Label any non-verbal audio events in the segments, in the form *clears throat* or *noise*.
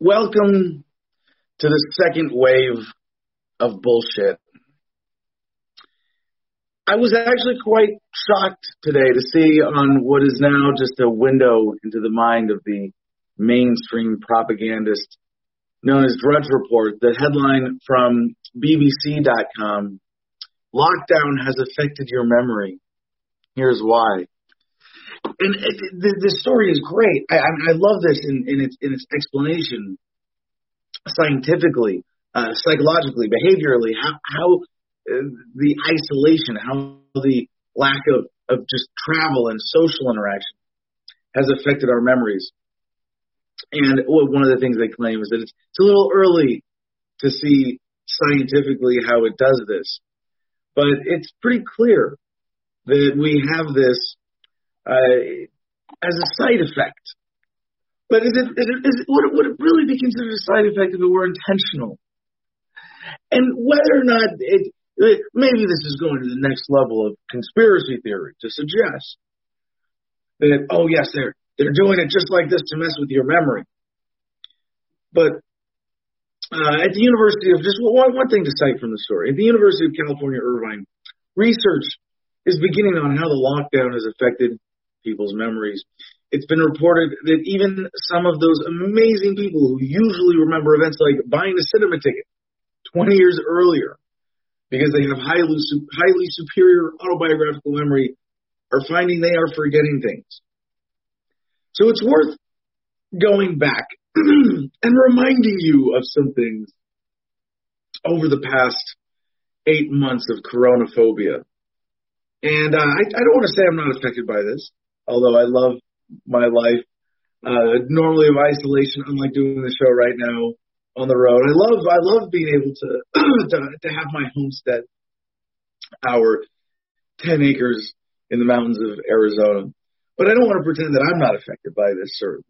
Welcome to the second wave of bullshit. I was actually quite shocked today to see on what is now just a window into the mind of the mainstream propagandist known as Drudge Report, the headline from BBC.com Lockdown has affected your memory. Here's why. And the, the story is great. I, I love this in, in, its, in its explanation scientifically, uh, psychologically, behaviorally, how, how uh, the isolation, how the lack of, of just travel and social interaction has affected our memories. And one of the things they claim is that it's, it's a little early to see scientifically how it does this, but it's pretty clear that we have this uh, as a side effect. But is it, is it, would, it, would it really be considered a side effect if it were intentional? And whether or not it, it, maybe this is going to the next level of conspiracy theory to suggest that, oh yes, they're, they're doing it just like this to mess with your memory. But uh, at the University of, just one, one thing to cite from the story, at the University of California, Irvine, research is beginning on how the lockdown has affected people's memories. It's been reported that even some of those amazing people who usually remember events like buying a cinema ticket 20 years earlier because they have highly, highly superior autobiographical memory are finding they are forgetting things. So it's worth going back *clears throat* and reminding you of some things over the past eight months of coronaphobia. And uh, I, I don't want to say I'm not affected by this although I love my life uh, normally of isolation, unlike doing the show right now on the road. I love I love being able to *clears throat* to, to have my homestead, our ten acres in the mountains of Arizona. But I don't want to pretend that I'm not affected by this, certainly.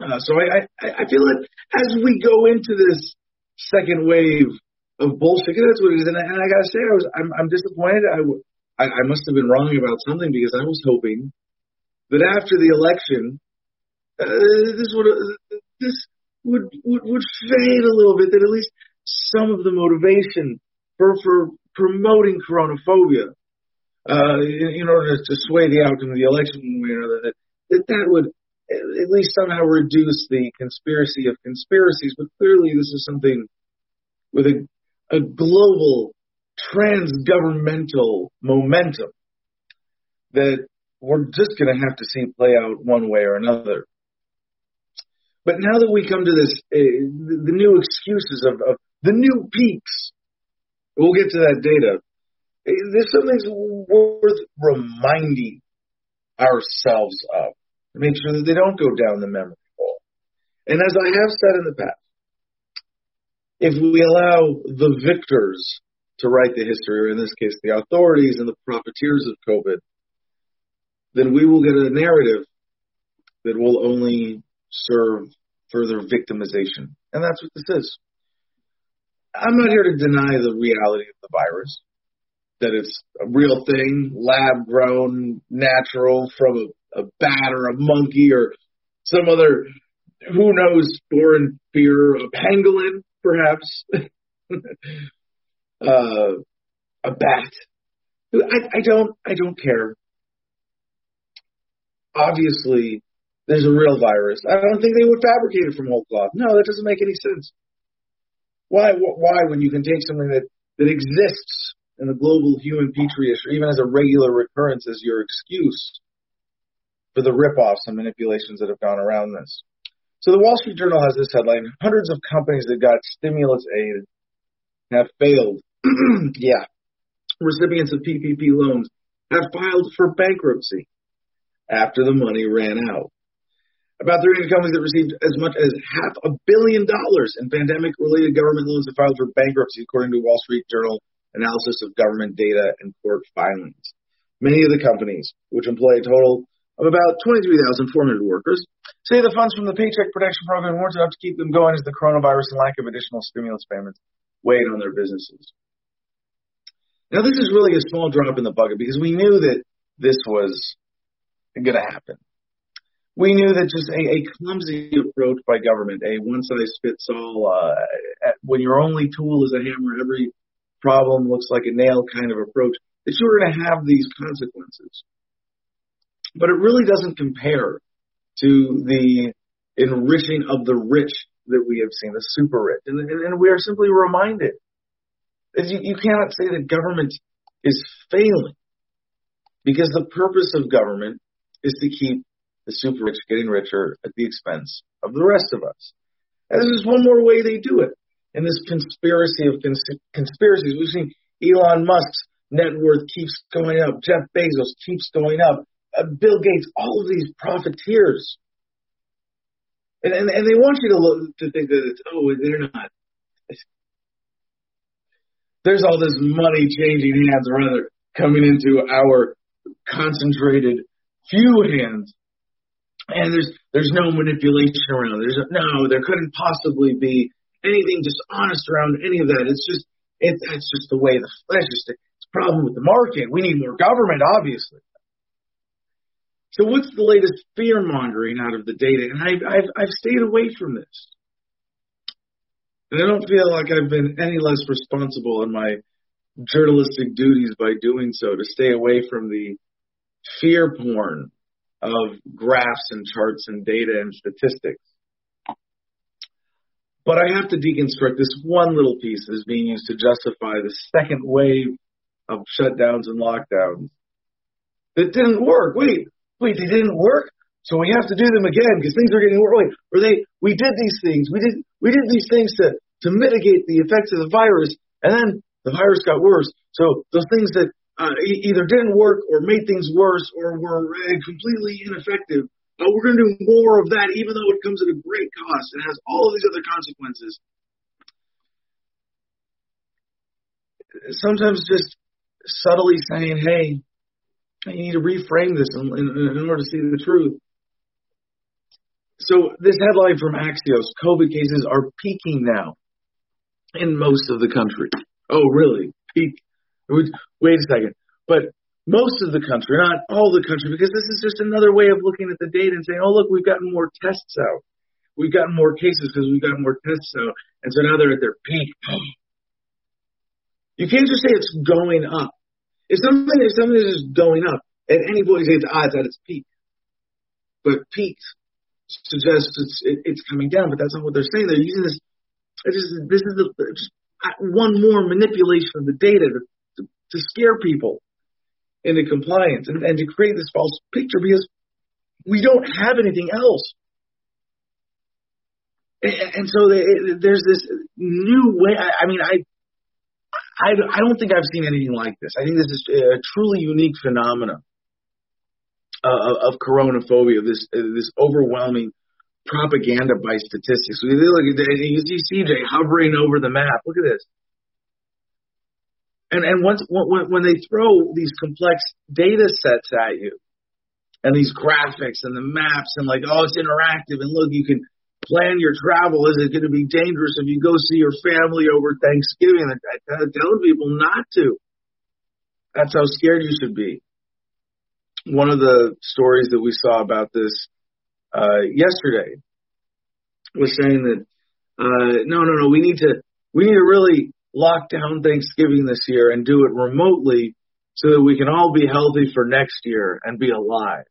Uh, so I, I I feel that as we go into this second wave of bullshit, that's what it is. And I, and I gotta say, I was I'm, I'm disappointed. I, I, I must have been wrong about something because I was hoping that after the election, uh, this would this would, would would fade a little bit. That at least some of the motivation for for promoting coronaphobia, uh, in, in order to sway the outcome of the election one way or another, that that, that would at least somehow reduce the conspiracy of conspiracies. But clearly, this is something with a a global transgovernmental momentum that we're just going to have to see play out one way or another. But now that we come to this, uh, the, new excuses of, of, the new peaks, we'll get to that data. Uh, there's something worth reminding ourselves of to make sure that they don't go down the memory hole. And as I have said in the past, if we allow the victors to write the history, or in this case, the authorities and the profiteers of COVID, then we will get a narrative that will only serve further victimization. And that's what this is. I'm not here to deny the reality of the virus, that it's a real thing, lab grown, natural from a, a bat or a monkey or some other, who knows, foreign fear, a pangolin, perhaps. *laughs* uh, a bat. I, I don't I don't care. Obviously, there's a real virus. I don't think they would fabricate it from whole cloth. No, that doesn't make any sense. Why why when you can take something that that exists in the global human petri dish, or even as a regular recurrence as your excuse for the rip-offs and manipulations that have gone around this. So the Wall Street Journal has this headline: Hundreds of companies that got stimulus aid have failed *clears throat* yeah. Recipients of PPP loans have filed for bankruptcy after the money ran out. About 300 companies that received as much as half a billion dollars in pandemic related government loans have filed for bankruptcy, according to Wall Street Journal analysis of government data and court filings. Many of the companies, which employ a total of about 23,400 workers, say the funds from the Paycheck Protection Program weren't enough to keep them going as the coronavirus and lack of additional stimulus payments weighed on their businesses. Now, this is really a small drop in the bucket because we knew that this was going to happen. We knew that just a, a clumsy approach by government, a one size fits all, uh, when your only tool is a hammer, every problem looks like a nail kind of approach, that you were going to have these consequences. But it really doesn't compare to the enriching of the rich that we have seen, the super rich. And, and, and we are simply reminded you, you cannot say that government is failing because the purpose of government is to keep the super rich getting richer at the expense of the rest of us. And this is one more way they do it. In this conspiracy of cons- conspiracies, we've seen Elon Musk's net worth keeps going up, Jeff Bezos keeps going up, uh, Bill Gates, all of these profiteers and, and, and they want you to look to think that it's oh they're not. There's all this money changing hands or rather coming into our concentrated few hands, and there's there's no manipulation around. There's no there couldn't possibly be anything dishonest around any of that. It's just it's just the way the flesh is. It's a problem with the market. We need more government, obviously. So what's the latest fear mongering out of the data? And I've, I've, I've stayed away from this. And I don't feel like I've been any less responsible in my journalistic duties by doing so to stay away from the fear porn of graphs and charts and data and statistics. But I have to deconstruct this one little piece that is being used to justify the second wave of shutdowns and lockdowns that didn't work. Wait, wait, they didn't work, so we have to do them again because things are getting worse. Wait, or they, we did these things, we did, we did these things to to mitigate the effects of the virus, and then the virus got worse. So those things that uh, either didn't work or made things worse or were uh, completely ineffective. Uh, we're going to do more of that, even though it comes at a great cost and has all of these other consequences. Sometimes just subtly saying, "Hey, you need to reframe this in, in, in order to see the truth. So this headline from Axios: COVID cases are peaking now in most of the country. Oh, really? Peak? Wait a second. But most of the country, not all the country, because this is just another way of looking at the data and saying, oh, look, we've gotten more tests out. We've gotten more cases because we've gotten more tests out. And so now they're at their peak. You can't just say it's going up. If something if something is just going up, at any point it's odds at its peak. But peaks suggests it's it, it's coming down, but that's not what they're saying. They're using this. Just, this is the, just one more manipulation of the data to, to, to scare people into compliance and, and to create this false picture because we don't have anything else. And, and so they, there's this new way. I, I mean, I I, I don't think I've seen anything like this. I think this is a truly unique phenomenon uh, of coronaphobia, this uh, this overwhelming propaganda by statistics. You look at you see CJ hovering over the map. Look at this. And and once when, when they throw these complex data sets at you, and these graphics and the maps and like oh it's interactive and look you can plan your travel. Is it going to be dangerous if you go see your family over Thanksgiving? And I, telling people not to. That's how scared you should be. One of the stories that we saw about this uh, yesterday was saying that uh, no, no, no, we need to we need to really lock down Thanksgiving this year and do it remotely so that we can all be healthy for next year and be alive.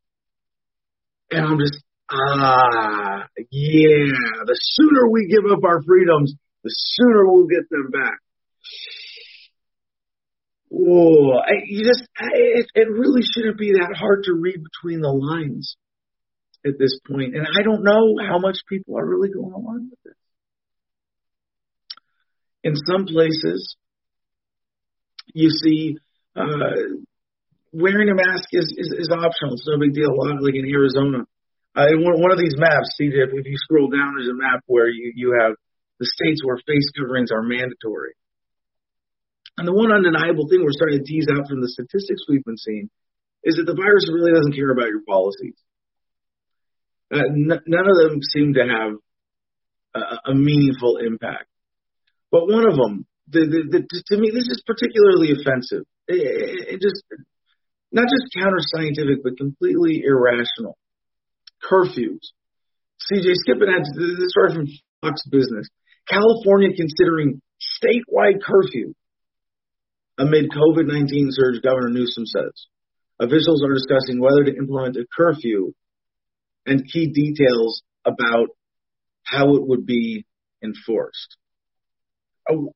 And I'm just Ah, yeah. The sooner we give up our freedoms, the sooner we'll get them back. Whoa, I, you just, I, it, it really shouldn't be that hard to read between the lines at this point. And I don't know how much people are really going along with it. In some places, you see, uh, wearing a mask is, is, is optional. It's no big deal. A lot like in Arizona, uh, one, one of these maps, CJ, if you scroll down, there's a map where you, you have the states where face coverings are mandatory. And the one undeniable thing we're starting to tease out from the statistics we've been seeing is that the virus really doesn't care about your policies. Uh, n- none of them seem to have a, a meaningful impact. But one of them the, the, the, to me, this is particularly offensive. It, it, it just not just counter scientific, but completely irrational. Curfews. CJ Skippin had this right from Fox Business. California considering statewide curfew amid COVID 19 surge, Governor Newsom says. Officials are discussing whether to implement a curfew and key details about how it would be enforced. Oh.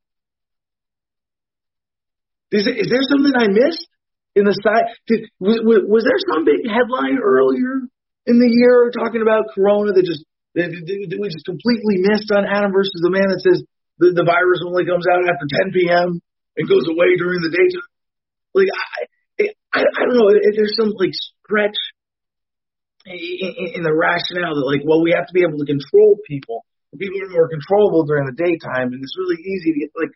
Is, is there something I missed in the side? Did, was, was there some big headline earlier in the year talking about Corona that just that, that we just completely missed on Adam versus the man that says the, the virus only comes out after 10 p.m. and goes away during the daytime? Like I, I, I don't know. If there's some like stretch in, in the rationale that like, well, we have to be able to control people. People are more controllable during the daytime, and it's really easy to get like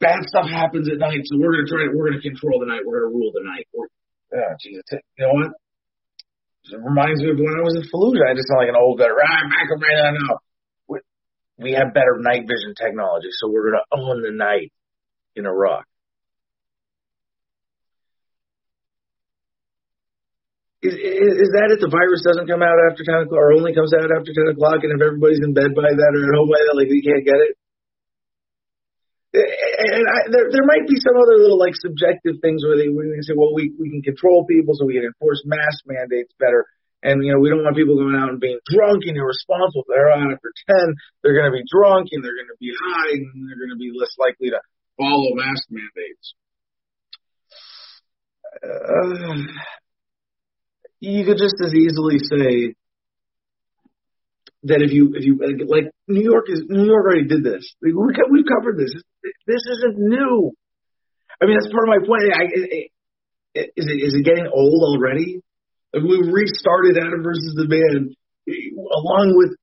bad stuff happens at night, so we're gonna try to we're gonna control the night, we're gonna rule the night. Yeah, Jesus, you know what? It reminds me of when I was in Fallujah. I just sound like an old guy. Right, ah, back up right now. We have better night vision technology, so we're gonna own the night in Iraq. Is, is, is that if the virus doesn't come out after 10 o'clock or only comes out after 10 o'clock and if everybody's in bed by that or at home by that, like we can't get it? Eh, eh, and I, there, there might be some other little like subjective things where they, we can say, well, we, we can control people so we can enforce mask mandates better. And, you know, we don't want people going out and being drunk and irresponsible. If they're out after 10, they're going to be drunk and they're going to be high and they're going to be less likely to follow mask mandates. Uh, you could just as easily say, that if you if you like New York is New York already did this. We we've covered this. This isn't new. I mean, that's part of my point. I, is it is it getting old already? Like, we restarted Adam versus the man along with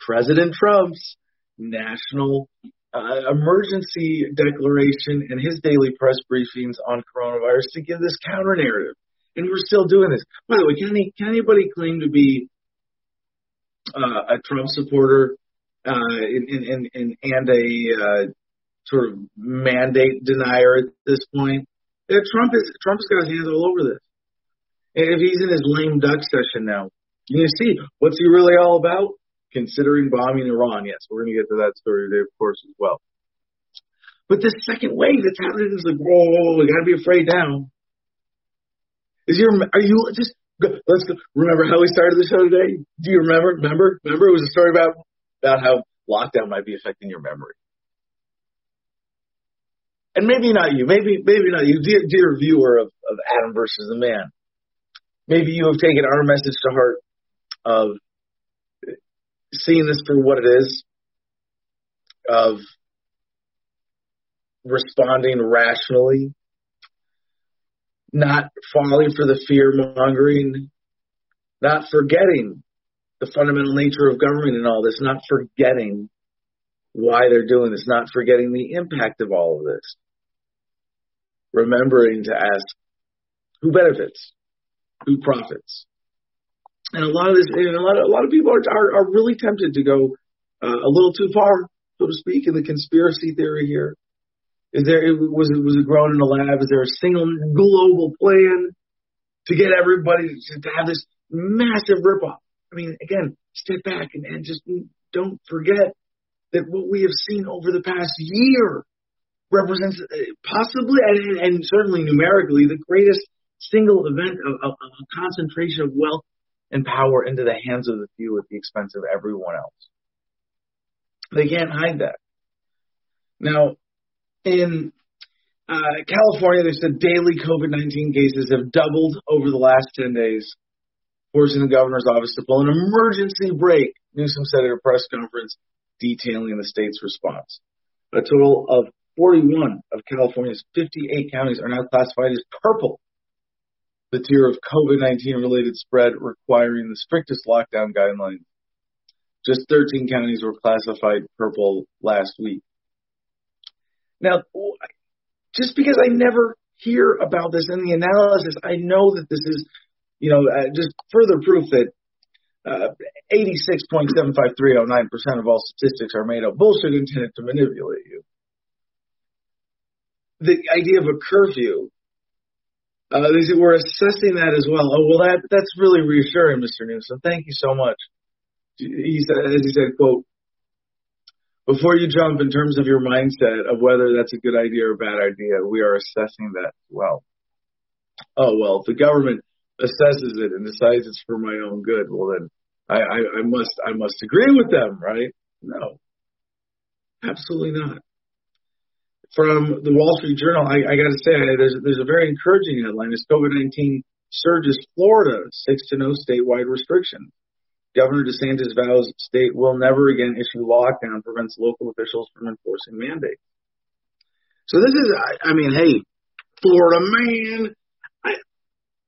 President Trump's national uh, emergency declaration and his daily press briefings on coronavirus to give this counter narrative. And we're still doing this. By the way, can, any, can anybody claim to be uh, a Trump supporter uh, and, and, and, and a uh, sort of mandate denier at this point. Yeah, Trump is Trump's got his hands all over this. If he's in his lame duck session now, you see what's he really all about? Considering bombing Iran. Yes, we're going to get to that story today, of course, as well. But this second wave that's happening is like, whoa, whoa, whoa we got to be afraid now. Is your are you just Let's remember how we started the show today. Do you remember? Remember? Remember? It was a story about about how lockdown might be affecting your memory. And maybe not you. Maybe maybe not you, dear, dear viewer of, of Adam versus the Man. Maybe you have taken our message to heart of seeing this for what it is, of responding rationally not falling for the fear mongering, not forgetting the fundamental nature of government and all this, not forgetting why they're doing this, not forgetting the impact of all of this. Remembering to ask who benefits, who profits. And a lot of this, and a lot of, a lot of people are, are, are really tempted to go uh, a little too far, so to speak, in the conspiracy theory here. Is there was it was it grown in a lab? Is there a single global plan to get everybody to have this massive ripoff? I mean, again, step back and, and just don't forget that what we have seen over the past year represents uh, possibly and, and certainly numerically the greatest single event of, of, of a concentration of wealth and power into the hands of the few at the expense of everyone else. They can't hide that. Now, in uh, California, they said daily COVID 19 cases have doubled over the last 10 days, forcing the governor's office to pull an emergency brake, Newsom said at a press conference detailing the state's response. A total of 41 of California's 58 counties are now classified as purple, the tier of COVID 19 related spread requiring the strictest lockdown guidelines. Just 13 counties were classified purple last week. Now, just because I never hear about this in the analysis, I know that this is, you know, uh, just further proof that uh, 86.75309% of all statistics are made up bullshit intended to manipulate you. the idea of a curfew. Uh, we're assessing that as well. Oh well, that that's really reassuring, Mr. Newsom. Thank you so much. He said, as he said, quote, before you jump in terms of your mindset of whether that's a good idea or a bad idea, we are assessing that as well. Oh well, if the government assesses it and decides it's for my own good, well then I, I, I must I must agree with them, right? No, absolutely not. From the Wall Street Journal, I, I got to say there's there's a very encouraging headline. As COVID-19 surges, Florida seeks to no statewide restriction. Governor DeSantis vows state will never again issue lockdown prevents local officials from enforcing mandates. So this is, I, I mean, hey, Florida man,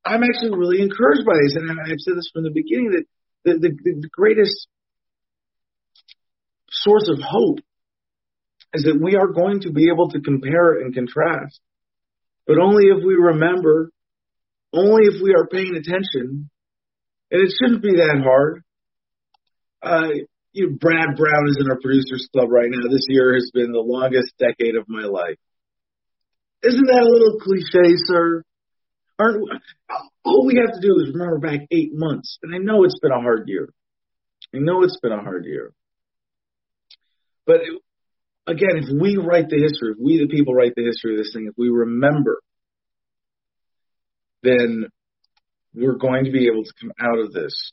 I'm actually really encouraged by this, and I've said this from the beginning that the, the, the greatest source of hope is that we are going to be able to compare and contrast, but only if we remember, only if we are paying attention, and it shouldn't be that hard. Uh, you know, Brad Brown is in our producers club right now. This year has been the longest decade of my life. Isn't that a little cliche, sir? Aren't all we have to do is remember back eight months, and I know it's been a hard year. I know it's been a hard year. But again, if we write the history, if we the people write the history of this thing, if we remember, then we're going to be able to come out of this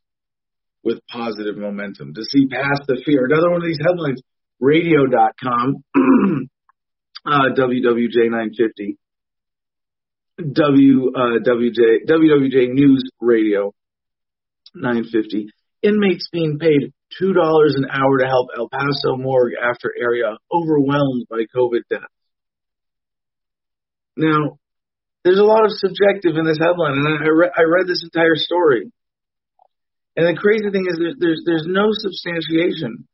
with positive momentum, to see past the fear. Another one of these headlines, radio.com, *clears throat* uh, WWJ950. W uh, WJ WWJ News Radio 950. Inmates being paid two dollars an hour to help El Paso morgue after area overwhelmed by COVID deaths. Now, there's a lot of subjective in this headline, and I, re- I read this entire story. And the crazy thing is, there's there's, no substantiation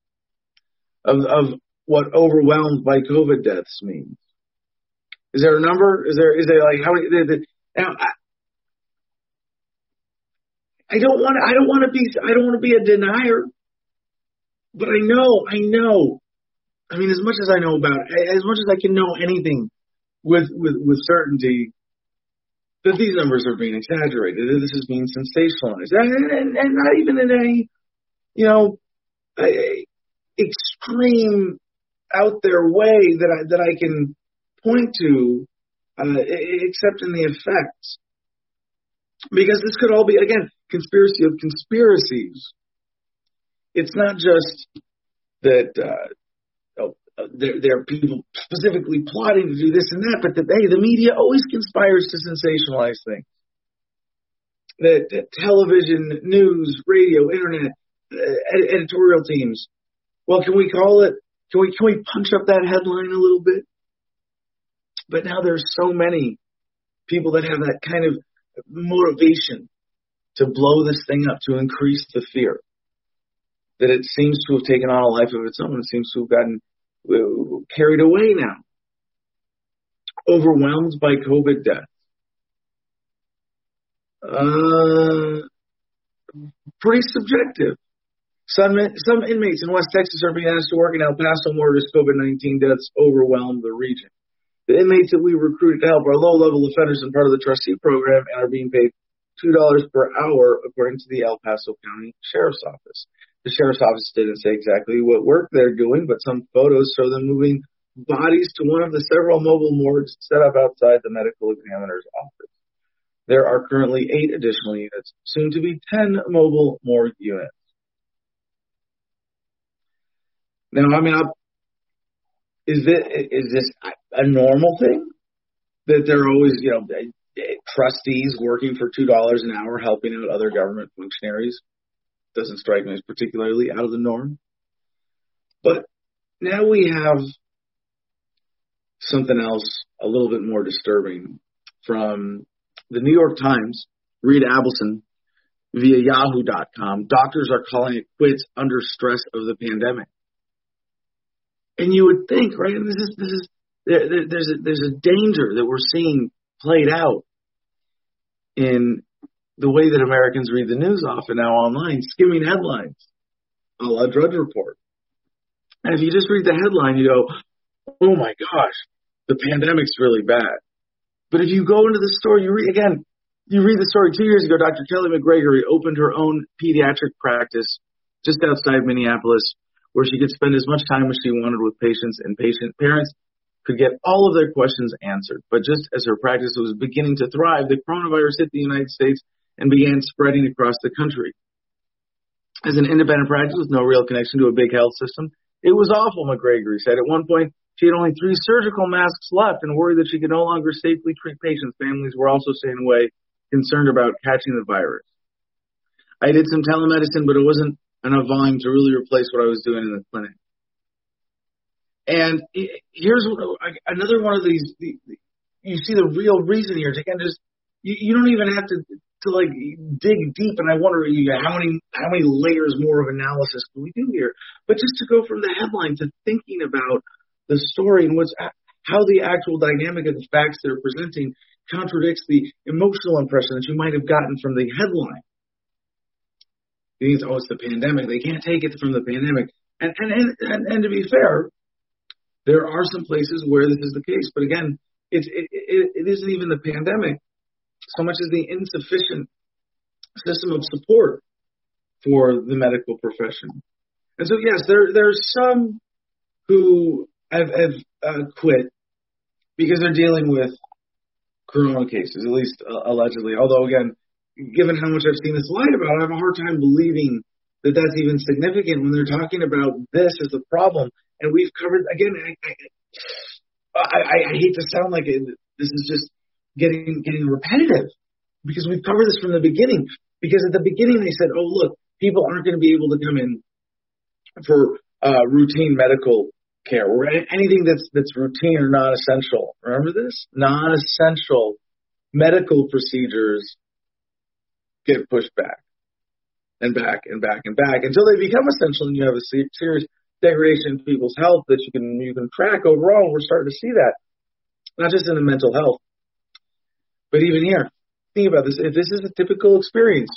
of of what overwhelmed by COVID deaths means. Is there a number? Is there is there like how many? Now, I, I don't want. I don't want to be. I don't want to be a denier. But I know. I know. I mean, as much as I know about, as much as I can know anything with with with certainty, that these numbers are being exaggerated. That this is being sensationalized, and, and, and not even in any, you know, a, extreme out there way that I that I can point to uh, except in the effects. Because this could all be, again, conspiracy of conspiracies. It's not just that uh, there, there are people specifically plotting to do this and that, but that, hey, the media always conspires to sensationalize things. That, that television, news, radio, internet, uh, editorial teams. Well, can we call it? Can we can we punch up that headline a little bit? But now there's so many people that have that kind of motivation to blow this thing up, to increase the fear, that it seems to have taken on a life of its own. It seems to have gotten uh, carried away now, overwhelmed by COVID death. Uh, pretty subjective. Some, some inmates in West Texas are being asked to work in El Paso more as COVID-19 deaths overwhelm the region. The inmates that we recruited to help are low level offenders and part of the trustee program and are being paid $2 per hour according to the El Paso County Sheriff's Office. The Sheriff's Office didn't say exactly what work they're doing, but some photos show them moving bodies to one of the several mobile morgues set up outside the medical examiner's office. There are currently eight additional units, soon to be 10 mobile morgue units. Now, I mean, I'll, is this, is this a normal thing that there are always, you know, trustees working for two dollars an hour helping out other government functionaries? Doesn't strike me as particularly out of the norm. But now we have something else a little bit more disturbing from the New York Times. Reed Abelson via Yahoo.com. Doctors are calling it quits under stress of the pandemic. And you would think, right? This is this is there, there, there's a, there's a danger that we're seeing played out in the way that Americans read the news often now online, skimming headlines, a la Drudge Report. And if you just read the headline, you go, "Oh my gosh, the pandemic's really bad. But if you go into the story, you read again, you read the story two years ago, Dr. Kelly McGregory opened her own pediatric practice just outside Minneapolis where she could spend as much time as she wanted with patients and patient parents could get all of their questions answered. But just as her practice was beginning to thrive, the coronavirus hit the United States and began spreading across the country. As an independent practice with no real connection to a big health system, it was awful, McGregory said. At one point, she had only three surgical masks left and worried that she could no longer safely treat patients. Families were also staying away, concerned about catching the virus. I did some telemedicine, but it wasn't enough volume to really replace what I was doing in the clinic. And here's another one of these. You see the real reason here. Again, just you don't even have to to like dig deep. And I wonder you how many how many layers more of analysis can we do here? But just to go from the headline to thinking about the story and what's how the actual dynamic of the facts they're presenting contradicts the emotional impression that you might have gotten from the headline. You think, oh, it's the pandemic. They can't take it from the pandemic. And and and, and, and to be fair, there are some places where this is the case. But again, it's it, it, it isn't even the pandemic so much as the insufficient system of support for the medical profession. And so, yes, there there's some who have, have uh, quit because they're dealing with corona cases, at least uh, allegedly. Although, again, given how much I've seen this lied about, I have a hard time believing that that's even significant when they're talking about this as a problem. And we've covered again. I, I, I, I hate to sound like it, this is just getting getting repetitive because we've covered this from the beginning. Because at the beginning they said, "Oh, look, people aren't going to be able to come in for uh, routine medical care or anything that's that's routine or non-essential." Remember this? Non-essential medical procedures get pushed back and back and back and back until they become essential, and you have a serious degradation in people's health that you can you can track overall. We're starting to see that, not just in the mental health, but even here. Think about this. If this is a typical experience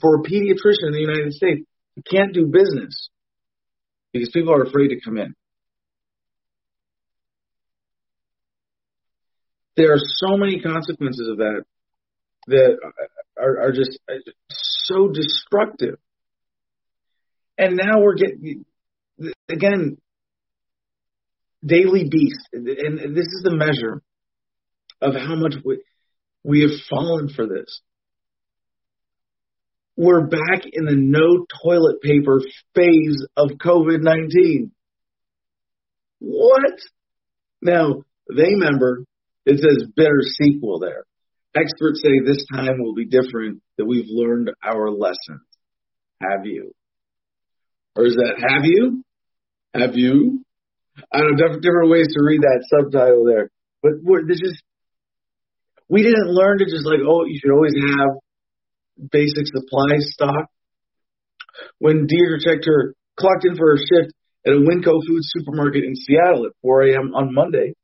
for a pediatrician in the United States, you can't do business because people are afraid to come in. There are so many consequences of that that are, are just uh, so destructive. And now we're getting, again, daily beast. And this is the measure of how much we, we have fallen for this. We're back in the no toilet paper phase of COVID 19. What? Now, they member, it says better sequel there. Experts say this time will be different, that we've learned our lessons. Have you? Or is that have you? Have you? I don't know, different ways to read that subtitle there. But this is we didn't learn to just like, oh, you should always have basic supply stock. When Deirdre checked her, clocked in for her shift at a Winco Foods supermarket in Seattle at 4 a.m. on Monday,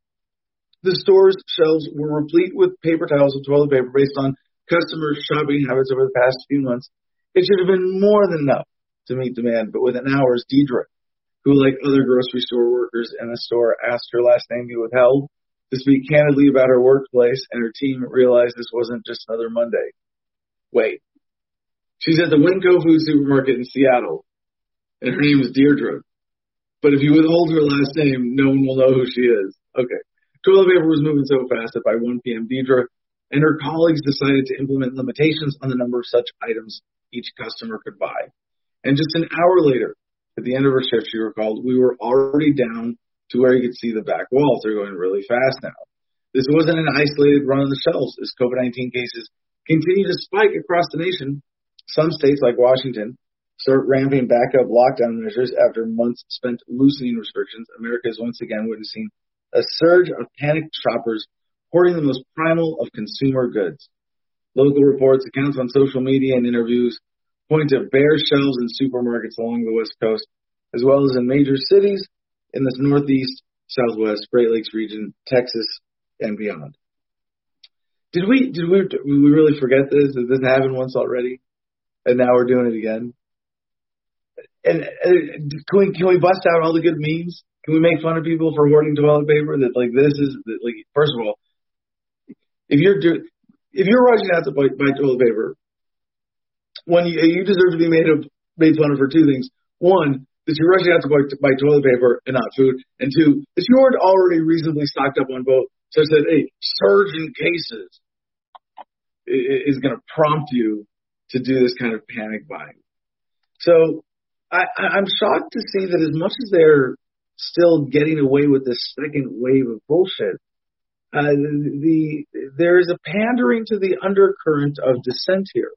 the store's shelves were replete with paper towels and toilet paper based on customer shopping habits over the past few months. It should have been more than enough to meet demand, but within hours, Deidre, who, like other grocery store workers in the store, asked her last name be withheld, to speak candidly about her workplace, and her team realized this wasn't just another Monday. Wait. She's at the Winco Food Supermarket in Seattle, and her name is Deirdre. But if you withhold her last name, no one will know who she is. Okay. Toilet paper was moving so fast that by 1 p.m., Deidre and her colleagues decided to implement limitations on the number of such items each customer could buy. And just an hour later, at the end of her shift, she recalled, we were already down to where you could see the back walls. They're going really fast now. This wasn't an isolated run on the shelves as COVID-19 cases continue to spike across the nation. Some states like Washington start ramping back up lockdown measures after months spent loosening restrictions. America is once again witnessing a surge of panicked shoppers hoarding the most primal of consumer goods. Local reports, accounts on social media, and interviews point to bare shelves in supermarkets along the West Coast, as well as in major cities in the Northeast, Southwest, Great Lakes region, Texas, and beyond. Did we did we did we really forget this? Did this happen once already, and now we're doing it again? And uh, can we can we bust out all the good memes can we make fun of people for hoarding toilet paper? That like this is that, like first of all, if you're do if you're rushing out to buy, buy toilet paper, one you, you deserve to be made of made fun of for two things. One, that you're rushing out to buy, buy toilet paper and not food, and two, that you aren't already reasonably stocked up on both, such that a surge in cases is going to prompt you to do this kind of panic buying. So I, I'm shocked to see that as much as they're still getting away with this second wave of bullshit. Uh, the there is a pandering to the undercurrent of dissent here,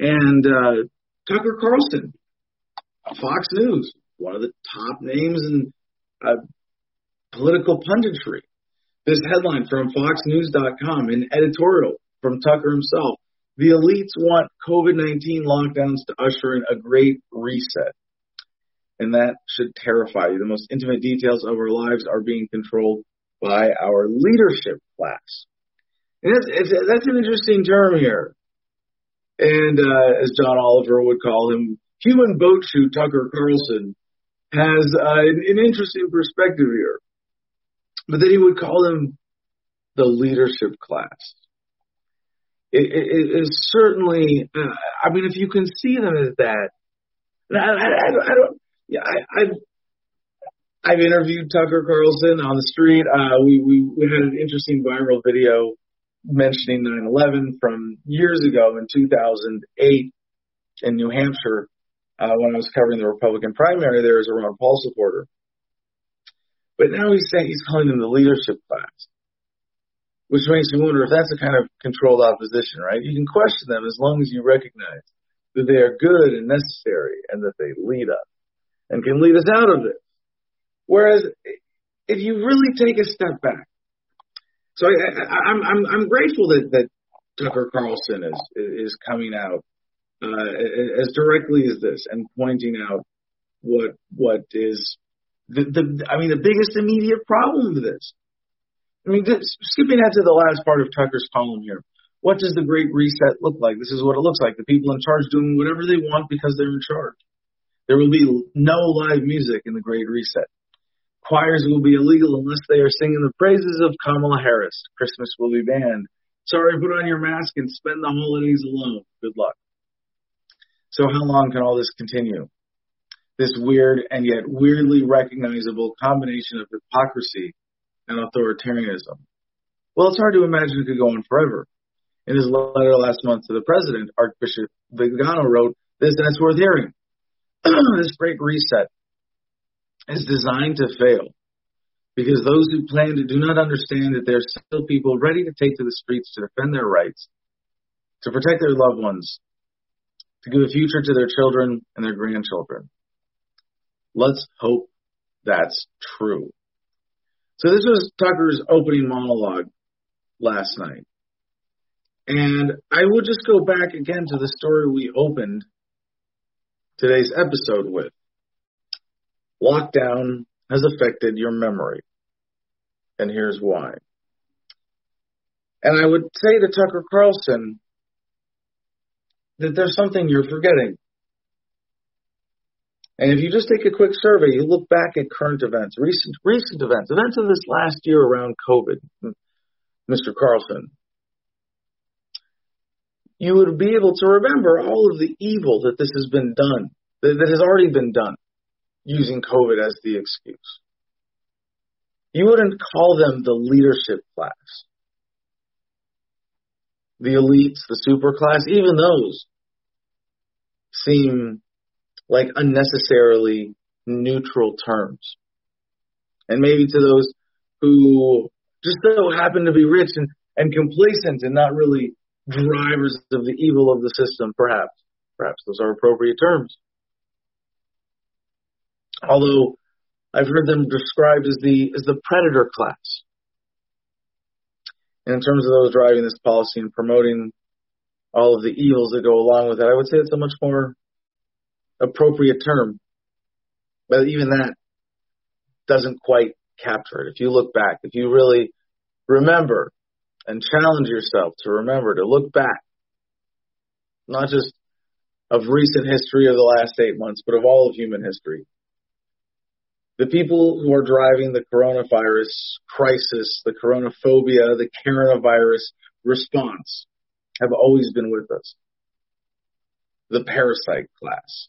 and uh, Tucker Carlson, Fox News, one of the top names in uh, political punditry. This headline from FoxNews.com, an editorial from Tucker himself. The elites want COVID 19 lockdowns to usher in a great reset and that should terrify you. The most intimate details of our lives are being controlled by our leadership class. And it's, that's an interesting term here. And uh, as John Oliver would call him, human boat shoe Tucker Carlson has uh, an, an interesting perspective here. But then he would call them the leadership class. It, it, it is certainly, uh, I mean, if you can see them as that, I, I, I, don't, yeah, I, I've I've interviewed Tucker Carlson on the street. Uh, we, we we had an interesting viral video mentioning 9/11 from years ago in 2008 in New Hampshire uh, when I was covering the Republican primary there as a Ron Paul supporter. But now he's saying he's calling them the leadership class, which makes me wonder if that's a kind of controlled opposition, right? You can question them as long as you recognize that they are good and necessary and that they lead us and can lead us out of this. Whereas if you really take a step back, so I, am I'm I'm grateful that that Tucker Carlson is is coming out uh, as directly as this and pointing out what what is the, the I mean the biggest immediate problem with this. I mean, this, skipping ahead to the last part of Tucker's column here. What does the Great Reset look like? This is what it looks like. The people in charge doing whatever they want because they're in charge. There will be no live music in the Great Reset. Choirs will be illegal unless they are singing the praises of Kamala Harris. Christmas will be banned. Sorry, put on your mask and spend the holidays alone. Good luck. So how long can all this continue? This weird and yet weirdly recognizable combination of hypocrisy and authoritarianism. Well, it's hard to imagine it could go on forever. In his letter last month to the president, Archbishop Vigano wrote this, and it's worth hearing. *clears throat* this great reset is designed to fail because those who plan it do not understand that there are still people ready to take to the streets to defend their rights, to protect their loved ones, to give a future to their children and their grandchildren. Let's hope that's true. So this was Tucker's opening monologue last night. And I would just go back again to the story we opened today's episode with. Lockdown has affected your memory. And here's why. And I would say to Tucker Carlson that there's something you're forgetting. And if you just take a quick survey, you look back at current events, recent recent events, events of this last year around COVID, Mr. Carlson, you would be able to remember all of the evil that this has been done, that, that has already been done, using COVID as the excuse. You wouldn't call them the leadership class. The elites, the super class, even those seem like unnecessarily neutral terms. And maybe to those who just so happen to be rich and, and complacent and not really drivers of the evil of the system, perhaps. Perhaps those are appropriate terms. Although I've heard them described as the as the predator class. In terms of those driving this policy and promoting all of the evils that go along with it, I would say it's a much more appropriate term. But even that doesn't quite capture it. If you look back, if you really remember and challenge yourself to remember to look back, not just of recent history of the last eight months, but of all of human history. The people who are driving the coronavirus crisis, the coronaphobia, the coronavirus response have always been with us. The parasite class.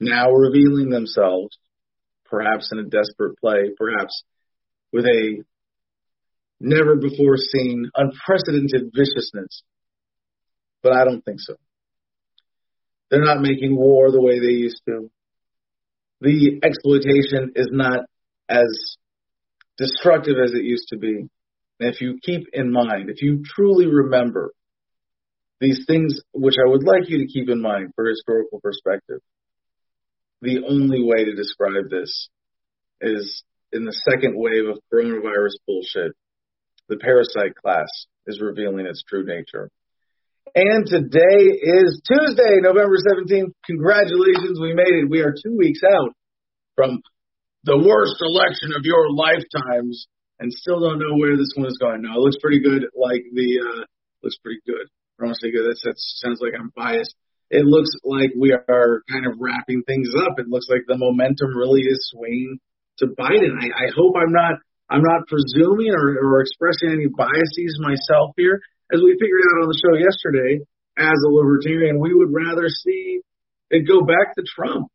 Now revealing themselves, perhaps in a desperate play, perhaps with a never before seen, unprecedented viciousness. But I don't think so. They're not making war the way they used to. The exploitation is not as destructive as it used to be. And if you keep in mind, if you truly remember these things, which I would like you to keep in mind for historical perspective, the only way to describe this is in the second wave of coronavirus bullshit the parasite class is revealing its true nature. And today is Tuesday, November 17th. Congratulations, we made it. We are two weeks out from the worst election of your lifetimes and still don't know where this one is going. Now, it looks pretty good, like the, uh, looks pretty good. Say good. That sounds like I'm biased. It looks like we are kind of wrapping things up. It looks like the momentum really is swinging to Biden. I, I hope I'm not I'm not presuming or, or expressing any biases myself here. As we figured out on the show yesterday, as a libertarian, we would rather see it go back to Trump,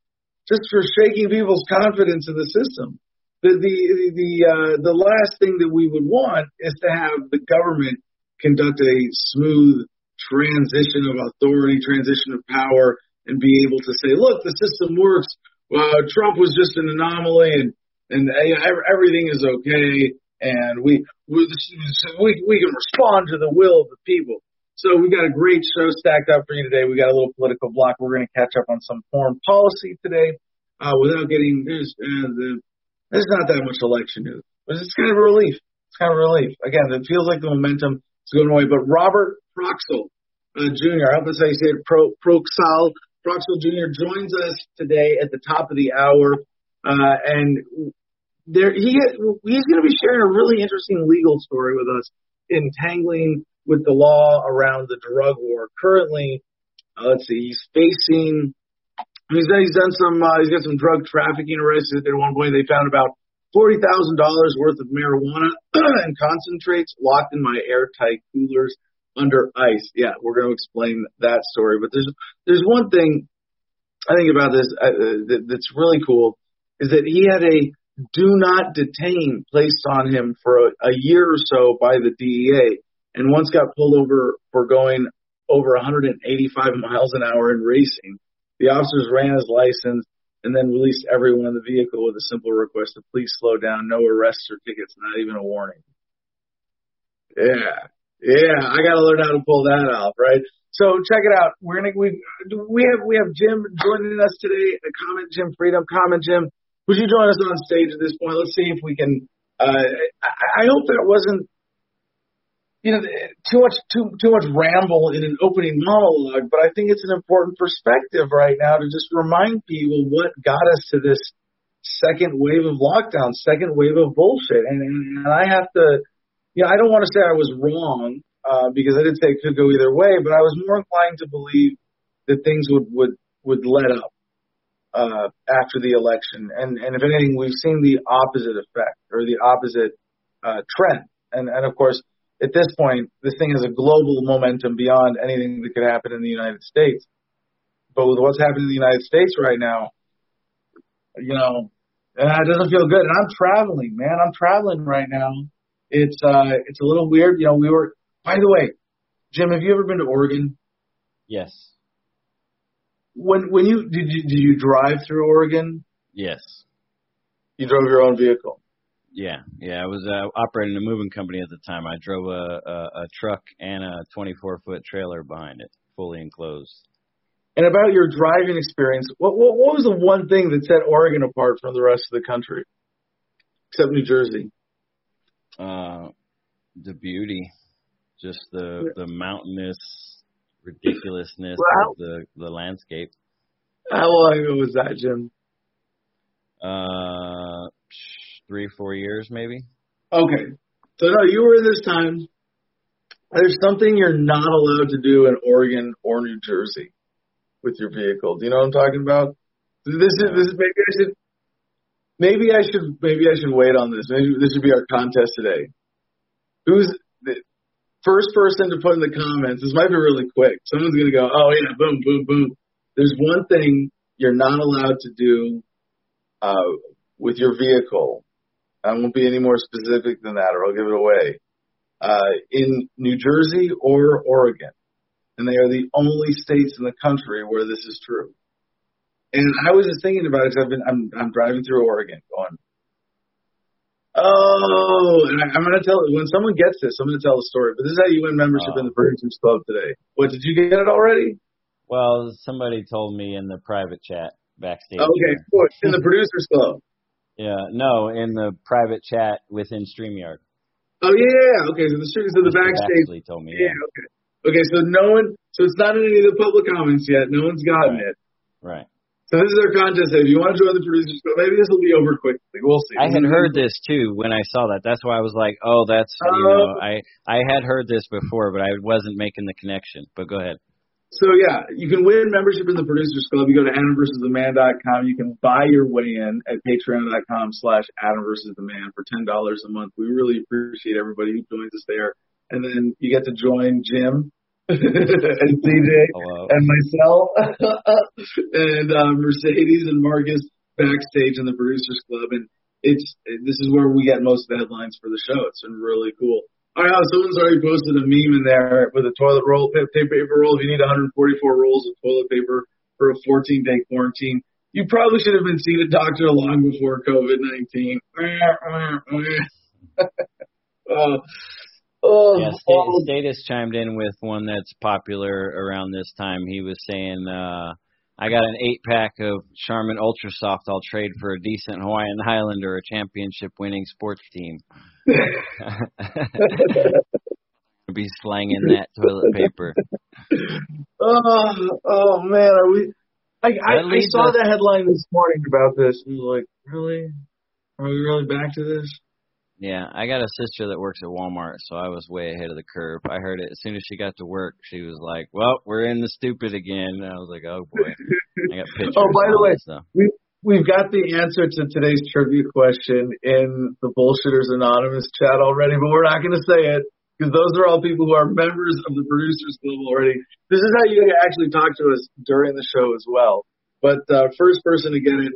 just for shaking people's confidence in the system. The the the uh, the last thing that we would want is to have the government conduct a smooth transition of authority, transition of power, and be able to say, look, the system works. Uh, Trump was just an anomaly, and and everything is okay, and we we we we can respond to the will of the people. So we got a great show stacked up for you today. We got a little political block. We're going to catch up on some foreign policy today, uh, without getting there's uh, the, there's not that much election news, but it's kind of a relief. It's kind of a relief. Again, it feels like the momentum is going away. But Robert Proxel uh, Jr. I hope that's how you say it. Pro, Proxal Proxel Jr. joins us today at the top of the hour. Uh, and there, he he's going to be sharing a really interesting legal story with us, entangling with the law around the drug war. Currently, uh, let's see, he's facing. He's done, he's done some. Uh, he's got some drug trafficking arrests. At one point, they found about forty thousand dollars worth of marijuana *clears throat* and concentrates locked in my airtight coolers under ice. Yeah, we're going to explain that story. But there's there's one thing I think about this uh, uh that's really cool is that he had a do not detain placed on him for a, a year or so by the DEA, and once got pulled over for going over 185 miles an hour in racing. The officers ran his license and then released everyone in the vehicle with a simple request to please slow down, no arrests or tickets, not even a warning. Yeah, yeah, I got to learn how to pull that off, right? So check it out. We're gonna we we have we have Jim joining us today. Comment, Jim Freedom. Comment, Jim. Would you join us on stage at this point? Let's see if we can. Uh, I, I hope that it wasn't, you know, too much too too much ramble in an opening monologue. But I think it's an important perspective right now to just remind people what got us to this second wave of lockdown, second wave of bullshit. And, and I have to, you know, I don't want to say I was wrong uh, because I didn't say it could go either way, but I was more inclined to believe that things would would would let up uh, after the election. And, and if anything, we've seen the opposite effect or the opposite uh, trend. And, and of course, at this point, this thing has a global momentum beyond anything that could happen in the United States. But with what's happening in the United States right now, you know, it doesn't feel good. And I'm traveling, man. I'm traveling right now. It's uh, it's a little weird. You know, we were. By the way, Jim, have you ever been to Oregon? Yes. When when you did you did you drive through Oregon? Yes. You drove your own vehicle. Yeah, yeah. I was uh, operating a moving company at the time. I drove a, a, a truck and a 24 foot trailer behind it, fully enclosed. And about your driving experience, what, what what was the one thing that set Oregon apart from the rest of the country, except New Jersey? Uh, the beauty, just the the mountainous ridiculousness wow. of the the landscape. How long ago was that, Jim? Uh, three four years maybe. Okay, so no, you were in this time. There's something you're not allowed to do in Oregon or New Jersey with your vehicle. Do you know what I'm talking about? This is this is maybe I should maybe I should maybe I should wait on this. Maybe this should be our contest today. Who's the first person to put in the comments? This might be really quick. Someone's gonna go, oh yeah, boom, boom, boom. There's one thing you're not allowed to do uh, with your vehicle. I won't be any more specific than that, or I'll give it away. Uh, in New Jersey or Oregon, and they are the only states in the country where this is true. And I was just thinking about it because I've been I'm I'm driving through Oregon, going, oh, and I, I'm gonna tell when someone gets this, I'm gonna tell the story. But this is how you win membership oh. in the Producers Club today. What did you get it already? Well, somebody told me in the private chat backstage. Okay, cool. in the *laughs* Producers Club. Yeah, no, in the private chat within StreamYard. Oh yeah, yeah, yeah. Okay, so the so the Mr. backstage. Baxley told me. Yeah, okay. Okay, so no one, so it's not in any of the public comments yet. No one's gotten Right. it. Right. So this is our contest. If you want to join the producers, club, maybe this will be over quickly. We'll see. I had heard this too when I saw that. That's why I was like, "Oh, that's you uh, know." Oh. I I had heard this before, but I wasn't making the connection. But go ahead. So yeah, you can win membership in the producers club. You go to adamversustheman.com. You can buy your way in at patreon.com slash adamversustheman for ten dollars a month. We really appreciate everybody who joins us there. And then you get to join Jim and CJ Hello. and myself *laughs* and uh, Mercedes and Marcus backstage in the producers club, and it's this is where we get most of the headlines for the show. It's been really cool. All right, someone's already posted a meme in there with a toilet roll, pa- paper roll. If you need 144 rolls of toilet paper for a 14 day quarantine, you probably should have been seeing a doctor long before COVID 19. oh, *laughs* oh, Yeah, Sta- Status chimed in with one that's popular around this time. He was saying, uh, I got an eight pack of Charmin Ultra Soft I'll trade for a decent Hawaiian Highlander, a championship winning sports team. *laughs* Be slanging that toilet paper. oh, oh man, are we? I, I, I saw us- the headline this morning about this. and was like, really? Are we really back to this? Yeah, I got a sister that works at Walmart, so I was way ahead of the curve. I heard it as soon as she got to work. She was like, "Well, we're in the stupid again." And I was like, "Oh boy." I got *laughs* pictures. Oh, by the way, stuff. We we've got the answer to today's trivia question in the Bullshitters Anonymous chat already, but we're not going to say it because those are all people who are members of the Producers Club already. This is how you can actually talk to us during the show as well. But uh, first person to get it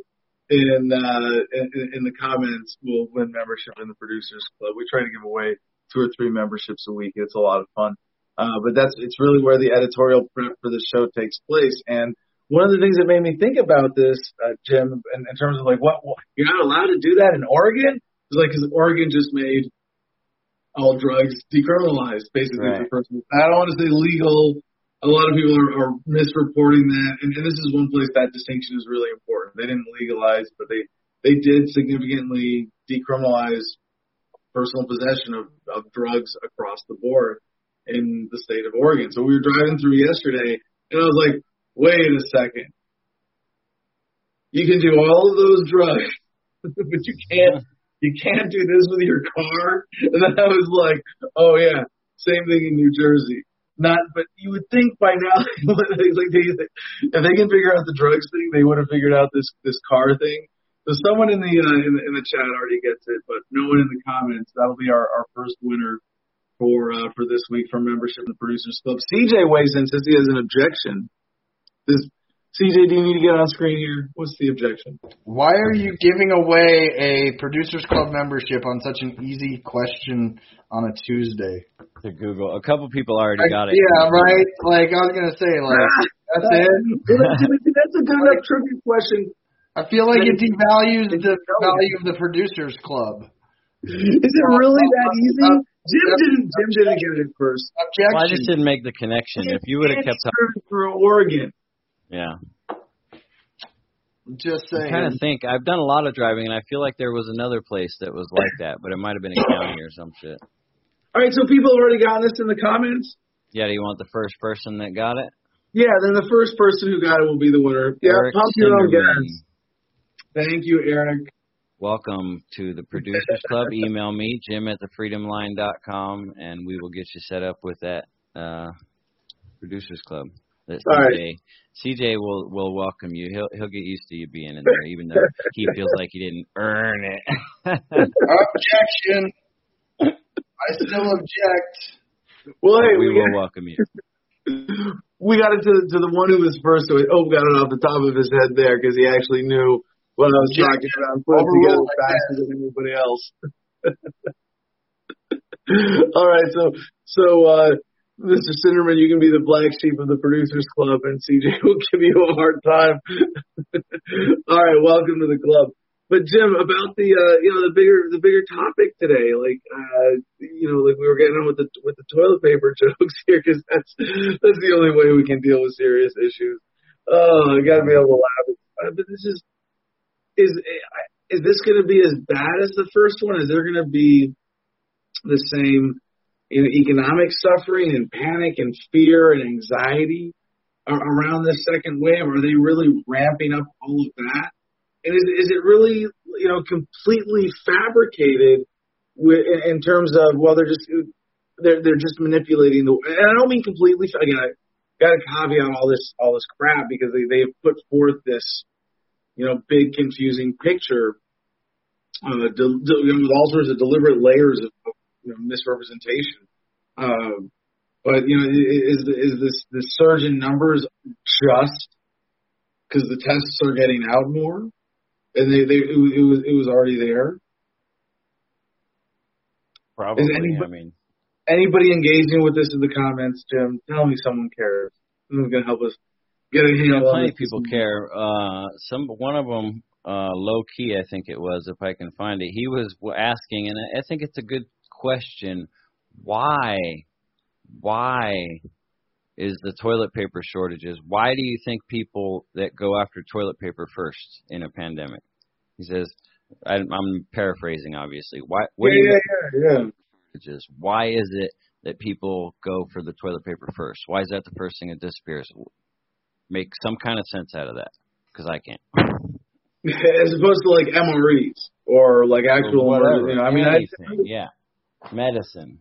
in, uh, in in the comments will win membership in the Producers Club. We try to give away two or three memberships a week. It's a lot of fun. Uh, but that's it's really where the editorial prep for the show takes place. And one of the things that made me think about this, uh, Jim, in, in terms of like what, what you're not allowed to do that in Oregon, is like because Oregon just made all drugs decriminalized, basically. Right. For. I don't want to say legal. A lot of people are, are misreporting that, and, and this is one place that distinction is really important. They didn't legalize, but they they did significantly decriminalize personal possession of, of drugs across the board in the state of Oregon. So we were driving through yesterday, and I was like, wait a second. You can do all of those drugs, *laughs* but you can't you can't do this with your car. *laughs* And then I was like, oh yeah, same thing in New Jersey. Not, but you would think by now, *laughs* like they, if they can figure out the drugs thing, they would have figured out this this car thing. So someone in the uh, in the in the chat already gets it, but no one in the comments. That'll be our our first winner for uh, for this week for membership in the Producers Club. CJ weighs in says he has an objection. This CJ, do you need to get on screen here? What's the objection? Why are you giving away a producers club membership on such an easy question on a Tuesday? To Google, a couple people already Like, got it. Yeah, right. Like I was gonna say, like *laughs* that's it. That's a good enough trivia question. I feel like it devalues the value of the producers club. Is it really that easy? Uh, uh, Jim uh, didn't. Jim didn't get it first. Objection. Well, I just didn't make the connection. If you would have kept up, It's through Oregon. Yeah. Just saying. I'm saying. trying to think. I've done a lot of driving, and I feel like there was another place that was like that, but it might have been a county or some shit. All right, so people have already gotten this in the comments. Yeah, do you want the first person that got it? Yeah, then the first person who got it will be the winner. Yeah, Eric pump your own gas. Thank you, Eric. Welcome to the Producers Club. *laughs* Email me, jim at thefreedomline.com, and we will get you set up with that uh, Producers Club. That CJ right. CJ will will welcome you. He'll he'll get used to you being in there, even though he feels like he didn't earn it. *laughs* Objection. I still object. Well, hey, we we, will welcome you. we got it to, to the one who was first. So oh, got it off the top of his head there because he actually knew what I was Yeah. talking about. and Put it together like faster than anybody else. *laughs* All right, so so uh, Mr. Cinderman, you can be the black sheep of the producers club, and CJ *laughs* will give you a hard time. *laughs* All right, welcome to the club. But Jim, about the uh, you know the bigger the bigger topic today, like uh, you know, like we were getting on with the with the toilet paper *laughs* jokes here, because that's that's the only way we can deal with serious issues. Oh, I got to be able to laugh. Uh, But this is is is this going to be as bad as the first one? Is there going to be the same know, economic suffering and panic and fear and anxiety around this second wave? Are they really ramping up all of that? And is, is it really, you know, completely fabricated with, in terms of, well, they're just, they're, they're just manipulating the, and I don't mean completely, again, I got to caveat all this, all this crap because they, they have put forth this, you know, big confusing picture, uh, de, de, you know, with all sorts of deliberate layers of, of you know, misrepresentation. Um, but you know, is is this the surge in numbers just because the tests are getting out more, and they they it, was- it was it was already there? Probably. anybody- I mean, Anybody engaging with this in the comments, Jim? Tell me someone cares. Someone's gonna help us get a handle on plenty of people care. Uh, some one of them, uh, low key, I think it was, if I can find it. He was asking, and I I think it's a good question. Why, why is the toilet paper shortages? Why do you think people that go after toilet paper first in a pandemic? He says, I, I'm paraphrasing, obviously. Why? What do yeah, think yeah, yeah, yeah. shortages? Why is it that people go for the toilet paper first? Why is that the first thing that disappears? Make some kind of sense out of that, because I can't. *laughs* As opposed to like MREs or like actual, Or whatever. you know, I mean, I, yeah, medicine.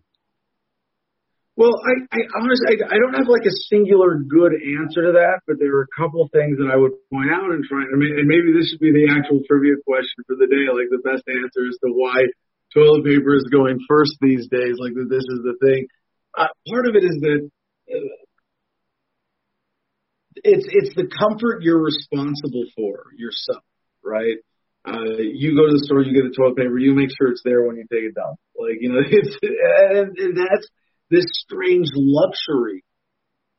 Well, I, I honestly, I, I don't have like a singular good answer to that, but there are a couple things that I would point out and try, and may- and maybe this should be the actual trivia question for the day, like the best answer as to why toilet paper is going first these days, like that this is the thing. Uh, part of it is that uh, it's it's the comfort you're responsible for yourself, right? Uh, you go to the store, you get the toilet paper, you make sure it's there when you take a dump. Like, you know, *laughs* it's, and, and that's this strange luxury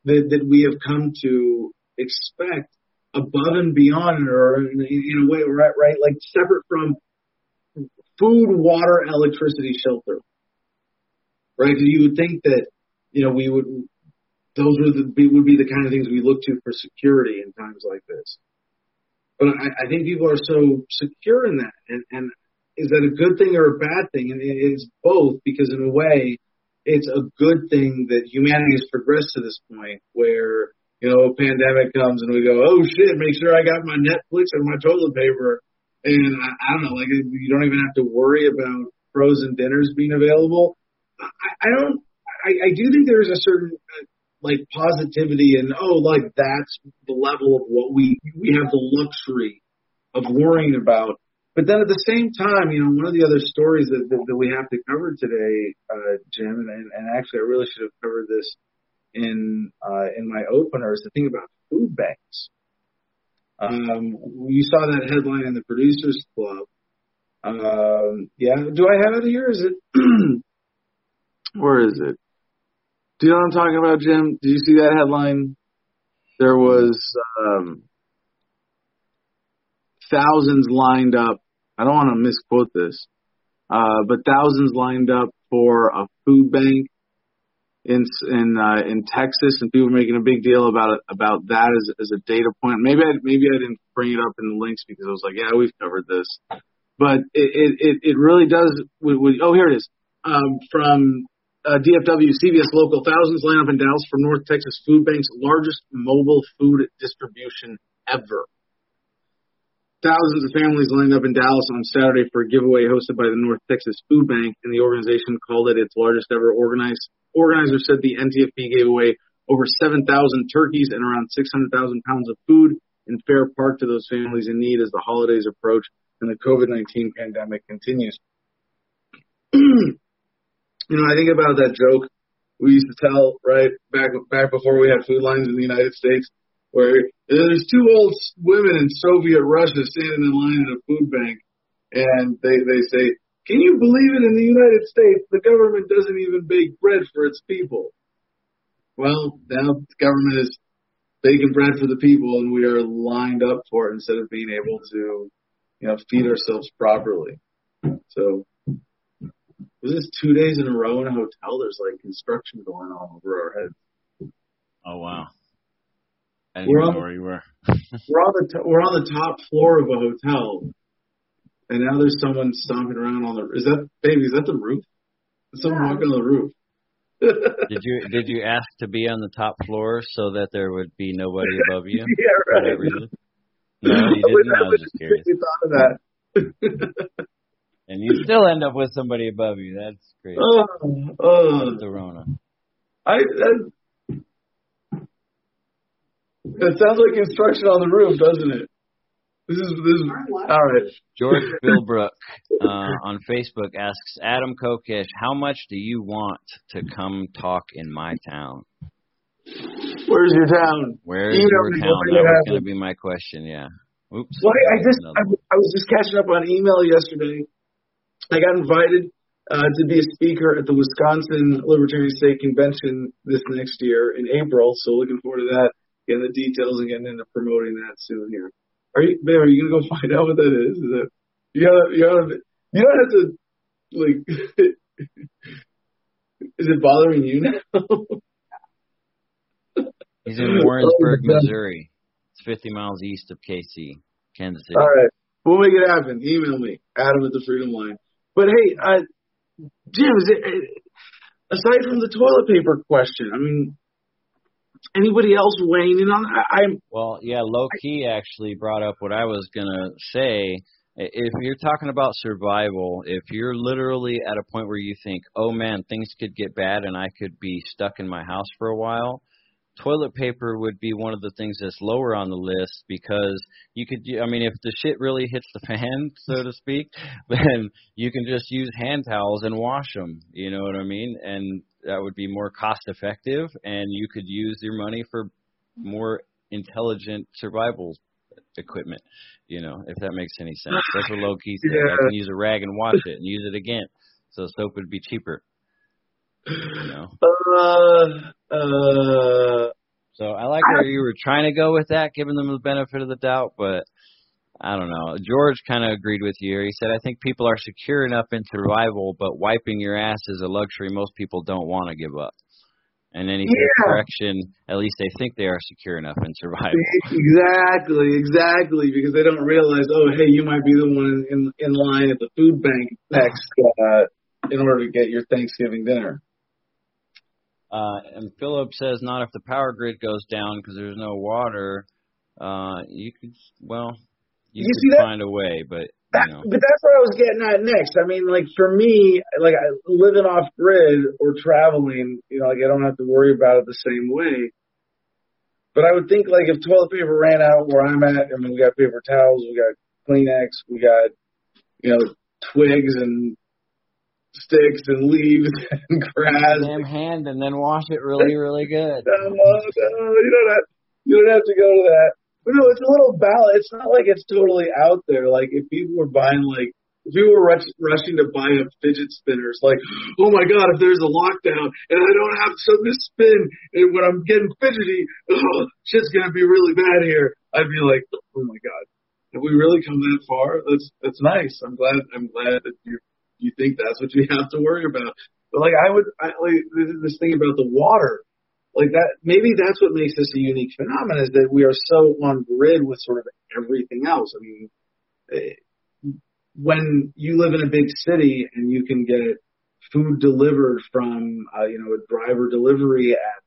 that, that we have come to expect above and beyond or in, in a way, right, right, like separate from food, water, electricity, shelter. Right? you would think that, you know, we would, those would be, would be the kind of things we look to for security in times like this. But I, I think people are so secure in that. And, and is that a good thing or a bad thing? And it's both because in a way, it's a good thing that humanity has progressed to this point where, you know, a pandemic comes and we go, oh shit, make sure I got my Netflix and my toilet paper. And I, I don't know, like you don't even have to worry about frozen dinners being available. I, I don't, I, I do think there's a certain uh, like positivity and oh, like that's the level of what we, we have the luxury of worrying about. But then at the same time, you know, one of the other stories that, that, that we have to cover today, uh, Jim, and, and actually I really should have covered this in uh, in my opener, is the thing about food banks. Um, you saw that headline in the Producers Club. Um, yeah, do I have it here? Is it? *clears throat* Where is it? Do you know what I'm talking about, Jim? Did you see that headline? There was um, thousands lined up. I don't want to misquote this, uh, but thousands lined up for a food bank in in uh, in Texas, and people were making a big deal about it about that as as a data point. Maybe I maybe I didn't bring it up in the links because I was like, yeah, we've covered this, but it it it, it really does. We, we, oh, here it is um, from uh, DFW CBS local. Thousands line up in Dallas for North Texas Food Bank's largest mobile food distribution ever. Thousands of families lined up in Dallas on Saturday for a giveaway hosted by the North Texas Food Bank, and the organization called it its largest ever organized. Organizers said the NTFB gave away over 7,000 turkeys and around 600,000 pounds of food in Fair Park to those families in need as the holidays approach and the COVID-19 pandemic continues. *clears throat* you know, I think about that joke we used to tell right back back before we had food lines in the United States, where there's two old women in Soviet Russia standing in line at a food bank, and they they say, "Can you believe it? In the United States, the government doesn't even bake bread for its people." Well, now the government is baking bread for the people, and we are lined up for it instead of being able to, you know, feed ourselves properly. So was this two days in a row in a hotel? There's like construction going on over our heads. Oh wow! I didn't we're on, know where you were. *laughs* we're on the t- we're on the top floor of a hotel, and now there's someone stomping around on the. Is that baby? Is that the roof? Is someone yeah. walking on the roof? *laughs* did you did you ask to be on the top floor so that there would be nobody *laughs* above you? yeah, right. No, you didn't. I, I was just curious. Thought of that and you still end up with somebody above you. That's great. Oh, oh. The Rona. I, that, that sounds like construction on the roof, doesn't it? This is this is all right. George *laughs* Philbrook uh, on Facebook asks Adam Kokesh, "How much do you want to come talk in my town?" Where's your town? Where's you your town? That was going to be my question. Yeah. Oops. Well, I, I just I, I was just catching up on email yesterday I got invited uh, to be a speaker at the Wisconsin Libertarian State Convention this next year in April. So looking forward to that, getting the details and getting into promoting that soon here. Are you, babe, are you gonna go find out what that is? Is it you gotta, you gotta, you don't have to like. *laughs* is it bothering you now? *laughs* He's in Warrensburg, *laughs* Missouri. It's 50 miles east of KC, Kansas City. All right, we'll make it happen. Email me, Adam at the Freedom Line. But hey, uh, Jim, is it, aside from the toilet paper question, I mean, anybody else weighing in on? I, I'm well, yeah. Low key actually brought up what I was gonna say. If you're talking about survival, if you're literally at a point where you think, "Oh man, things could get bad and I could be stuck in my house for a while," toilet paper would be one of the things that's lower on the list because you could I mean if the shit really hits the *laughs* fan so to speak then you can just use hand towels and wash them you know what I mean? And that would be more cost effective and you could use your money for more intelligent survival equipment you know if that makes any sense. That's what low key said yeah. I can use a rag and wash it and use it again so soap would be cheaper you know? *laughs* Uh, uh, so I like where you were trying to go with that, giving them the benefit of the doubt, but I don't know. George kind of agreed with you. He said, I think people are secure enough in survival, but wiping your ass is a luxury most people don't want to give up. And he yeah. correction, at least they think they are secure enough in survival. *laughs* Exactly, exactly, because they don't realize, oh, hey, you might be the one in in line at the food bank next uh, in order to get your Thanksgiving dinner. Uh, and Philip says not if the power grid goes down because there's no water. Uh, you could well, you, you could find a way, but that, you know. but that's what I was getting at next. I mean, like for me, like living off grid or traveling, you know, like I don't have to worry about it the same way. But I would think like if toilet paper ran out where I'm at, I mean, we got paper towels, we got Kleenex, we got you know twigs and sticks and leaves *laughs* and grass. Damn hand and then wash it really, really good. *laughs* no, no, you don't have you don't have to go to that. But no, it's a little balance. It's not like it's totally out there. Like if people were buying like if we were rush, rushing to buy up fidget spinners, like, oh my god, if there's a lockdown and I don't have something to spin, and when I'm getting fidgety, *laughs* oh, shit's gonna be really bad here. I'd be like, oh my god, have we really come that far? That's that's nice. I'm glad. I'm glad that you're you think that's what you have to worry about. But like I would, I, like this thing about the water, like that. Maybe that's what makes this a unique phenomenon is that we are so on grid with sort of everything else. I mean, eh, when you live in a big city and you can get food delivered from, uh, you know, a driver delivery app,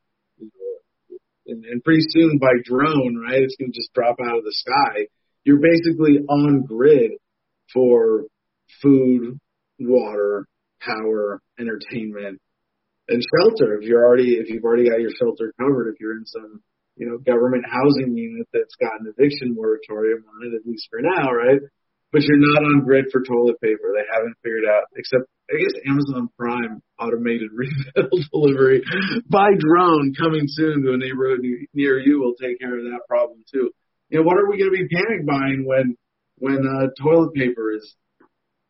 and, and pretty soon by drone, right? It's going to just drop out of the sky. You're basically on grid for food, water, power, entertainment, and shelter. If you're already if you've already got your shelter covered if you're in some you know government housing unit that's got an eviction moratorium on it at least for now right? But you're not on grid for toilet paper. They haven't figured out except i guess amazon prime automated *laughs* refill delivery by drone coming soon to a neighborhood near you will take care of that problem too. You know what are we going to be panic buying when when uh, toilet paper is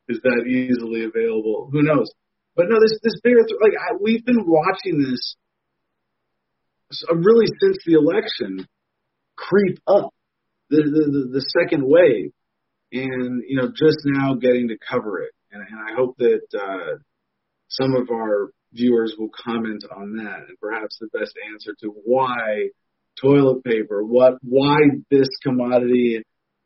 is that easily available? Who knows? But no, this this bigger like I, we've been watching this uh, really since the election creep up the the, the, the second wave, and you know just now getting to cover it, and, and I hope that uh, some of our viewers will comment on that, and perhaps the best answer to why toilet paper, what why this commodity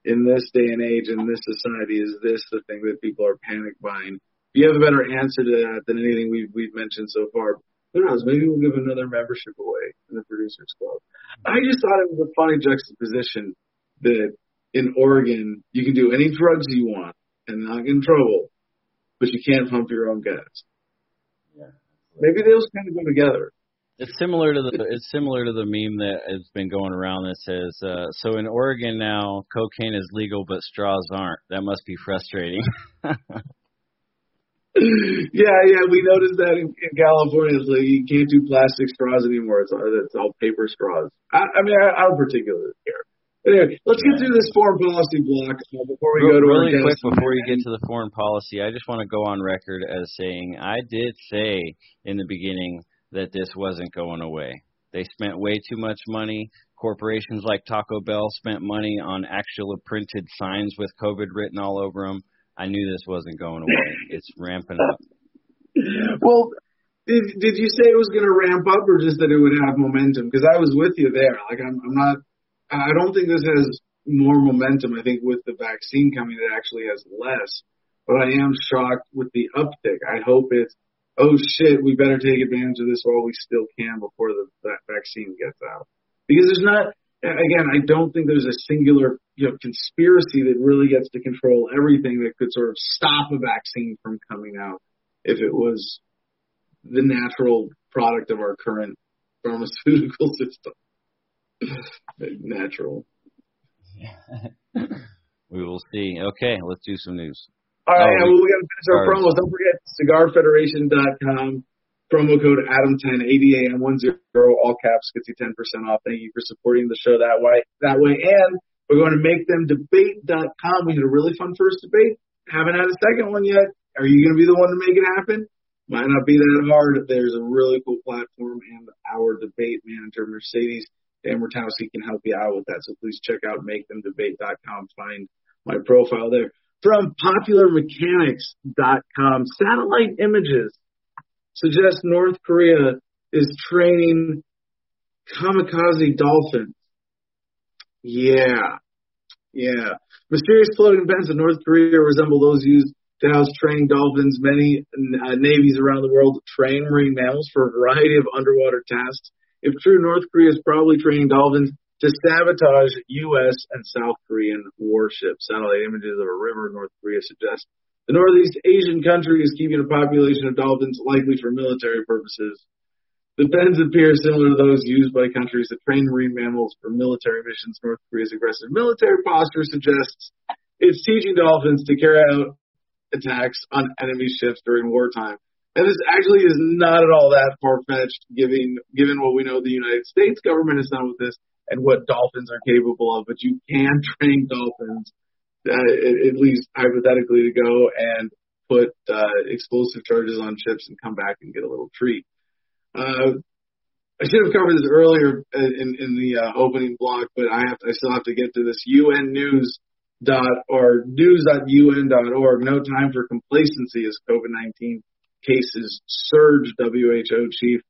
in this day and age in this society is this the thing that people are panic buying If you have a better answer to that than anything we've we've mentioned so far, who knows? Maybe we'll give another membership away in the producers club. I just thought it was a funny juxtaposition that in Oregon you can do any drugs you want and not get in trouble, but you can't pump your own gas. Yeah. Maybe those kind of go together. It's similar to the it's similar to the meme that has been going around that says, uh, "So in Oregon now, cocaine is legal, but straws aren't." That must be frustrating. *laughs* yeah, yeah, we noticed that in, in California. It's like you can't do plastic straws anymore. It's all, it's all paper straws. I, I mean, I, I don't particularly care. anyway, let's get through this foreign policy block before we go to really quick before you get to the foreign policy. I just want to go on record as saying I did say in the beginning that this wasn't going away. They spent way too much money. Corporations like Taco Bell spent money on actual printed signs with COVID written all over them. I knew this wasn't going away. *laughs* It's ramping up. Well, did did you say it was going to ramp up, or just that it would have momentum? Because I was with you there. Like I'm, I'm not. I don't think this has more momentum. I think with the vaccine coming, it actually has less. But I am shocked with the uptick. I hope it's. Oh shit, we better take advantage of this while we still can before the that vaccine gets out. Because there's not again, I don't think there's a singular you know conspiracy that really gets to control everything that could sort of stop a vaccine from coming out if it was the natural product of our current pharmaceutical *laughs* system. *clears throat* natural. *laughs* we will see. Okay, let's do some news. All right, oh, well, we got to finish our promos. Don't forget cigarfederation.com Promo code Adam10 ADAM10 all caps gets you 10% off. Thank you for supporting the show that way. That way, and we're going to make them debate.com. We had a really fun first debate. Haven't had a second one yet. Are you going to be the one to make it happen? Might not be that hard. There's a really cool platform, and our debate manager, Mercedes Dan can help you out with that. So please check out makethemdebate.com. Find my profile there. From popularmechanics.com, satellite images suggest North Korea is training kamikaze dolphins. Yeah. Yeah. Mysterious floating vents in North Korea resemble those used to house training dolphins. Many uh, navies around the world train marine mammals for a variety of underwater tasks. If true, North Korea is probably training dolphins to sabotage U.S. and South Korean warships. Satellite images of a river in North Korea suggest the Northeast Asian country is keeping a population of dolphins likely for military purposes. The pens appear similar to those used by countries that train marine mammals for military missions. North Korea's aggressive military posture suggests it's teaching dolphins to carry out attacks on enemy ships during wartime. And this actually is not at all that far fetched, given given what we know the United States government has done with this and what dolphins are capable of. But you can train dolphins uh, at least hypothetically, to go and put uh, explosive charges on ships and come back and get a little treat. Uh, I should have covered this earlier in, in the uh, opening block, but I have to, I still have to get to this. UN News dot or news.un.org. No time for complacency as COVID-19 cases surge. WHO chief.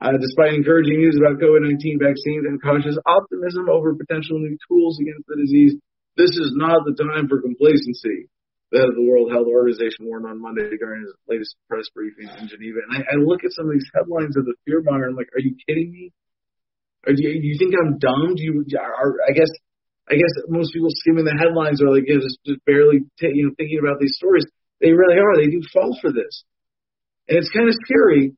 Uh, despite encouraging news about COVID-19 vaccines and cautious optimism over potential new tools against the disease, this is not the time for complacency. The head of the World Health Organization warned on Monday during his latest press briefing in Geneva. And I, I look at some of these headlines of the fear. I'm like, are you kidding me? Or do you, you think I'm dumb? Do you? Are, I guess I guess most people skimming the headlines are like, yeah, just, just barely t- you know thinking about these stories. They really are. They do fall for this, and it's kind of scary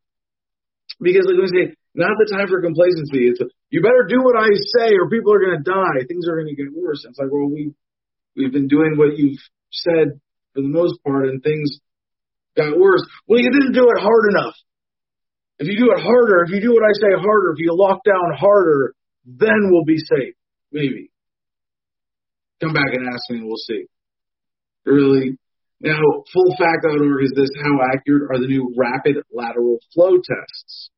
Because like we say, not the time for complacency. It's you better do what I say or people are going to die. Things are going to get worse. It's like, well, we we've been doing what you've said for the most part, and things got worse. Well, you didn't do it hard enough. If you do it harder, if you do what I say harder, if you lock down harder, then we'll be safe. Maybe. Come back and ask me, and we'll see. Really. Now, full fullfact.org is this: How accurate are the new rapid lateral flow tests?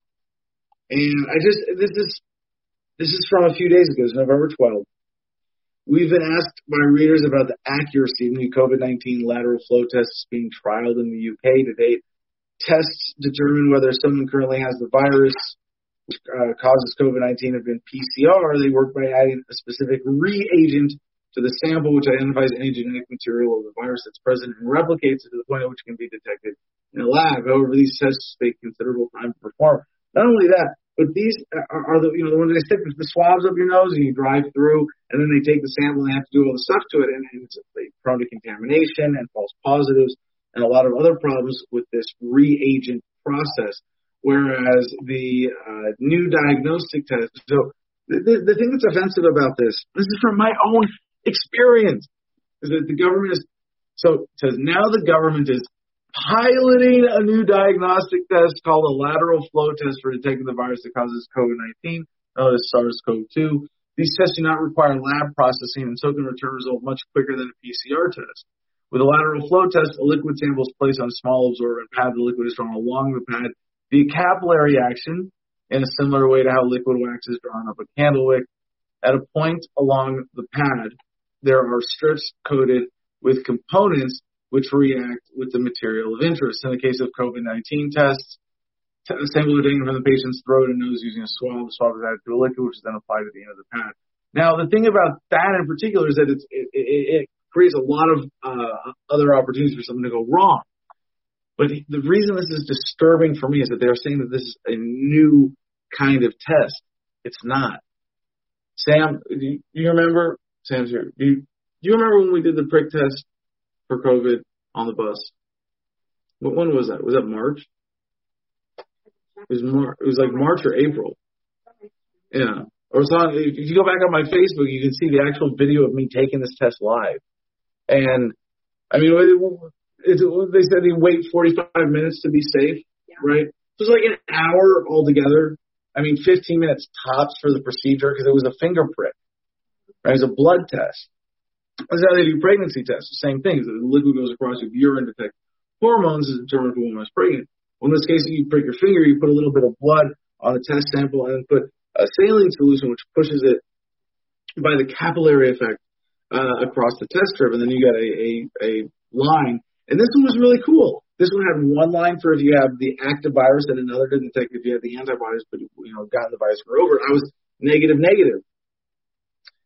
And I just this is this is from a few days ago, it's November 12th. We've been asked by readers about the accuracy of new COVID-19 lateral flow tests being trialed in the UK to date. Tests determine whether someone currently has the virus, which uh, causes COVID-19, have been PCR. They work by adding a specific reagent to the sample, which identifies any genetic material of the virus that's present and replicates it to the point at which it can be detected in a lab. However, these tests take considerable time to perform. Not only that, but these are, are the you know the ones they stick the swabs up your nose and you drive through, and then they take the sample and they have to do all the stuff to it, and, and it's prone to contamination and false positives and a lot of other problems with this reagent process. Whereas the uh, new diagnostic test, so the, the, the thing that's offensive about this, this is from my own experience, is that the government is so says now the government is piloting a new diagnostic test called a lateral flow test for detecting the virus that causes COVID-19, known as SARS-CoV-2. These tests do not require lab processing and so can return results much quicker than a PCR test. With a lateral flow test, a liquid sample is placed on a small absorbent pad. The liquid is drawn along the pad via capillary action in a similar way to how liquid wax is drawn up a candle wick. At a point along the pad, there are strips coated with components which react with the material of interest. In the case of COVID-19 tests, the sample taken from the patient's throat and nose using a swab. The swab is added to a liquid, which is then applied at the end of the pad. Now, the thing about that in particular is that it, it, it creates a lot of uh, other opportunities for something to go wrong. But the reason this is disturbing for me is that they're saying that this is a new kind of test. It's not. Sam, do you remember? Sam's here. Do you, do you remember when we did the prick test for COVID on the bus. What when was that? Was that March? It was Mar- It was like March or April. Yeah. Or it's on. If you go back on my Facebook, you can see the actual video of me taking this test live. And I mean, it, it, they said you wait 45 minutes to be safe, yeah. right? It was like an hour altogether. I mean, 15 minutes tops for the procedure because it was a finger prick. Right? It a blood test. That's how they do pregnancy tests. The same thing. The liquid goes across your urine to detect hormones to determine if a woman is pregnant. Well, in this case, you prick your finger, you put a little bit of blood on the test sample, and then put a saline solution which pushes it by the capillary effect uh, across the test strip, and then you got a, a, a line. And this one was really cool. This one had one line for if you have the active virus, and another to detect if you have the antibodies, but you know gotten the virus or over. I was negative negative.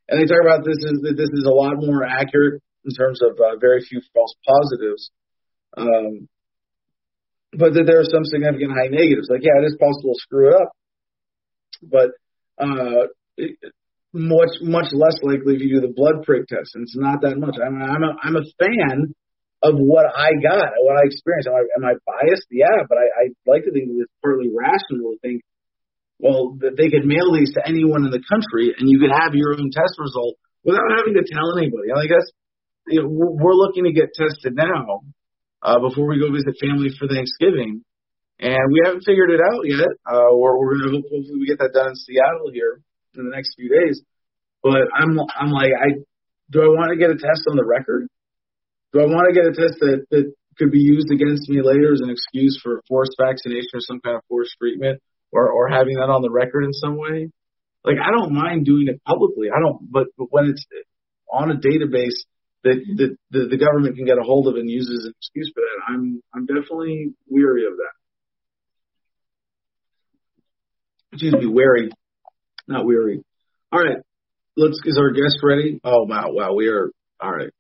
And they talk about this is that this is a lot more accurate in terms of uh, very few false positives, um, but that there are some significant high negatives. Like, yeah, it is possible to screw it up, but uh, it, much much less likely if you do the blood prick test, and it's not that much. I'm I'm a, I'm a fan of what I got, what I experienced. Am I, am I biased? Yeah, but I, I like to think it's partly rational to think well, they could mail these to anyone in the country, and you could have your own test result without having to tell anybody. I guess you know, we're looking to get tested now uh, before we go visit family for Thanksgiving, and we haven't figured it out yet. Uh, we're we're going to hopefully we get that done in Seattle here in the next few days. But I'm I'm like I do I want to get a test on the record? Do I want to get a test that that could be used against me later as an excuse for forced vaccination or some kind of forced treatment? Or or having that on the record in some way. Like I don't mind doing it publicly. I don't, but, but when it's on a database that that the, the government can get a hold of and use as an excuse for that, I'm I'm definitely weary of that. Excuse me, wary, not weary. All right, let's. Is our guest ready? Oh wow, wow, we are. All right,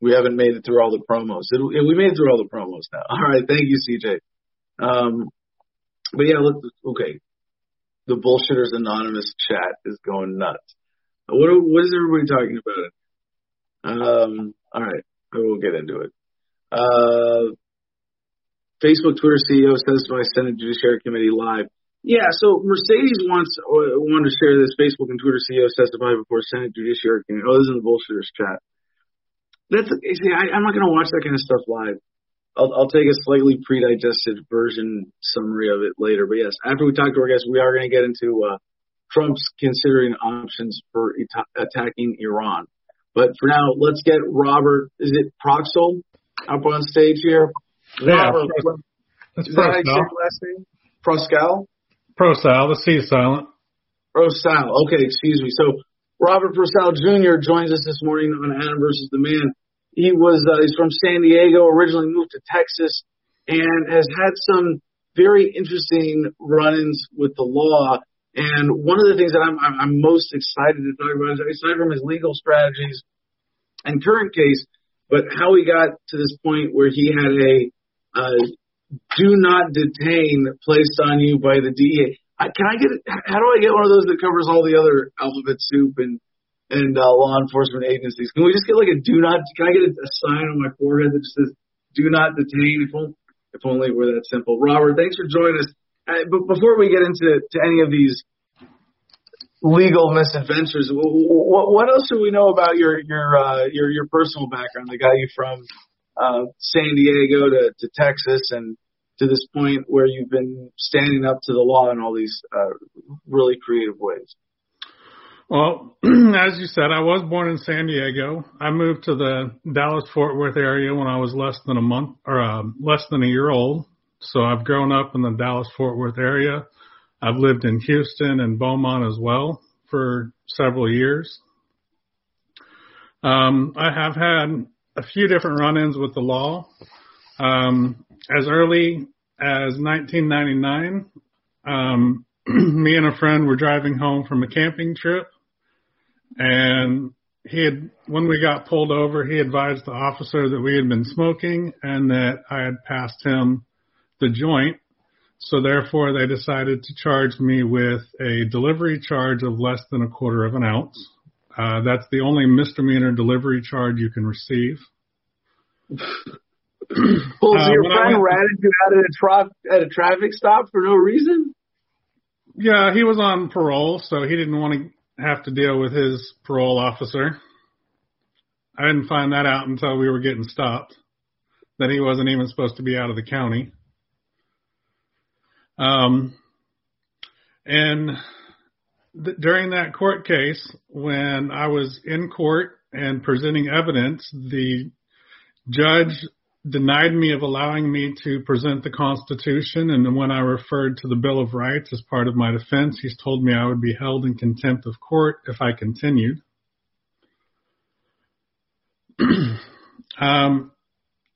we haven't made it through all the promos. It, we made it through all the promos now. All right, thank you, CJ. Um, but yeah, look, okay. The bullshitters anonymous chat is going nuts. What what is everybody talking about? Um, all right, I will get into it. Uh, Facebook Twitter CEO says to my Senate Judiciary Committee live, Yeah, so Mercedes wants uh, wanted to share this. Facebook and Twitter CEOs testified before Senate Judiciary Committee. Oh, this is in the bullshitters chat. That's see, I, I'm not going to watch that kind of stuff live. I'll, I'll take a slightly pre-digested version summary of it later. But yes, after we talk to our guests, we are going to get into uh, Trump's considering options for attacking Iran. But for now, let's get Robert. Is it Proxel up on stage here? Yeah, Robert, it's is that how you say Proscal. your last name? Proscal? Prosal, the C is silent. Prosal. Okay, excuse me. So Robert Prosal Jr. joins us this morning on Adam versus the Man. He was uh, he's from San Diego, originally moved to Texas, and has had some very interesting run-ins with the law. And one of the things that I'm I'm, I'm most excited to talk about is aside from his legal strategies and current case, but how he got to this point where he had a uh, do not detain placed on you by the DEA. I, can I get? How do I get one of those that covers all the other alphabet soup and and uh, law enforcement agencies? Can we just get like a do not? Can I get a, a sign on my forehead that just says "Do not detain"? If only, if only it were that simple. Robert, thanks for joining us. Uh, but before we get into to any of these legal misadventures, what, what else do we know about your your uh, your your personal background? The got you from uh, San Diego to, to Texas and to this point where you've been standing up to the law in all these uh, really creative ways. Well, *clears throat* as you said, I was born in San Diego. I moved to the Dallas Fort Worth area when I was less than a month or uh, less than a year old. So I've grown up in the Dallas Fort Worth area. I've lived in Houston and Beaumont as well for several years. Um, I have had a few different run-ins with the law. Um, as early as 1999, um, *clears throat* me and a friend were driving home from a camping trip, and he had when we got pulled over, he advised the officer that we had been smoking and that I had passed him the joint. So therefore, they decided to charge me with a delivery charge of less than a quarter of an ounce. Uh, that's the only misdemeanor delivery charge you can receive. *clears throat* Well, so Uh, your friend went- ratted you out at a, tra- at a traffic stop for no reason? Yeah, he was on parole, so he didn't want to have to deal with his parole officer. I didn't find that out until we were getting stopped, that he wasn't even supposed to be out of the county. Um, and th- during that court case, when I was in court and presenting evidence, the judge denied me of allowing me to present the Constitution. And when I referred to the Bill of Rights as part of my defense, he's told me I would be held in contempt of court if I continued. *clears throat* um,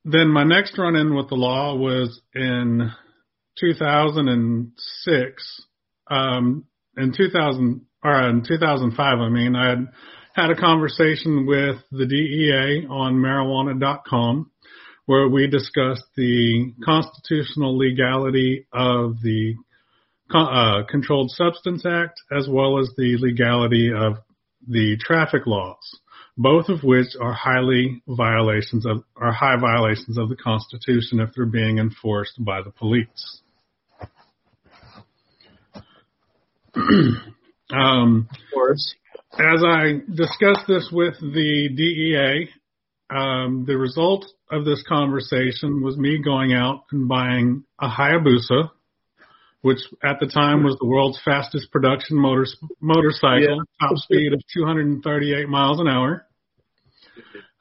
then my next run in with the law was in 2006. Um, in 2000 or in 2005, I mean, I had had a conversation with the DEA on marijuana.com where we discussed the constitutional legality of the uh, Controlled Substance Act as well as the legality of the traffic laws, both of which are highly violations of are high violations of the Constitution if they're being enforced by the police. *clears throat* um, Of course. as I discussed this with the DEA, um, the result of this conversation was me going out and buying a Hayabusa, which at the time was the world's fastest production motor, motorcycle, top speed of 238 miles an hour. *laughs*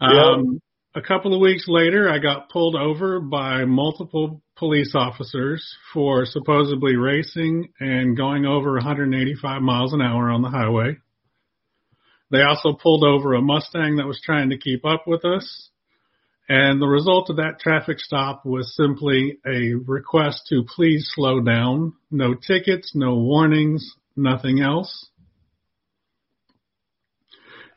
Um, a couple of weeks later, I got pulled over by multiple police officers for supposedly racing and going over 185 miles an hour on the highway. They also pulled over a Mustang that was trying to keep up with us. And the result of that traffic stop was simply a request to please slow down. No tickets, no warnings, nothing else.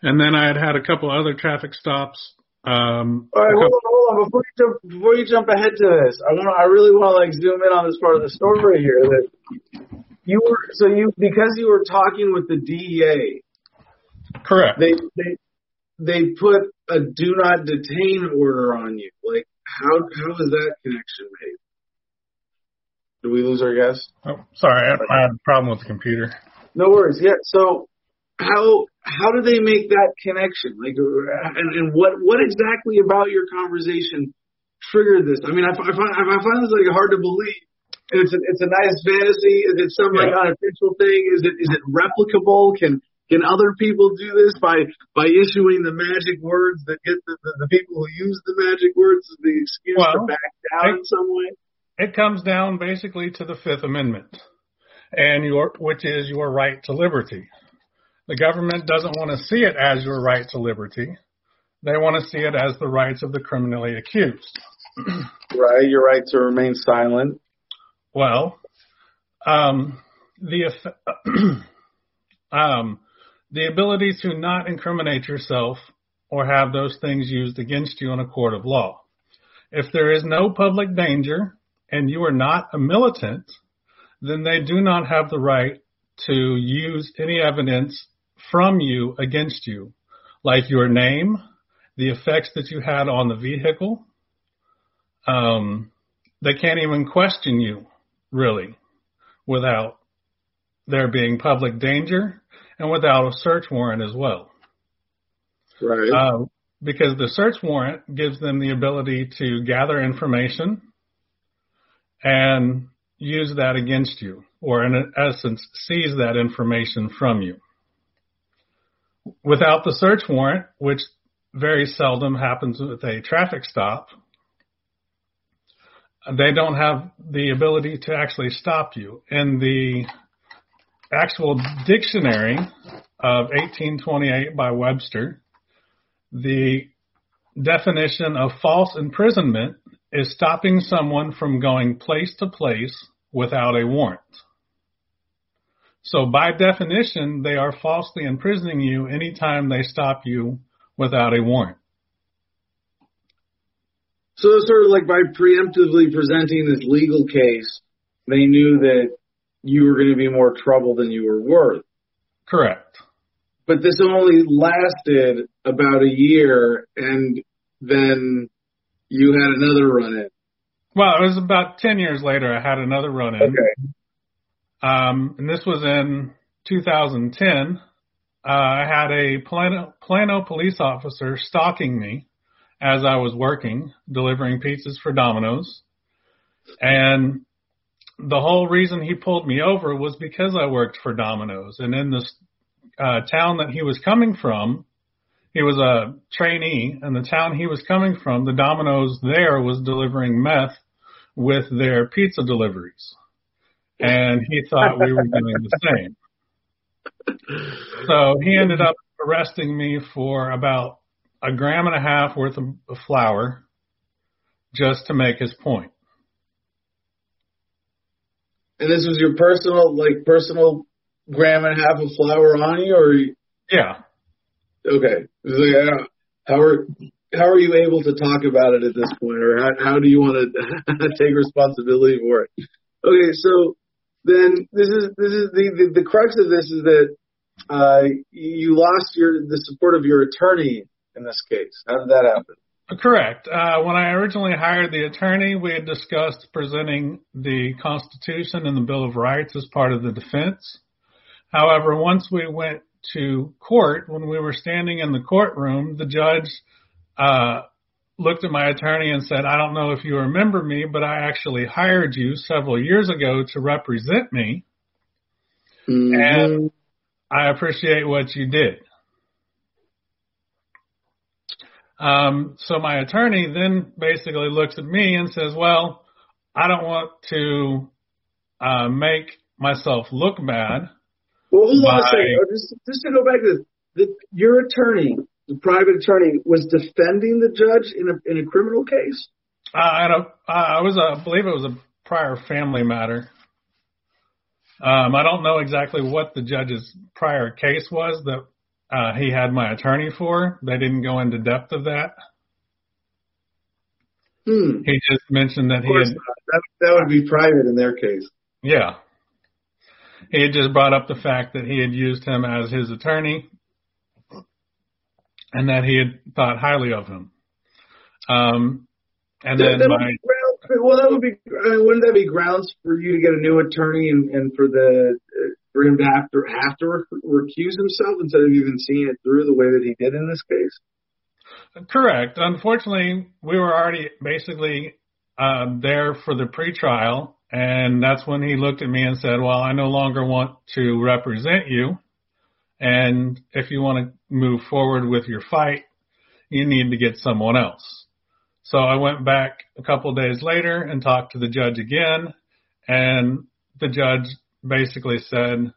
And then I had had a couple other traffic stops. Um, All right, a hold on, hold on. Before you jump, before you jump ahead to this, I want, I really want to like zoom in on this part of the story here. That you were, so you, because you were talking with the DEA, correct. they, they, they put a do not detain order on you. Like, how, how is that connection made? Did we lose our guest? Oh, sorry, I, I had a problem with the computer. No worries. Yeah. So how how do they make that connection? Like, and, and what what exactly about your conversation triggered this? I mean, I, I find I find this like hard to believe. And it's a, it's a nice fantasy. Is it some like Yeah. unofficial thing? Is it is it replicable? Can can other people do this by by issuing the magic words that get the, the, the people who use the magic words as the excuse to back down I- in some way? It comes down basically to the Fifth Amendment, and your which is your right to liberty. The government doesn't want to see it as your right to liberty. They want to see it as the rights of the criminally accused. *clears throat* Right. Your right to remain silent. Well, um, the *clears throat* um, the ability to not incriminate yourself or have those things used against you in a court of law. If there is no public danger and you are not a militant, then they do not have the right to use any evidence from you against you, like your name, the effects that you had on the vehicle. Um, they can't even question you really, without there being public danger and without a search warrant as well. Right. Uh, because the search warrant gives them the ability to gather information and use that against you, or in essence, seize that information from you. Without the search warrant, which very seldom happens with a traffic stop, they don't have the ability to actually stop you. In the actual dictionary of 1828 by Webster, the definition of false imprisonment is stopping someone from going place to place without a warrant. So by definition, they are falsely imprisoning you anytime they stop you without a warrant. So sort of like by preemptively presenting this legal case, they knew that you were going to be more trouble than you were worth. Correct. But this only lasted about a year, and then you had another run in. Well, it was about 10 years later I had another run in. Okay. Um, and this was in 2010. Uh, I had a Plano, Plano police officer stalking me as I was working, delivering pizzas for Domino's. And the whole reason he pulled me over was because I worked for Domino's. And in this uh, town that he was coming from, he was a trainee, and the town he was coming from, the Domino's there was delivering meth with their pizza deliveries. And he thought we were doing the same. So he ended up arresting me for about a gram and a half worth of flour just to make his point. And this was your personal, like personal gram and a half of flour on you, or you- Yeah. okay? It was like, uh, how are how are you able to talk about it at this point, or how how do you want to *laughs* take responsibility for it? Okay, so then this is this is the the, the crux of this is that uh, you lost your the support of your attorney in this case. How did that happen? Correct. Uh, when I originally hired the attorney, we had discussed presenting the Constitution and the Bill of Rights as part of the defense. However, once we went to court, when we were standing in the courtroom, the judge uh, looked at my attorney and said, I don't know if you remember me, but I actually hired you several years ago to represent me. And I appreciate what you did. Um, so my attorney then basically looks at me and says, well, I don't want to uh, make myself look bad. Well, hold on a second. Oh, Just, just to go back to this, the, your attorney, the private attorney, was defending the judge in a in a criminal case. Uh, I don't, uh, I was, uh, I believe it was a prior family matter. Um, I don't know exactly what the judge's prior case was that uh, he had my attorney for. They didn't go into depth of that. Hmm. He just mentioned that he had. That, that would be private in their case. Yeah. He had just brought up the fact that he had used him as his attorney and that he had thought highly of him. Um, and That, then that my, well, that would be. I mean, wouldn't that be grounds for you to get a new attorney and, and for the for him to have to have to recuse himself instead of even seeing it through the way that he did in this case? Correct. Unfortunately, we were already basically um, there for the pretrial, and that's when he looked at me and said, "Well, I no longer want to represent you, and if you want to move forward with your fight, you need to get someone else." So I went back a couple days later and talked to the judge again, and the judge basically said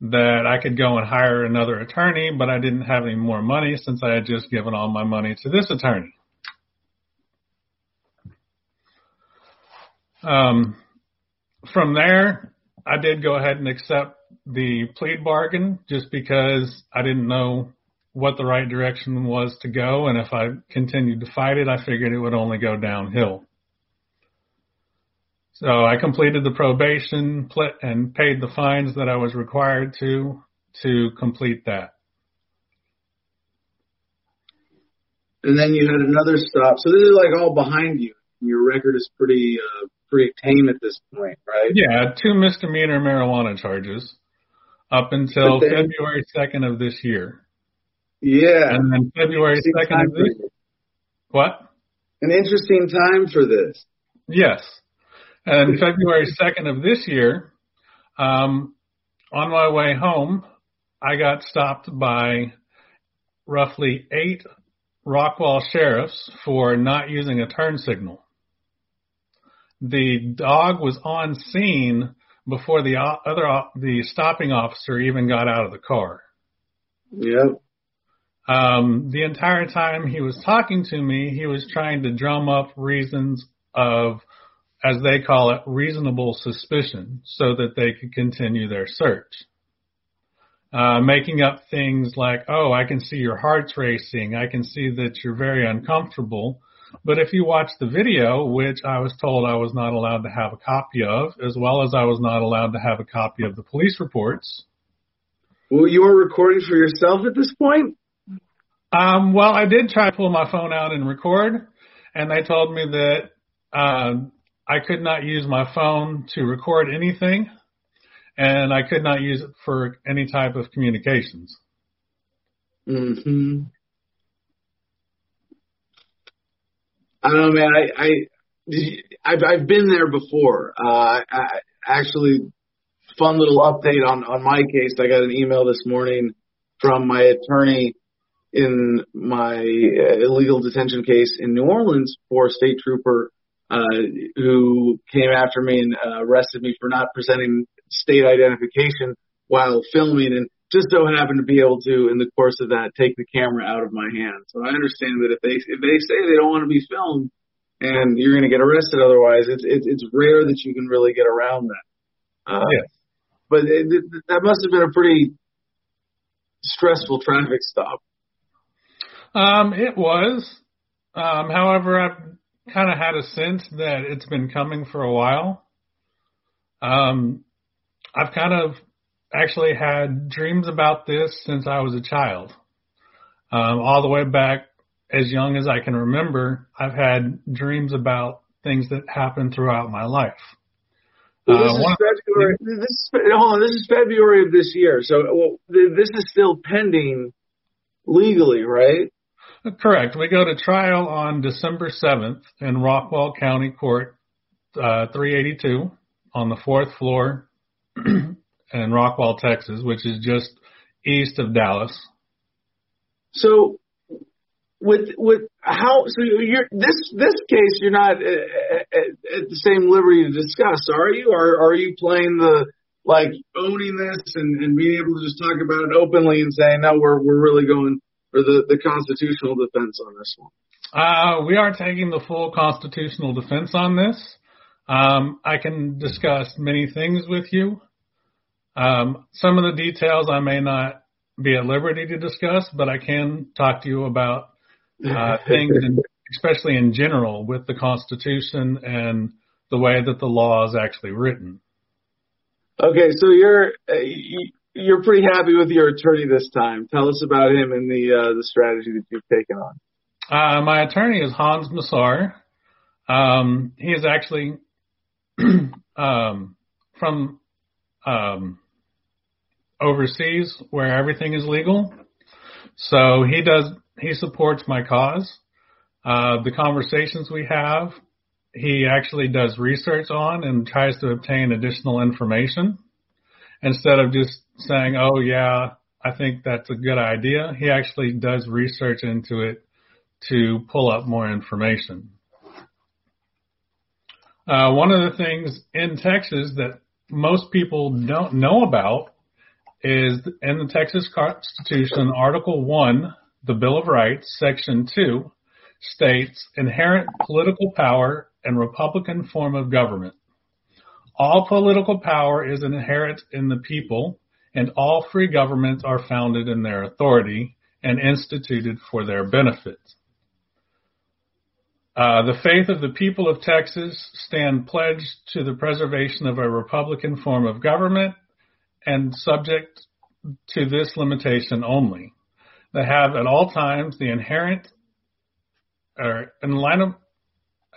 that I could go and hire another attorney, but I didn't have any more money since I had just given all my money to this attorney. Um, from there, I did go ahead and accept the plea bargain just because I didn't know what the right direction was to go. And if I continued to fight it, I figured it would only go downhill. So I completed the probation and paid the fines that I was required to to complete that. And then you had another stop. So this is like all behind you. Your record is pretty uh, pretty tame at this point, right? Yeah, two misdemeanor marijuana charges up until then, February second of this year. Yeah. And then February second of this. What? An interesting time for this. Yes. And February 2nd of this year, um, on my way home, I got stopped by roughly eight Rockwall sheriffs for not using a turn signal. The dog was on scene before the other the stopping officer even got out of the car. Yep. Um, the entire time he was talking to me, he was trying to drum up reasons of as they call it, reasonable suspicion so that they could continue their search. Uh, making up things like, oh, I can see your heart's racing. I can see that you're very uncomfortable. But if you watch the video, which I was told I was not allowed to have a copy of, as well as I was not allowed to have a copy of the police reports. Well, you were recording for yourself at this point? Um, well, I did try to pull my phone out and record, and they told me that uh, I could not use my phone to record anything, and I could not use it for any type of communications. Hmm. I don't know, man. I, I I've I've been there before. Uh, I, actually, fun little update on on my case. I got an email this morning from my attorney in my illegal detention case in New Orleans for a state trooper uh, who came after me and uh, arrested me for not presenting state identification while filming and just so happened to be able to, in the course of that, take the camera out of my hand. So I understand that if they if they say they don't want to be filmed and you're going to get arrested otherwise, it's it's, it's rare that you can really get around that. Uh, yes. But it, it, that must have been a pretty stressful traffic stop. Um, it was. Um, however, I've kind of had a sense that it's been coming for a while. Um, I've kind of actually had dreams about this since I was a child. Um, all the way back as young as I can remember, I've had dreams about things that happened throughout my life. Well, this, uh, is February, this, is, hold on, this is February of this year, so well, this is still pending legally, right? Correct. We go to trial on December 7th in Rockwall County Court uh, 382 on the fourth floor *clears throat* in Rockwall, Texas, which is just east of Dallas. So, with with how so you're this this case you're not at, at, at the same liberty to discuss, are you? Or are you playing the like owning this and, and being able to just talk about it openly and saying no, we're we're really going or the, the constitutional defense on this one? Uh, we are taking the full constitutional defense on this. Um, I can discuss many things with you. Um, some of the details I may not be at liberty to discuss, but I can talk to you about uh, *laughs* things, in, especially in general, with the Constitution and the way that the law is actually written. Okay, so you're uh, you're pretty happy with your attorney this time. Tell us about him and the uh, the strategy that you've taken on. Uh, my attorney is Hans Massar. Um, he is actually *clears throat* um, from um, overseas where everything is legal. So he does, he supports my cause. Uh, the conversations we have, he actually does research on and tries to obtain additional information instead of just saying, oh yeah, I think that's a good idea. He actually does research into it to pull up more information. Uh, one of the things in Texas that most people don't know about is in the Texas Constitution, Article 1, the Bill of Rights, Section 2, states inherent political power and Republican form of government. All political power is inherent in the people, and all free governments are founded in their authority and instituted for their benefit. Uh, the faith of the people of Texas stand pledged to the preservation of a Republican form of government and subject to this limitation only. They have at all times the inherent or inalienable,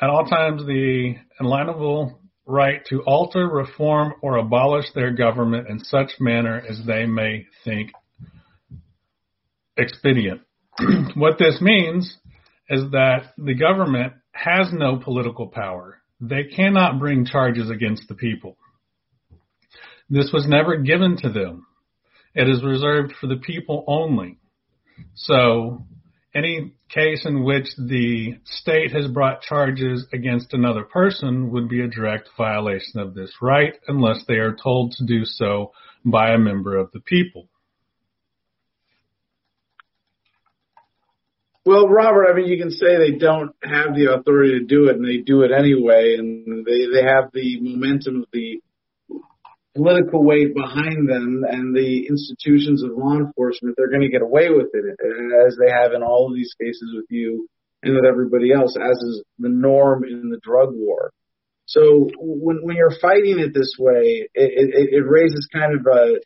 at all times the inalienable right to alter, reform, or abolish their government in such manner as they may think expedient. *clears throat* what this means is that the government has no political power. They cannot bring charges against the people. This was never given to them. It is reserved for the people only. So any case in which the state has brought charges against another person would be a direct violation of this right unless they are told to do so by a member of the people. Well, Robert, I mean, you can say they don't have the authority to do it, and they do it anyway, and they they have the momentum of the political weight behind them and the institutions of law enforcement. They're going to get away with it, uh, as they have in all of these cases with you and with everybody else, as is the norm in the drug war. So when when you're fighting it this way, it, it, it raises kind of a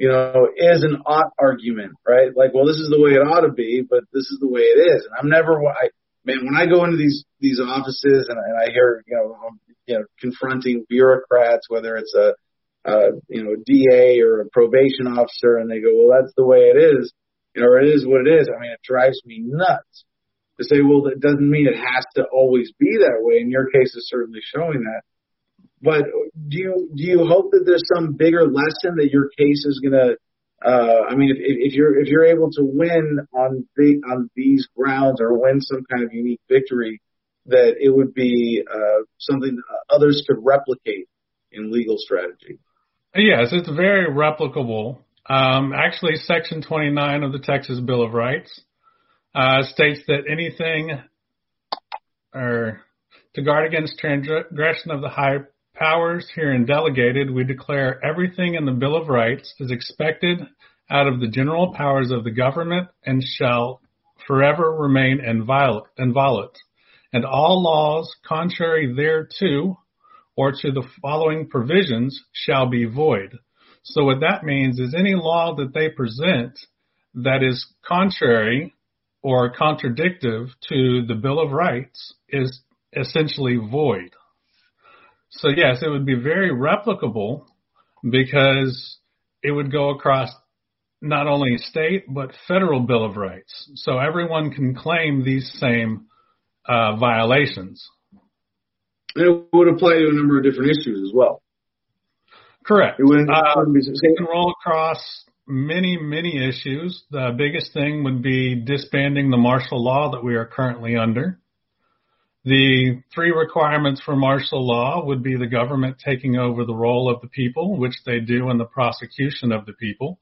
you know, is an ought argument, right? Like, well, this is the way it ought to be, but this is the way it is. And I'm never, I, man, when I go into these, these offices and, and I hear, you know, you know, confronting bureaucrats, whether it's a, uh, you know, DA or a probation officer and they go, well, that's the way it is, you know, or it is what it is. I mean, it drives me nuts to say, well, that doesn't mean it has to always be that way. In your case is certainly showing that. But do you do you hope that there's some bigger lesson that your case is going to? Uh, I mean, if, if you're if you're able to win on the on these grounds or win some kind of unique victory, that it would be uh, something others could replicate in legal strategy. Yes, it's very replicable. Um, actually, Section 29 of the Texas Bill of Rights uh, states that anything or to guard against transgression of the high powers herein delegated, we declare everything in the Bill of Rights is expected out of the general powers of the government and shall forever remain inviolate, and all laws contrary thereto or to the following provisions shall be void. So what that means is any law that they present that is contrary or contradictive to the Bill of Rights is essentially void. So yes, it would be very replicable because it would go across not only state but federal bill of rights. So everyone can claim these same uh, violations. And it would apply to a number of different issues as well. Correct. It wouldn't, uh, wouldn't it can roll across many, many issues. The biggest thing would be disbanding the martial law that we are currently under. The three requirements for martial law would be the government taking over the role of the people, which they do in the prosecution of the people.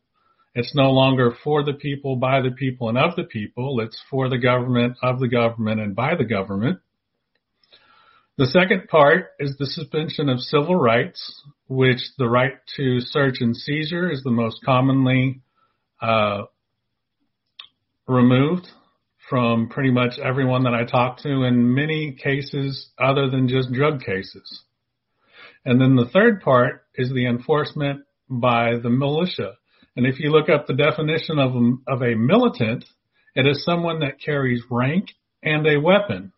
It's no longer for the people, by the people, and of the people. It's for the government, of the government, and by the government. The second part is the suspension of civil rights, which the right to search and seizure is the most commonly uh, removed from pretty much everyone that I talk to in many cases other than just drug cases. And then the third part is the enforcement by the militia. And if you look up the definition of of a militant, it is someone that carries rank and a weapon.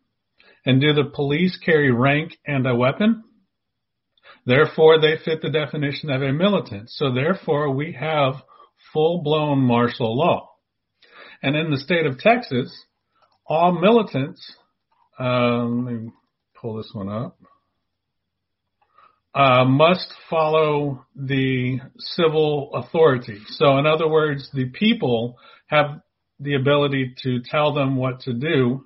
And do the police carry rank and a weapon? Therefore, they fit the definition of a militant. So therefore, we have full blown martial law. And in the state of Texas, all militants, um, let me pull this one up, uh, must follow the civil authority. So in other words, the people have the ability to tell them what to do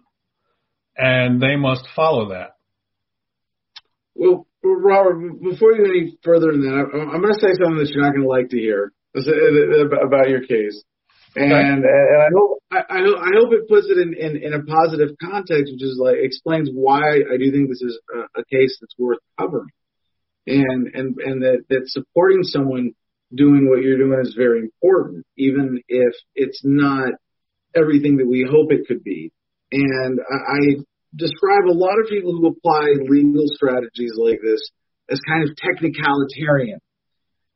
and they must follow that. Well, Robert, before you go any further than that, I'm going to say something that you're not going to like to hear uh, uh, uh, about your case. And, and I hope I, I hope it puts it in, in, in a positive context, which is like explains why I do think this is a, a case that's worth covering, and and and that that supporting someone doing what you're doing is very important, even if it's not everything that we hope it could be. And I, I describe a lot of people who apply legal strategies like this as kind of technicalitarian.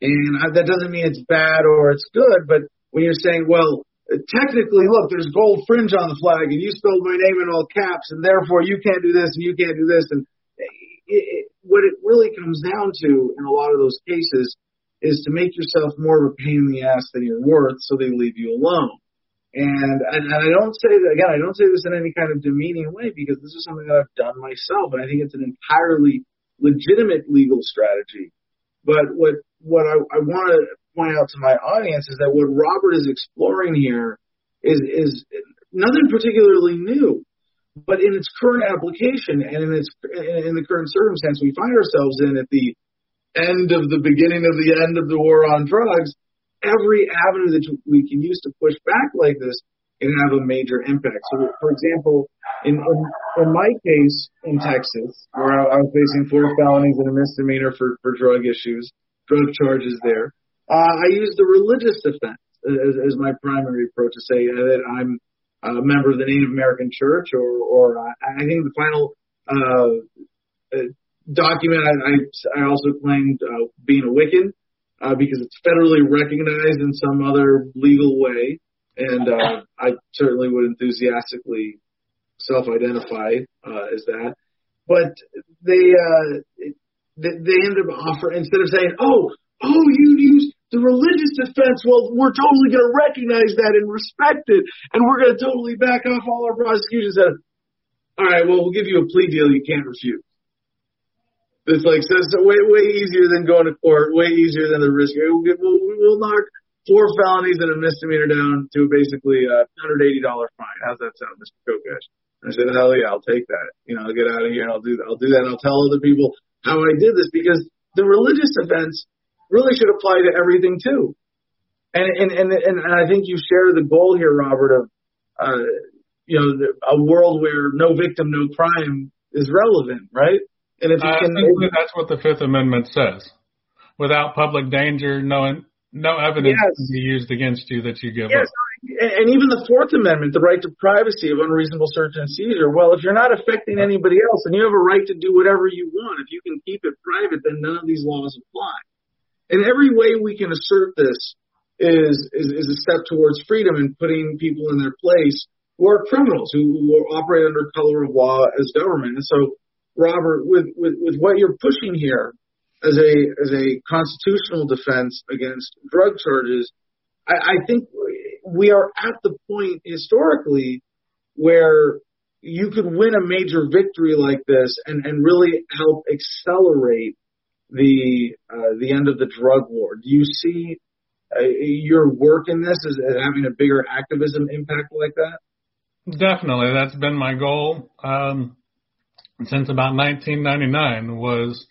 And I, that doesn't mean it's bad or it's good, but when you're saying, well, technically, look, there's gold fringe on the flag and you spelled my name in all caps and therefore you can't do this and you can't do this. And it, it, what it really comes down to in a lot of those cases is to make yourself more of a pain in the ass than you're worth so they leave you alone. And, and, I don't say that, again, I don't say this in any kind of demeaning way because this is something that I've done myself and I think it's an entirely legitimate legal strategy. But what, what I, I want to point out to my audience is that what Robert is exploring here is, is nothing particularly new, but in its current application and in its, in the current circumstance we find ourselves in at the end of the beginning of the end of the war on drugs, every avenue that we can use to push back like this can have a major impact. So, for example, in, in, in my case in Texas, where I, I was facing four felonies and a misdemeanor for, for drug issues, drug charges there, uh, I used the religious defense as, as my primary approach to say that I'm a member of the Native American Church, or, or I, I think the final uh, uh document I, I, I also claimed uh, being a Wiccan uh, because it's federally recognized in some other legal way. And uh, I certainly would enthusiastically self-identify uh, as that. But they uh, they, they ended up offering instead of saying, "Oh, oh, you use the religious defense," well, we're totally going to recognize that and respect it, and we're going to totally back off all our prosecutions. All right, well, we'll give you a plea deal you can't refuse. It's like so it's way way easier than going to court, way easier than the risk. We'll, we'll, we'll knock four felonies and a misdemeanor down to basically a hundred eighty dollar fine. How's that sound, Mr. Kokesh? I said, hell yeah, I'll take that. You know, I'll get out of here and I'll do that. I'll do that and I'll tell other people how I did this because the religious events really should apply to everything too. And and and and, and I think you share the goal here, Robert, of uh, you know, a world where no victim, no crime is relevant, right? And if you I can, think that's what the Fifth Amendment says. Without public danger, no no evidence yes. can be used against you that you give yes. up. And even the Fourth Amendment, the right to privacy of unreasonable search and seizure. Well, if you're not affecting anybody else, and you have a right to do whatever you want, if you can keep it private, then none of these laws apply. And every way we can assert this is is, is a step towards freedom and putting people in their place who are criminals who, who operate under color of law as government. And so Robert, with, with, with what you're pushing here as a as a constitutional defense against drug charges, I, I think we are at the point historically where you could win a major victory like this and, and really help accelerate the uh, the end of the drug war. Do you see uh, your work in this as, as having a bigger activism impact like that? Definitely, that's been my goal. Um, since about 1999 was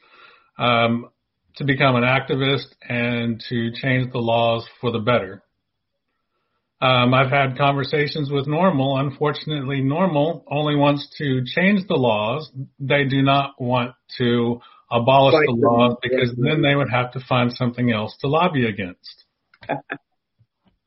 um, to become an activist and to change the laws for the better. Um, I've had conversations with NORML. Unfortunately, NORML only wants to change the laws. They do not want to abolish the laws because then they would have to find something else to lobby against. *laughs* I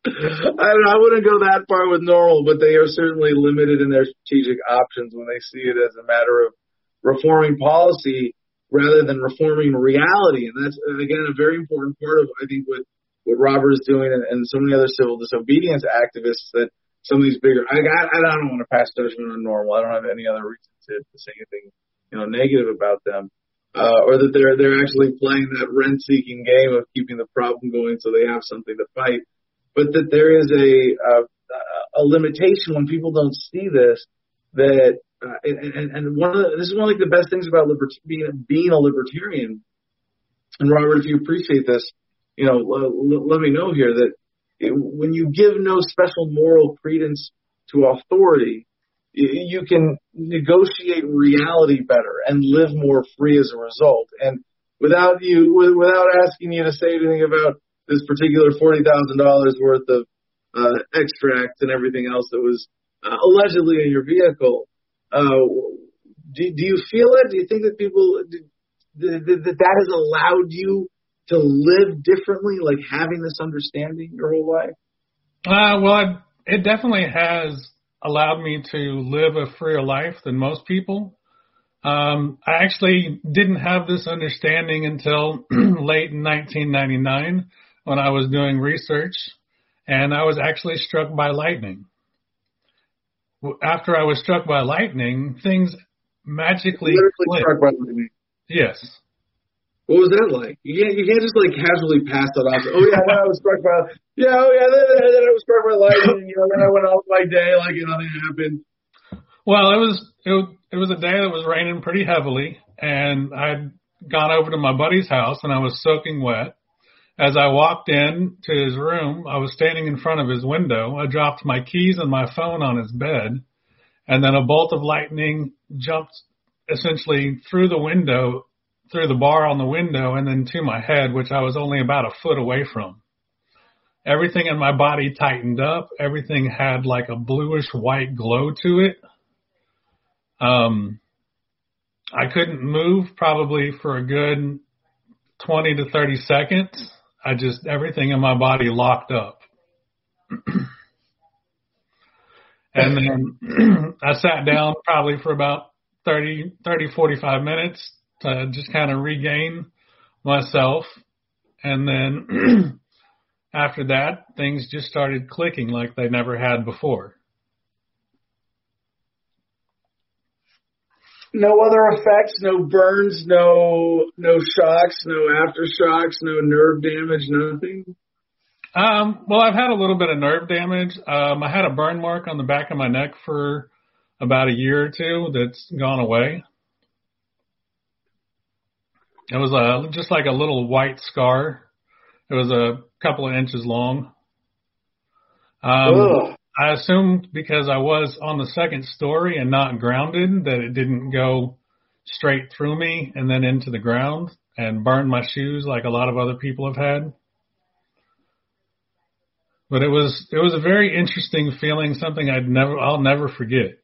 don't know. I wouldn't go that far with NORML, but they are certainly limited in their strategic options when they see it as a matter of reforming policy rather than reforming reality. And that's, again, a very important part of, I think, what, what Robert is doing and, and so many other civil disobedience activists that some of these bigger, I, I, I don't want to pass judgment on NORML. I don't have any other reason to, to say anything, you know, negative about them. Uh, or that they're they're actually playing that rent-seeking game of keeping the problem going so they have something to fight, but that there is a a, a limitation when people don't see this that uh, and, and one of the, this is one of like, the best things about libert- being being a libertarian. And Robert, if you appreciate this, you know, l- let me know here that it, when you give no special moral credence to authority, you can negotiate reality better and live more free as a result. And without you, without asking you to say anything about this particular forty thousand dollars worth of uh, extract and everything else that was uh, allegedly in your vehicle, do, do you feel it? Do you think that people that that, that has allowed you to live differently, like having this understanding your whole life? Uh, well, it definitely has allowed me to live a freer life than most people. Um, I actually didn't have this understanding until *clears throat* late in 1999 when I was doing research, and I was actually struck by lightning. After I was struck by lightning, things magically Literally struck by lightning. Yes. What was that like? You can't, you can't just like casually pass that off. Oh yeah, I was struck by. Yeah, oh yeah, then, then I was struck by lightning. You know, then I went on my day like nothing happened. Well, it was it, it was a day that was raining pretty heavily, and I'd gone over to my buddy's house, and I was soaking wet. As I walked in to his room, I was standing in front of his window. I dropped my keys and my phone on his bed, and then a bolt of lightning jumped essentially through the window through the bar on the window and then to my head, which I was only about a foot away from. Everything in my body tightened up. Everything had like a bluish white glow to it. Um, I couldn't move probably for a good 20 to 30 seconds. I just, everything in my body locked up. and then *clears throat* I sat down probably for about 30, 30, 45 minutes to just kind of regain myself. And then *clears throat* after that, things just started clicking like they never had before. No other effects, no burns, no no shocks, no aftershocks, no nerve damage, nothing. Um, well, I've had a little bit of nerve damage. Um, I had a burn mark on the back of my neck for about a year or two that's gone away. It was a just like a little white scar. It was a couple of inches long. Um, I assumed because I was on the second story and not grounded that it didn't go straight through me and then into the ground and burn my shoes like a lot of other people have had. But it was it was a very interesting feeling, something I'd never I'll never forget.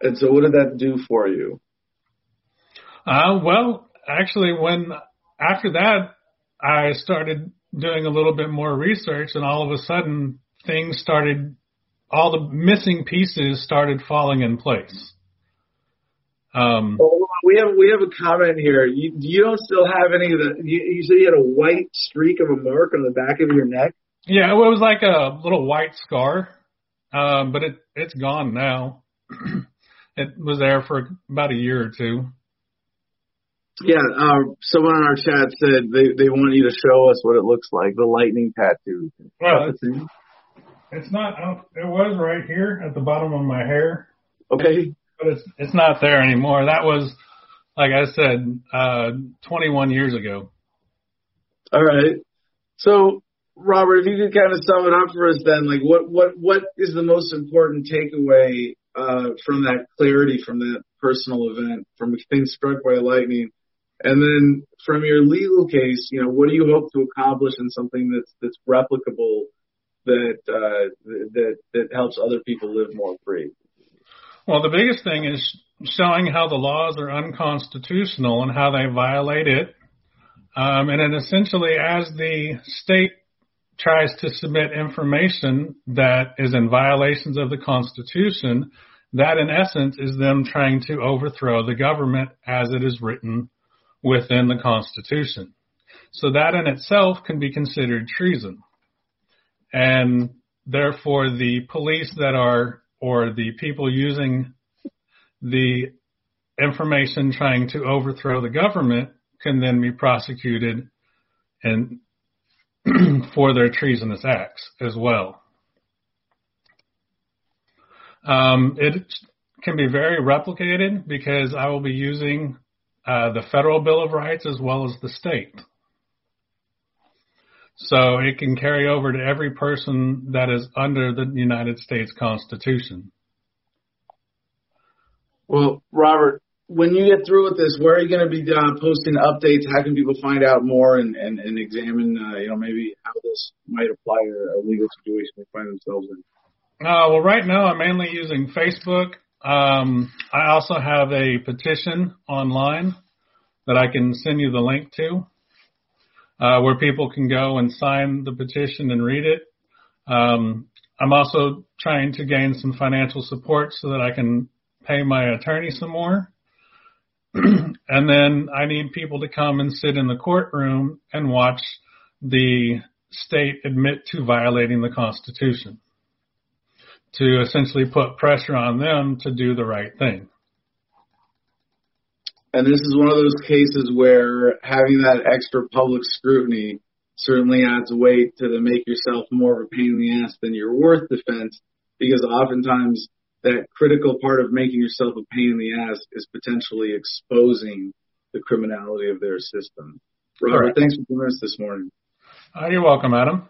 And so, what did that do for you? Uh, well, actually, when after that, I started doing a little bit more research, and all of a sudden, things started, all the missing pieces started falling in place. Um, oh, we have we have a comment here. You you don't still have any of the. You, you said you had a white streak of a mark on the back of your neck. Yeah, it was like a little white scar, um, but it it's gone now. *clears throat* it was there for about a year or two. Yeah, uh, someone on our chat said they they want you to show us what it looks like, the lightning tattoo. Well, it's, it's not. It was right here at the bottom of my hair. Okay, but it's it's not there anymore. That was, like I said, uh, 21 years ago. All right. So, Robert, if you could kind of sum it up for us, then, like, what what what is the most important takeaway uh, from that clarity from that personal event, from being struck by lightning? And then from your legal case, you know, what do you hope to accomplish in something that's that's replicable that uh, that that helps other people live more free? Well, the biggest thing is showing how the laws are unconstitutional and how they violate it. Um, and then essentially, as the state tries to submit information that is in violations of the Constitution, that in essence is them trying to overthrow the government as it is written within the Constitution. So that in itself can be considered treason. And therefore the police that are or the people using the information trying to overthrow the government can then be prosecuted and *clears throat* for their treasonous acts as well. Um, it can be very replicated because I will be using uh, the federal Bill of Rights as well as the state. So it can carry over to every person that is under the United States Constitution. Well, Robert, when you get through with this, where are you going to be uh, posting updates? How can people find out more and, and, and examine, uh, you know, maybe how this might apply to a legal situation they find themselves in? Uh, well, right now I'm mainly using Facebook. Um, I also have a petition online that I can send you the link to, uh, where people can go and sign the petition and read it. Um, I'm also trying to gain some financial support so that I can pay my attorney some more. *clears throat* and then I need people to come and sit in the courtroom and watch the state admit to violating the Constitution to essentially put pressure on them to do the right thing. And this is one of those cases where having that extra public scrutiny certainly adds weight to the make yourself more of a pain in the ass than you're worth defense because oftentimes that critical part of making yourself a pain in the ass is potentially exposing the criminality of their system. Robert, right. thanks for joining us this morning. Uh, you're welcome, Adam.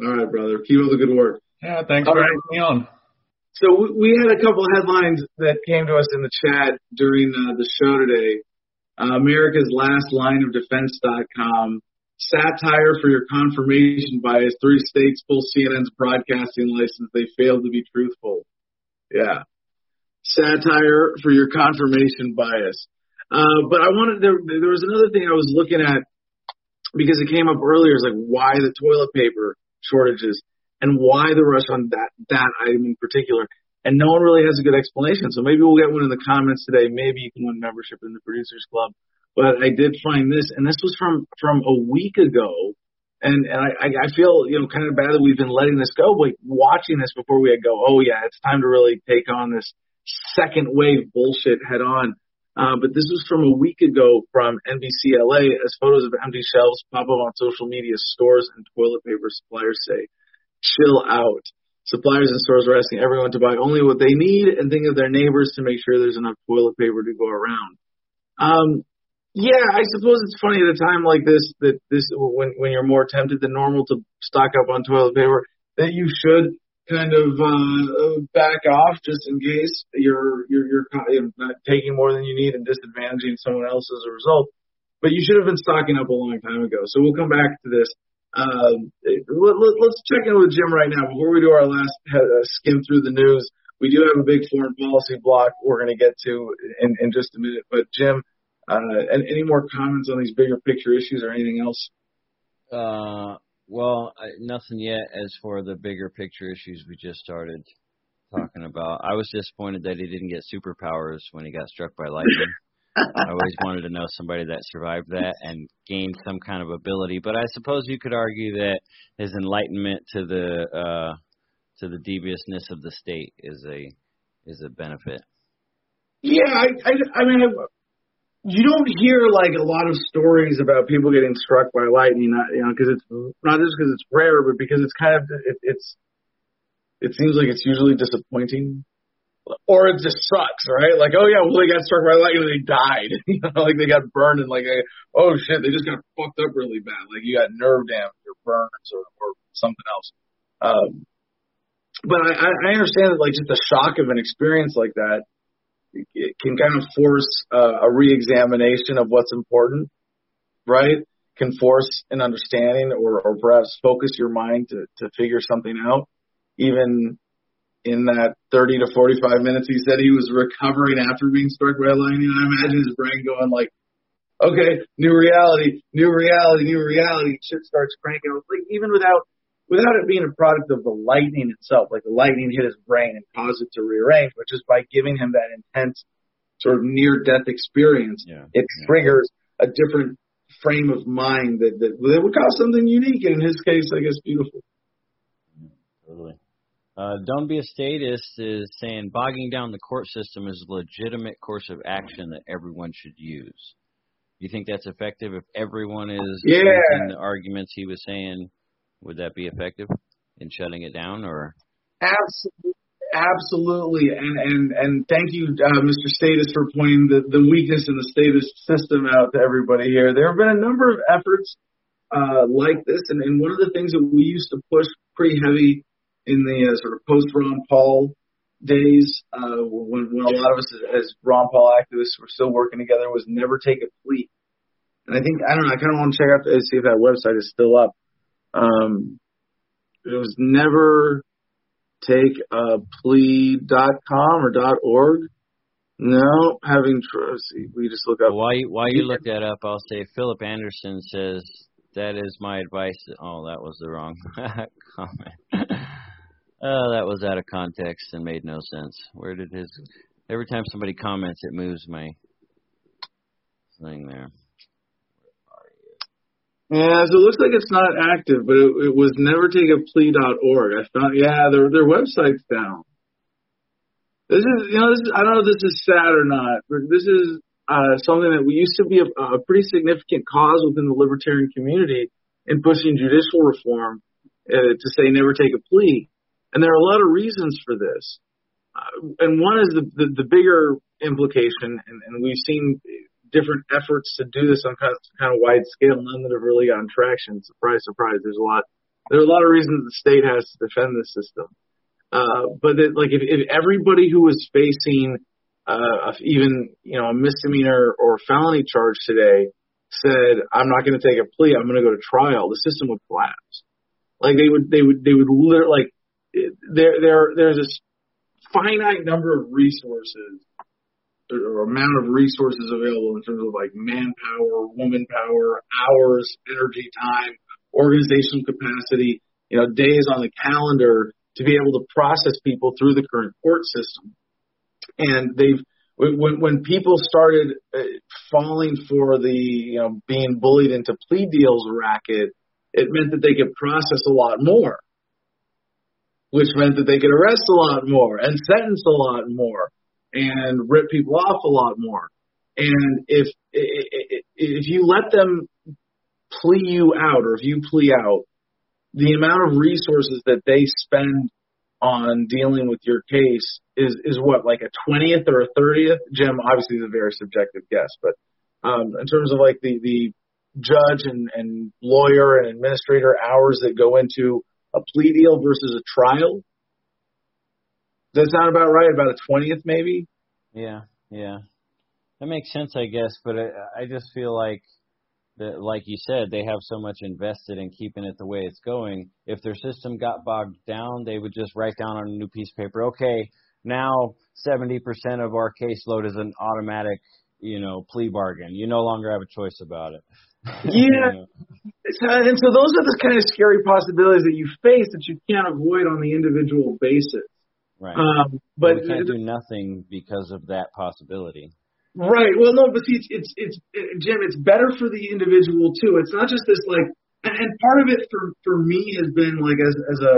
All right, brother. Keep up the good work. Yeah, thanks All for right. having me on. So we had a couple headlines that came to us in the chat during uh, the show today. Uh, America's Last Line of Defense.com. Satire for your confirmation bias. Three states pull CNN's broadcasting license. They failed to be truthful. Yeah. Satire for your confirmation bias. Uh, but I wanted, there, there was another thing I was looking at because it came up earlier. It's like why the toilet paper shortages and why the rush on that, that item in particular. And no one really has a good explanation. So maybe we'll get one in the comments today. Maybe you can win membership in the producers club. But I did find this, and this was from, from a week ago and and I, I feel you know kind of bad that we've been letting this go, like watching this before we go. Oh yeah, it's time to really take on this second wave bullshit head on. Uh, but this was from a week ago from NBCLA as photos of empty shelves pop up on social media. Stores and toilet paper suppliers say, "Chill out." Suppliers and stores are asking everyone to buy only what they need and think of their neighbors to make sure there's enough toilet paper to go around. Um, yeah, I suppose it's funny at a time like this that this when when you're more tempted than normal to stock up on toilet paper that you should kind of uh, back off just in case you're you're you're not taking more than you need and disadvantaging someone else as a result. But you should have been stocking up a long time ago. So we'll come back to this. Um, let, let, let's check in with Jim right now before we do our last uh, skim through the news. We do have a big foreign policy block we're going to get to in, in just a minute. But Jim, uh, any more comments on these bigger picture issues or anything else? Uh, well, nothing yet as for the bigger picture issues we just started talking about. I was disappointed that he didn't get superpowers when he got struck by lightning. I always wanted to know somebody that survived that and gained some kind of ability. But I suppose you could argue that his enlightenment to the uh, to the deviousness of the state is a is a benefit. Yeah, I I, I mean you don't hear like a lot of stories about people getting struck by lightning, not, you know, because it's not just because it's rare, but because it's kind of it, it's it seems like it's usually disappointing, or it just sucks, right? Like, oh yeah, well they got struck by lightning and they died, *laughs* you know, like they got burned and like, oh shit, they just got fucked up really bad, like you got nerve damage or burns or or something else. Um, but I, I understand that like just the shock of an experience like that it can kind of force uh, a reexamination of what's important, right? Can force an understanding or, or perhaps focus your mind to, to figure something out. Even in that 30 to 45 minutes, he said he was recovering after being struck by lightning. I imagine his brain going like, okay, new reality, new reality, new reality. Shit starts cranking. Like even without without it being a product of the lightning itself, like the lightning hit his brain and caused it to rearrange, but just by giving him that intense sort of near death experience, yeah, it yeah. triggers a different frame of mind that, that that would cause something unique and in his case, I guess beautiful. totally. Uh, don't be a statist is saying bogging down the court system is a legitimate course of action that everyone should use. Do you think that's effective if everyone is Yeah. using the arguments he was saying? Would that be effective in shutting it down, or Absolutely, absolutely, and and and thank you, uh, Mr. Statist, for pointing the the weakness in the status system out to everybody here. There have been a number of efforts uh, like this, and, and one of the things that we used to push pretty heavy in the uh, sort of post Ron Paul days, uh, when when a lot of us as, as Ron Paul activists were still working together, was never take a plea. And I think I don't know. I kind of want to check out to see if that website is still up. Um, it was never take a plea.com or dot .org. No, having see, we just look up. while you, while you look that up, I'll say Philip Anderson says that is my advice. Oh, that was the wrong *laughs* comment. Oh, that was out of context and made no sense. Where did his? Every time somebody comments, it moves my thing there. Yeah, so it looks like it's not active, but it, it was nevertakeaplea.org. I found, yeah, their their website's down. This is, you know, this is, I don't know if this is sad or not, but this is uh, something that we used to be a, a pretty significant cause within the libertarian community in pushing judicial reform uh, to say never take a plea. And there are a lot of reasons for this. Uh, and one is the, the, the bigger implication, and, and we've seen different efforts to do this on kind of, kind of wide scale, none that have really gotten traction. Surprise, surprise. There's a lot. There are a lot of reasons the state has to defend this system. Uh, but it, like if, if everybody who was facing uh, even you know a misdemeanor or felony charge today said, "I'm not going to take a plea. I'm going to go to trial," the system would collapse. Like they would, they would, they would literally like there, there, there's a finite number of resources or amount of resources available in terms of like manpower, woman power, hours, energy, time, organizational capacity, you know, days on the calendar to be able to process people through the current court system. And they've, when, when people started uh, falling for the, you know, being bullied into plea deals racket, it meant that they could process a lot more, which meant that they could arrest a lot more and sentence a lot more and rip people off a lot more. And if if you let them plea you out, or if you plea out, the amount of resources that they spend on dealing with your case is is what like a twentieth or a thirtieth. Jim obviously is a very subjective guess, but um, in terms of like the the judge and, and lawyer and administrator hours that go into a plea deal versus a trial, does that sound about right? About a twentieth, maybe. Yeah, yeah, that makes sense, I guess. But I, I just feel like that, like you said, they have so much invested in keeping it the way it's going. If their system got bogged down, they would just write down on a new piece of paper, okay, now 70% of our caseload is an automatic, you know, plea bargain. You no longer have a choice about it. Yeah. *laughs* You? And so those are the kind of scary possibilities that you face that you can't avoid on the individual basis. Right. Um, but we can't do nothing because of that possibility. Right. Well, no, but see, it's, it's, it's, Jim, it's better for the individual too. It's not just this like, and, and part of it for, for me has been like as, as a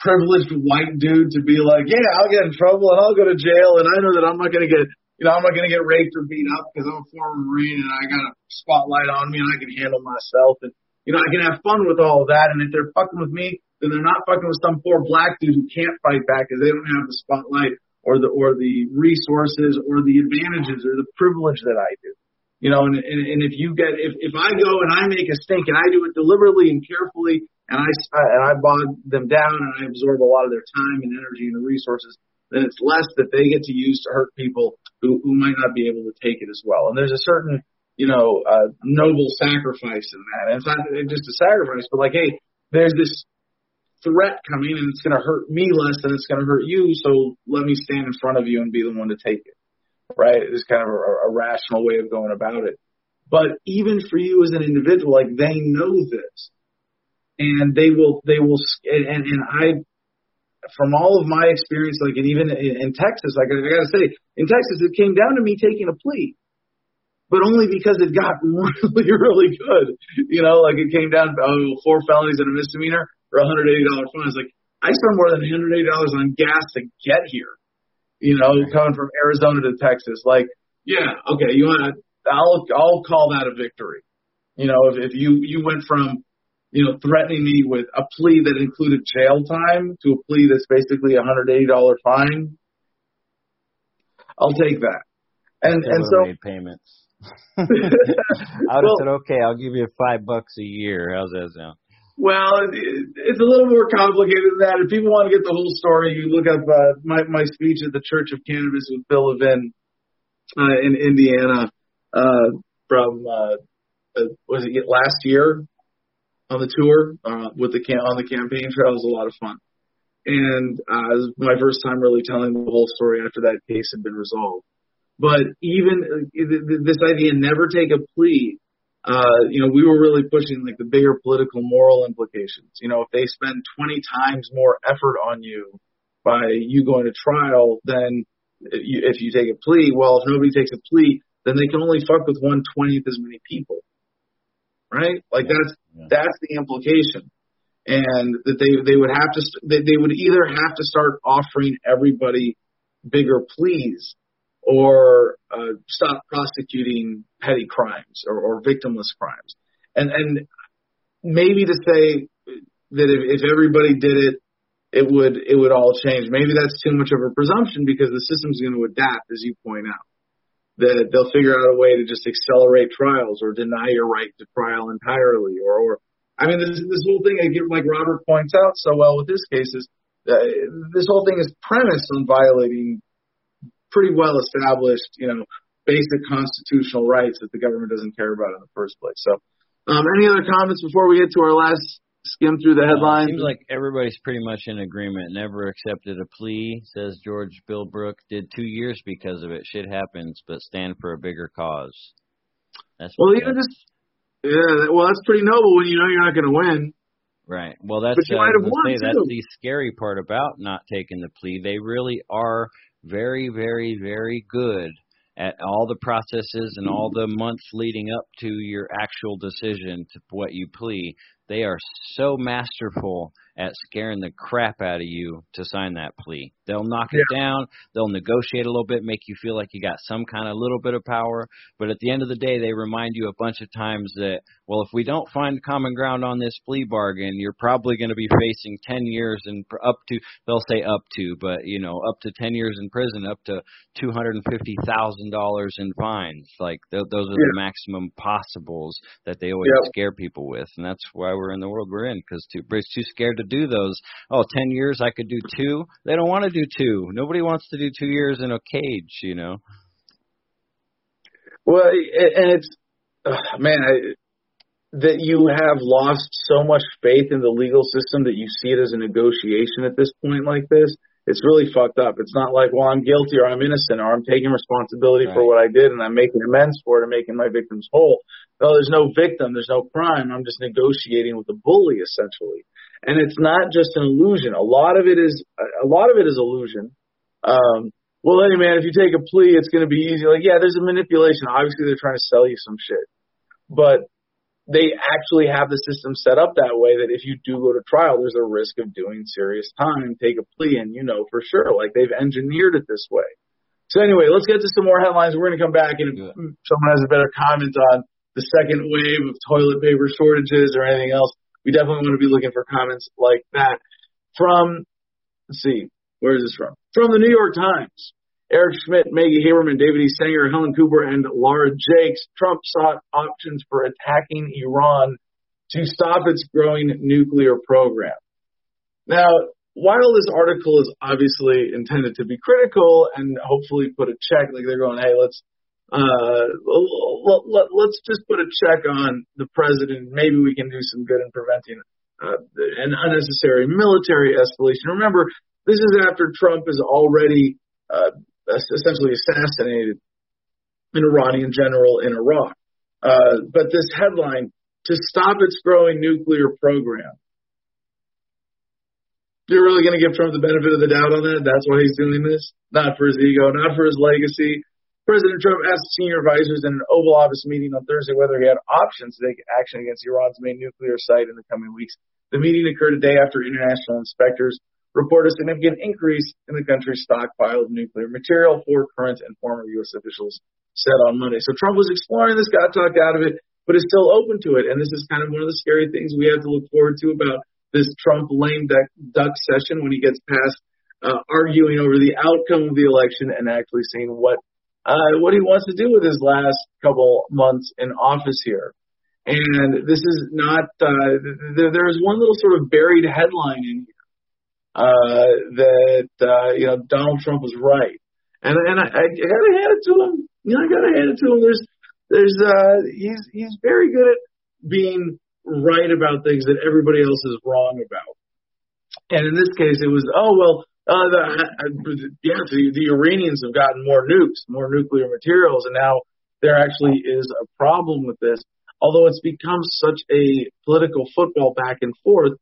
privileged white dude to be like, yeah, I'll get in trouble and I'll go to jail and I know that I'm not going to get, you know, I'm not going to get raped or beat up because I'm a former Marine and I got a spotlight on me and I can handle myself and, you know, I can have fun with all of that. And if they're fucking with me, then they're not fucking with some poor black dude who can't fight back because they don't have the spotlight or the or the resources or the advantages or the privilege that I do. You know, and and, and if you get if if I go and I make a stink and I do it deliberately and carefully and I and I bog them down and I absorb a lot of their time and energy and resources, then it's less that they get to use to hurt people who who might not be able to take it as well. And there's a certain you know uh, noble sacrifice in that. And it's not just a sacrifice, but like hey, there's this threat coming and it's going to hurt me less than it's going to hurt you. So let me stand in front of you and be the one to take it. Right? It's kind of a, a rational way of going about it. But even for you as an individual, like they know this and they will, they will, and, and I, from all of my experience, like, and even in, in Texas, like I gotta say, in Texas, it came down to me taking a plea but only because it got *laughs* really, really good. You know, like it came down to oh, four felonies and a misdemeanor or a hundred eighty dollar fine. I was like, I spent more than $180 on gas to get here. You know, coming from Arizona to Texas. Like, yeah, okay, you want to? I'll I'll call that a victory. You know, if, if you you went from you know threatening me with a plea that included jail time to a plea that's basically a hundred eighty dollar fine, I'll take that. And and so payments. *laughs* I would have well, said, okay, I'll give you five bucks a year. How's that sound? Well, it's a little more complicated than that. If people want to get the whole story, you look up uh, my my speech at the Church of Cannabis with Bill Levin uh, in Indiana uh, from uh, uh, was it last year on the tour uh, with the on the campaign trail. It was a lot of fun, and uh, it was my first time really telling the whole story after that case had been resolved. But even uh, this idea, never take a plea uh, you know, we were really pushing like the bigger political moral implications. You know, if they spend 20 times more effort on you by you going to trial than if you take a plea, well, if nobody takes a plea, then they can only fuck with one twentieth as many people. Right? Like that's yeah. that's the implication. And that they they would have to they, they would either have to start offering everybody bigger pleas or uh, stop prosecuting petty crimes or, or victimless crimes. And and maybe to say that if, if everybody did it, it would it would all change. Maybe that's too much of a presumption because the system's going to adapt, as you point out. That they'll figure out a way to just accelerate trials or deny your right to trial entirely, or, or I mean, this this whole thing, like Robert points out so well with this case, is uh, this whole thing is premised on violating pretty well established, you know, basic constitutional rights that the government doesn't care about in the first place. So, um, any other comments before we get to our last skim through the headlines? Uh, seems like everybody's pretty much in agreement. Never accepted a plea, says George Bilbrook. Did two years because of it. Shit happens, but stand for a bigger cause. That's well, even just yeah. Well, that's pretty noble when you know you're not going to win. Right. Well, that's but you uh, might have won say, that's the scary part about not taking the plea. They really are very, very, very good at all the processes and all the months leading up to your actual decision to what you plea. They are so masterful at scaring the crap out of you to sign that plea. They'll knock yeah. it down, they'll negotiate a little bit, make you feel like you got some kind of little bit of power, but at the end of the day they remind you a bunch of times that well if we don't find common ground on this plea bargain, you're probably going to be facing 10 years and up to they'll say up to, but you know, up to 10 years in prison, up to $250,000 in fines. Like th- those are yeah. the maximum possibles that they always scare people with, and that's why we're in the world we're in because Britain's too scared to do those. Oh, ten years I could do two. They don't want to do two. Nobody wants to do two years in a cage, you know. Well, and it's uh, man, I, that you have lost so much faith in the legal system that you see it as a negotiation at this point like this. It's really fucked up. It's not like, well, I'm guilty or I'm innocent or I'm taking responsibility right. for what I did and I'm making amends for it and making my victims whole. No, there's no victim. There's no crime. I'm just negotiating with a bully essentially. And it's not just an illusion. A lot of it is, a lot of it is illusion. Um, well, hey man, if you take a plea, it's going to be easy. Like, yeah, there's a manipulation. Obviously, they're trying to sell you some shit, but they actually have the system set up that way that if you do go to trial, there's a risk of doing serious time. Take a plea, and you know for sure, like they've engineered it this way. So anyway, let's get to some more headlines. We're going to come back, and if someone has a better comment on the second wave of toilet paper shortages or anything else, we definitely want to be looking for comments like that from, let's see, where is this from? From the New York Times. Eric Schmitt, Maggie Haberman, David E. Sanger, Helen Cooper, and Laura Jakes. Trump sought options for attacking Iran to stop its growing nuclear program. Now, while this article is obviously intended to be critical and hopefully put a check, like they're going, hey, let's uh, let, us just put a check on the president. Maybe we can do some good in preventing uh, an unnecessary military escalation. Remember, this is after Trump has already uh, essentially assassinated an Iranian general in Iraq. Uh, but this headline, to stop its growing nuclear program. You're really going to give Trump the benefit of the doubt on that? That's why he's doing this? Not for his ego, not for his legacy, President Trump asked senior advisors in an Oval Office meeting on Thursday whether he had options to take action against Iran's main nuclear site in the coming weeks. The meeting occurred a day after international inspectors report a significant increase in the country's stockpile of nuclear material, for current and former U.S. officials said on Monday. So Trump was exploring this, got talked out of it, but is still open to it. And this is kind of one of the scary things we have to look forward to about this Trump lame duck, session when he gets past uh, arguing over the outcome of the election and actually seeing what uh, what he wants to do with his last couple months in office here. And this is not uh, th- there is one little sort of buried headline in here uh, that uh, you know Donald Trump was right, and and I, I gotta hand it to him. You know, I gotta hand it to him. There's there's uh, he's he's very good at being right about things that everybody else is wrong about. And in this case, it was oh well, uh, the, uh, yeah, the, the Iranians have gotten more nukes, more nuclear materials, and now there actually is a problem with this. Although it's become such a political football back and forth,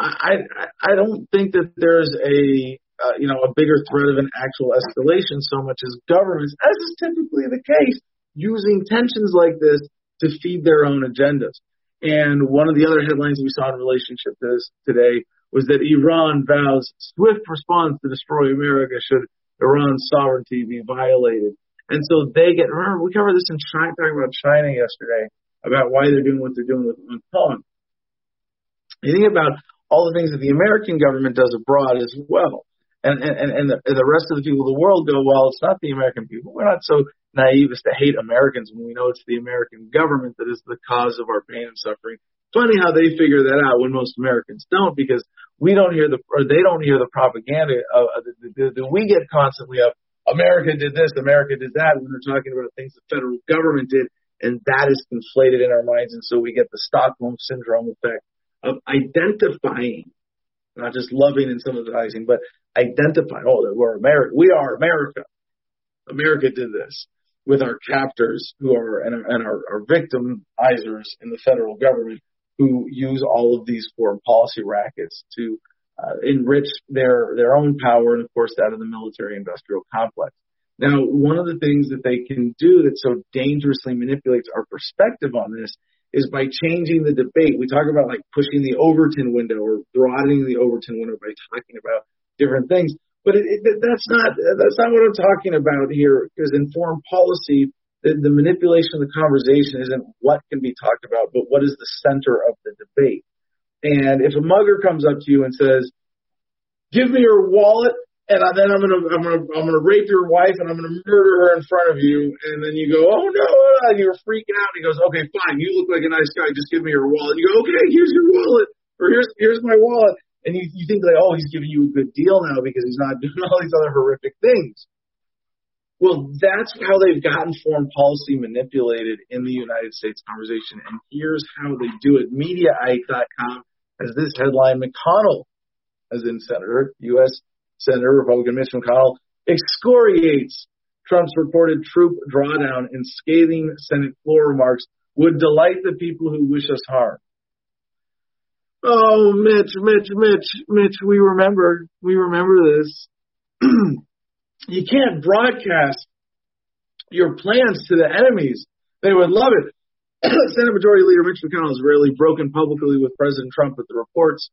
I, I don't think that there's a uh, you know a bigger threat of an actual escalation so much as governments, as is typically the case, using tensions like this to feed their own agendas. And one of the other headlines we saw in relationship to this today was that Iran vows swift response to destroy America should Iran's sovereignty be violated. And so they get, remember, we covered this in China, talking about China yesterday, about why they're doing what they're doing with Hong Kong. You think about all the things that the American government does abroad as well. And, and, and, the, the rest of the people of the world go, well, it's not the American people. We're not so naive as to hate Americans when we know it's the American government that is the cause of our pain and suffering. Funny how they figure that out when most Americans don't, because we don't hear the, or they don't hear the propaganda that we get constantly of America did this, America did that, when they're talking about things the federal government did, and that is conflated in our minds, and so we get the Stockholm syndrome effect of identifying, not just loving and sympathizing, but identifying, oh, we're America. We are America. America did this with our captors who are and, and our, our victimizers in the federal government who use all of these foreign policy rackets to uh, enrich their their own power and of course that of the military industrial complex. Now, one of the things that they can do that so dangerously manipulates our perspective on this is by changing the debate. We talk about like pushing the Overton window or broadening the Overton window by talking about different things. But it, it, that's not that's not what I'm talking about here. Because in foreign policy, the, the manipulation of the conversation isn't what can be talked about, but what is the center of the debate. And if a mugger comes up to you and says, "Give me your wallet," and then I'm gonna I'm gonna I'm gonna rape your wife and I'm gonna murder her in front of you, and then you go, oh no, uh, and you're freaking out. And he goes, okay, fine, you look like a nice guy, just give me your wallet. And you go, okay, here's your wallet, or here's here's my wallet, and you you think like, oh, he's giving you a good deal now because he's not *laughs* doing all these other horrific things. Well, that's how they've gotten foreign policy manipulated in the United States conversation, and here's how they do it. Mediaite.com has this headline: McConnell, as in Senator, U.S. Senator Republican Mitch McConnell excoriates Trump's reported troop drawdown in scathing Senate floor remarks would delight the people who wish us harm. Oh, Mitch, Mitch, Mitch, Mitch, we remember, we remember this. *clears throat* you can't broadcast your plans to the enemies. They would love it. *clears throat* Senate Majority Leader Mitch McConnell has rarely broken publicly with President Trump with the reports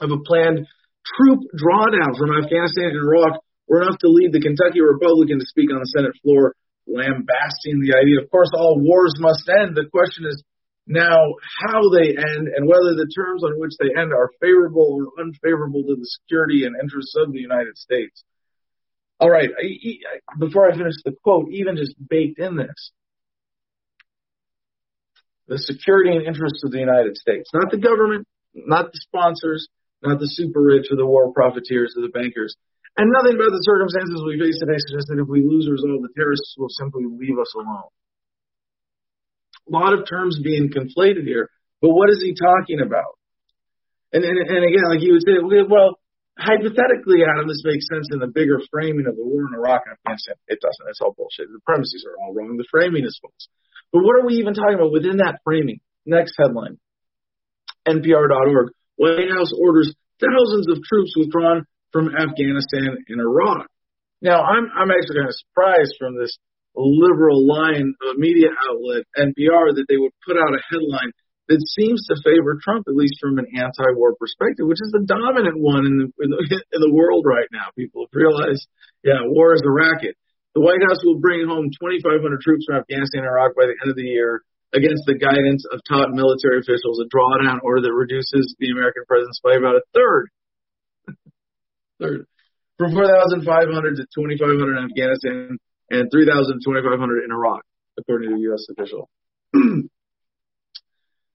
of a planned troop drawdown from Afghanistan and Iraq were enough to lead the Kentucky Republican to speak on the Senate floor, lambasting the idea. Of course, all wars must end. The question is now how they end and whether the terms on which they end are favorable or unfavorable to the security and interests of the United States. All right, before I finish the quote, even just baked in this, the security and interests of the United States, not the government, not the sponsors, not the super rich or the war profiteers or the bankers. And nothing about the circumstances we face today suggests that if we lose or resolve, the terrorists will simply leave us alone. A lot of terms being conflated here, but what is he talking about? And, and, and again, like he would say, well, hypothetically, Adam, this makes sense in the bigger framing of the war in Iraq and Afghanistan. It doesn't. It's all bullshit. The premises are all wrong. The framing is false. But what are we even talking about within that framing? Next headline. NPR.org. White House orders thousands of troops withdrawn from Afghanistan and Iraq. Now, I'm, I'm actually kind of surprised from this liberal line of media outlet, NPR, that they would put out a headline that seems to favor Trump, at least from an anti-war perspective, which is the dominant one in the, in the, in the world right now. People have realized, yeah, war is a racket. The White House will bring home 2,500 troops from Afghanistan and Iraq by the end of the year against the guidance of top military officials, a drawdown order that reduces the American presence by about a third. *laughs* third. From 4,500 to 2,500 in Afghanistan and 3,000 to 2,500 in Iraq, according to a U.S. official. *clears throat*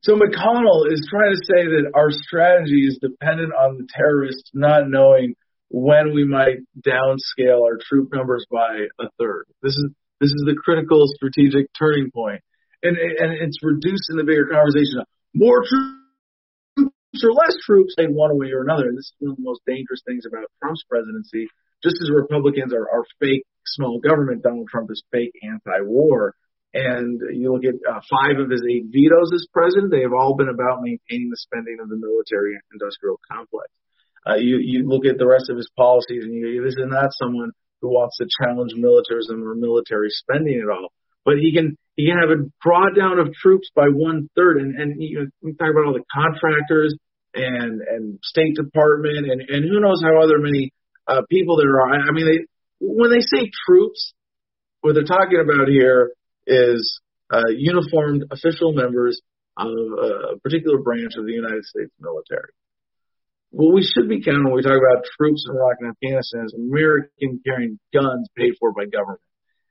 so McConnell is trying to say that our strategy is dependent on the terrorists not knowing when we might downscale our troop numbers by a third. This is this is the critical strategic turning point and and it's reducing the bigger conversation. More troops or less troops, in one way or another. And this is one of the most dangerous things about Trump's presidency. Just as Republicans are, are fake small government, Donald Trump is fake anti-war. And you look at uh, five of his eight vetoes as president; they have all been about maintaining the spending of the military-industrial complex. Uh, you you look at the rest of his policies, and you this is not someone who wants to challenge militarism or military spending at all but he can can have a drawdown of troops by one third, and and you know, we talk about all the contractors and and State Department and and who knows how other many uh, people there are. I mean, they when they say troops, what they're talking about here is uh, uniformed official members of a particular branch of the United States military. What we should be counting when we talk about troops in Iraq and Afghanistan is American carrying guns paid for by government.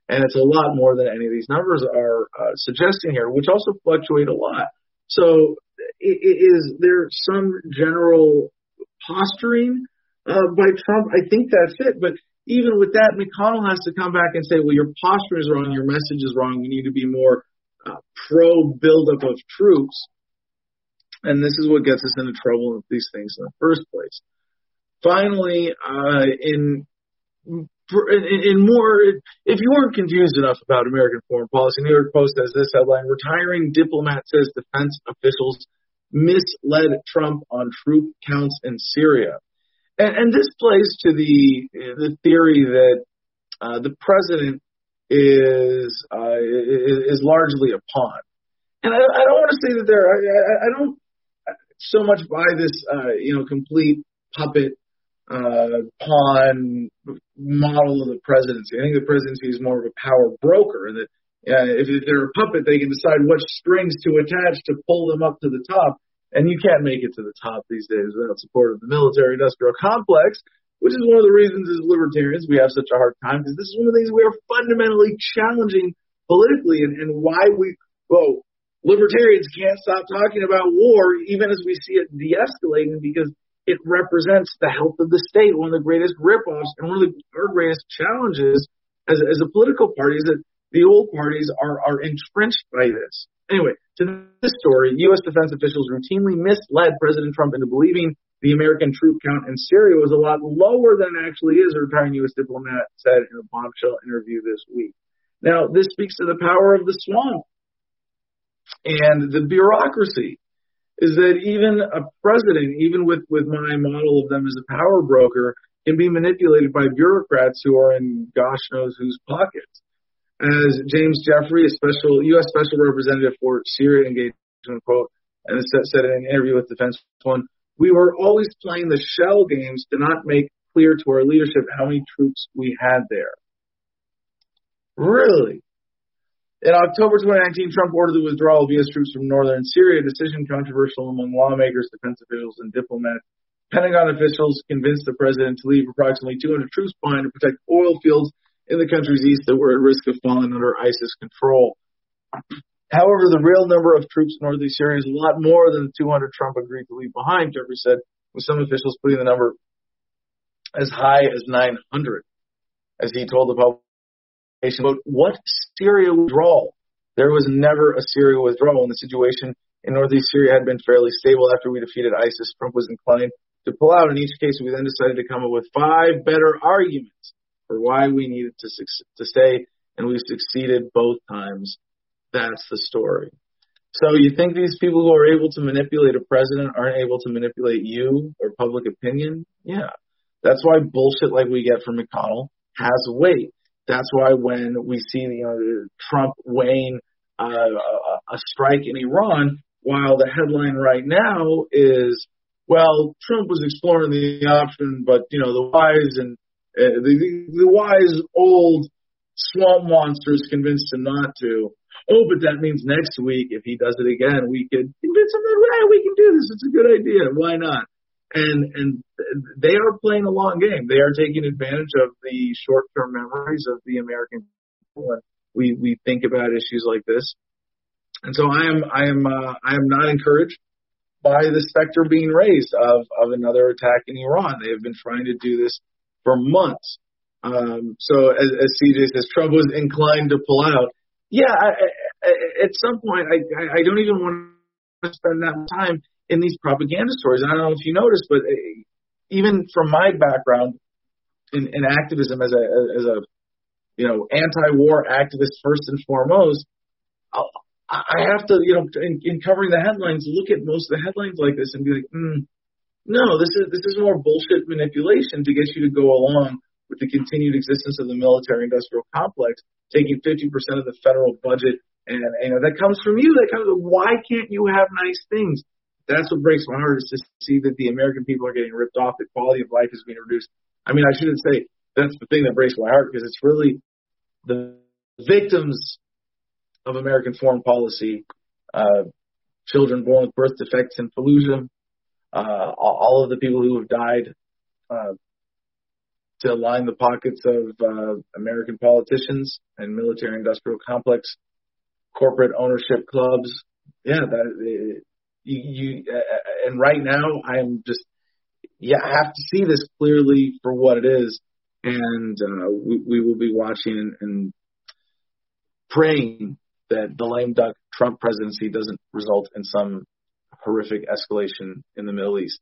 And it's a lot more than any of these numbers are uh, suggesting here, which also fluctuate a lot. So is there some general posturing uh, by Trump? I think that's it. But even with that, McConnell has to come back and say, well, your posture is wrong, your message is wrong. You need to be more uh, pro buildup of troops. And this is what gets us into trouble with these things in the first place. Finally, uh, in in more, if you weren't confused enough about American foreign policy, New York Post has this headline: "Retiring diplomat says defense officials misled Trump on troop counts in Syria," and, and this plays to the the theory that uh, the president is uh, is largely a pawn. And I, I don't want to say that there. I, I don't so much buy this, uh, you know, complete puppet uh, pawn model of the presidency. I think the presidency is more of a power broker, that uh, if they're a puppet, they can decide which strings to attach to pull them up to the top. And you can't make it to the top these days without support of the military-industrial complex, which is one of the reasons as libertarians we have such a hard time because this is one of the things we are fundamentally challenging politically, and, and why we well libertarians can't stop talking about war even as we see it de-escalating because it represents the health of the state. One of the greatest ripoffs and one of the our greatest challenges as, as a political party is that the old parties are, are entrenched by this. Anyway, to this story, U.S. defense officials routinely misled President Trump into believing the American troop count in Syria was a lot lower than it actually is, a retiring U.S. diplomat said in a bombshell interview this week. Now, this speaks to the power of the swamp and the bureaucracy is that even a president, even with, with my model of them as a power broker, can be manipulated by bureaucrats who are in gosh knows whose pockets. As James Jeffrey, a special U.S. Special Representative for Syria engagement, quote, and said in an interview with Defense One, we were always playing the shell games to not make clear to our leadership how many troops we had there. Really? In October 2019, Trump ordered the withdrawal of U.S. troops from northern Syria, a decision controversial among lawmakers, defense officials, and diplomats. Pentagon officials convinced the president to leave approximately 200 troops behind to protect oil fields in the country's east that were at risk of falling under ISIS control. However, the real number of troops in northern Syria is a lot more than the 200 Trump agreed to leave behind, Jeffrey said, with some officials putting the number as high as 900. As he told the public, but what Syria withdrawal? There was never a Syria withdrawal, and the situation in northeast Syria had been fairly stable after we defeated ISIS. Trump was inclined to pull out. In each case, we then decided to come up with five better arguments for why we needed to to stay, and we succeeded both times. That's the story. So you think these people who are able to manipulate a president aren't able to manipulate you or public opinion? Yeah. That's why bullshit like we get from McConnell has weight. That's why when we see you know Trump weighing uh, a strike in Iran, while the headline right now is, well, Trump was exploring the option, but you know the wise and uh, the the wise old swamp monsters convinced him not to. Oh, but that means next week, if he does it again, we could convince him that hey, we can do this. It's a good idea. Why not? And and they are playing a long game. They are taking advantage of the short-term memories of the American people. And we we think about issues like this. And so I am I am uh, I am not encouraged by the specter being raised of of another attack in Iran. They have been trying to do this for months. Um, so as, as CJ says, Trump was inclined to pull out. Yeah, I, I, at some point, I, I don't even want to spend that time in these propaganda stories. And I don't know if you noticed, but uh, even from my background in, in activism as a as a you know anti-war activist first and foremost, I have to you know in, in covering the headlines, look at most of the headlines like this and be like, mm, no, this is this is more bullshit manipulation to get you to go along with the continued existence of the military-industrial complex, taking 50% of the federal budget, and you know that comes from you. That comes. Why can't you have nice things? That's what breaks my heart is to see that the American people are getting ripped off. The quality of life is being reduced. I mean, I shouldn't say that's the thing that breaks my heart because it's really the victims of American foreign policy, uh, children born with birth defects in Fallujah, uh, all of the people who have died uh, to line the pockets of uh, American politicians and military industrial complex, corporate ownership clubs. Yeah, that you, you uh, and right now I'm just yeah I have to see this clearly for what it is, and uh, we, we will be watching and, and praying that the lame duck Trump presidency doesn't result in some horrific escalation in the Middle East.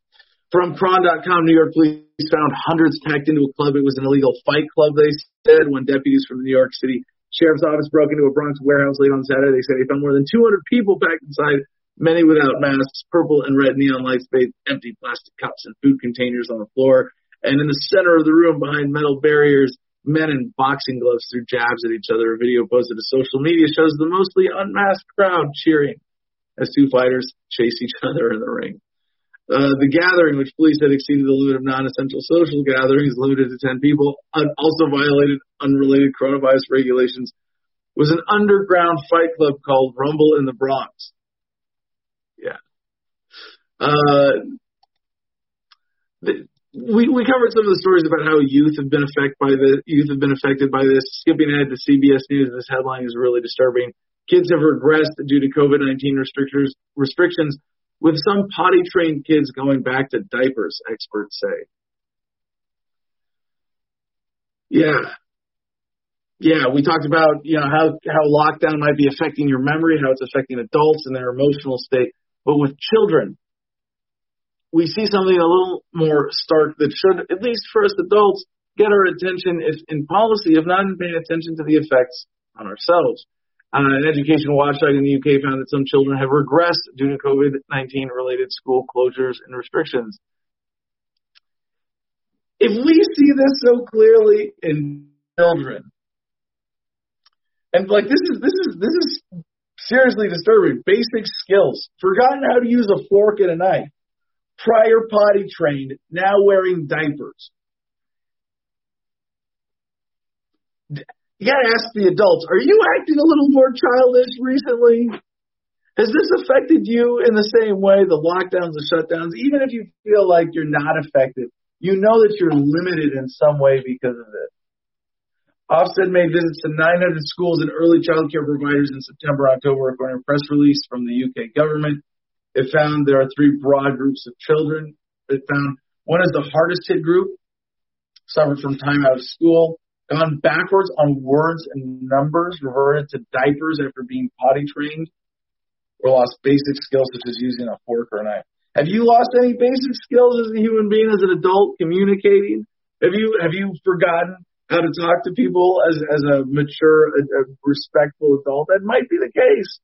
From Chron.com, New York police found hundreds packed into a club. It was an illegal fight club, they said, when deputies from the New York City Sheriff's Office broke into a Bronx warehouse late on Saturday. They said they found more than 200 people packed inside, many without masks, purple and red neon lights bathed empty plastic cups and food containers on the floor. And in the center of the room, behind metal barriers, men in boxing gloves threw jabs at each other. A video posted to social media shows the mostly unmasked crowd cheering as two fighters chase each other in the ring. Uh, the gathering, which police had exceeded the limit of non-essential social gatherings, limited to 10 people, also violated unrelated coronavirus regulations, was an underground fight club called Rumble in the Bronx. Uh, we we covered some of the stories about how youth have been affected by the youth have been affected by this. Skipping ahead to CBS News, this headline is really disturbing. Kids have regressed due to COVID-19 restrictions, restrictions, with some potty-trained kids going back to diapers, experts say. Yeah. Yeah, we talked about, you know, how, how lockdown might be affecting your memory, how it's affecting adults and their emotional state. But with children, we see something a little more stark that should, at least for us adults, get our attention if in policy, if not in paying attention to the effects on ourselves. Uh, an education watchdog in the UK found that some children have regressed due to COVID-19 related school closures and restrictions. If we see this so clearly in children, and like this is this is this is seriously disturbing. Basic skills, forgotten how to use a fork and a knife, prior potty trained, now wearing diapers. You got to ask the adults, are you acting a little more childish recently? Has this affected you in the same way, the lockdowns, the shutdowns? Even if you feel like you're not affected, you know that you're limited in some way because of this. Ofsted made visits to 900 schools and early child care providers in September, October, according to a press release from the UK government. It found there are three broad groups of children. It found one is the hardest hit group, suffered from time out of school gone backwards on words and numbers, reverted to diapers after being potty trained, or lost basic skills such as using a fork or a knife. Have you lost any basic skills as a human being, as an adult, communicating? Have you have you forgotten how to talk to people as as a mature, a, a respectful adult? That might be the case.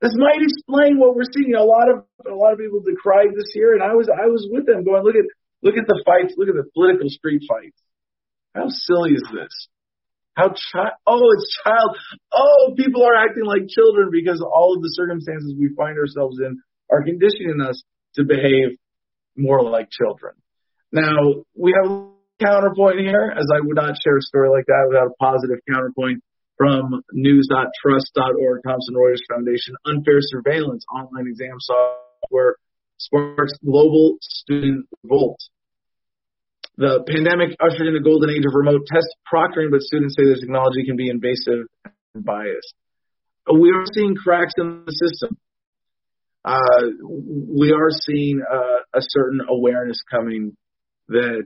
This might explain what we're seeing. A lot of a lot of people decried this year, and I was I was with them, going, look at look at the fights, look at the political street fights. How silly is this? How child? Oh, it's child. Oh, people are acting like children because all of the circumstances we find ourselves in are conditioning us to behave more like children. Now, we have a counterpoint here, as I would not share a story like that without a positive counterpoint from news.trust.org, Thomson Reuters Foundation. Unfair surveillance online exam software sparks global student revolt. The pandemic ushered in a golden age of remote test proctoring, but students say the technology can be invasive and biased. We are seeing cracks in the system. Uh, we are seeing uh, a certain awareness coming that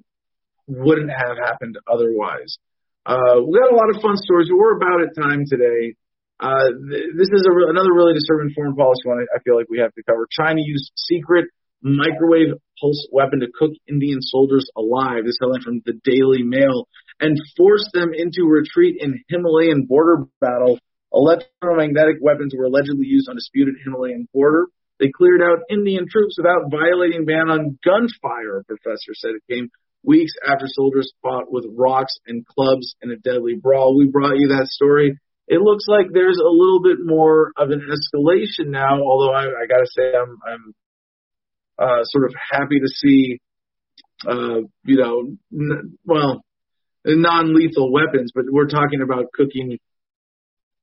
wouldn't have happened otherwise. Uh, we got a lot of fun stories. We're about at time today. Uh, th- this is re- another really disturbing foreign policy one I, I feel like we have to cover. China used secret microwave pulse weapon to cook Indian soldiers alive. This headline from the Daily Mail and forced them into retreat in Himalayan border battle. Electromagnetic weapons were allegedly used on disputed Himalayan border. They cleared out Indian troops without violating ban on gunfire, a professor said. It came weeks after soldiers fought with rocks and clubs in a deadly brawl. We brought you that story. It looks like there's a little bit more of an escalation now, although I, I gotta say I'm, I'm uh, sort of happy to see, uh, you know, n- well, non-lethal weapons, but we're talking about cooking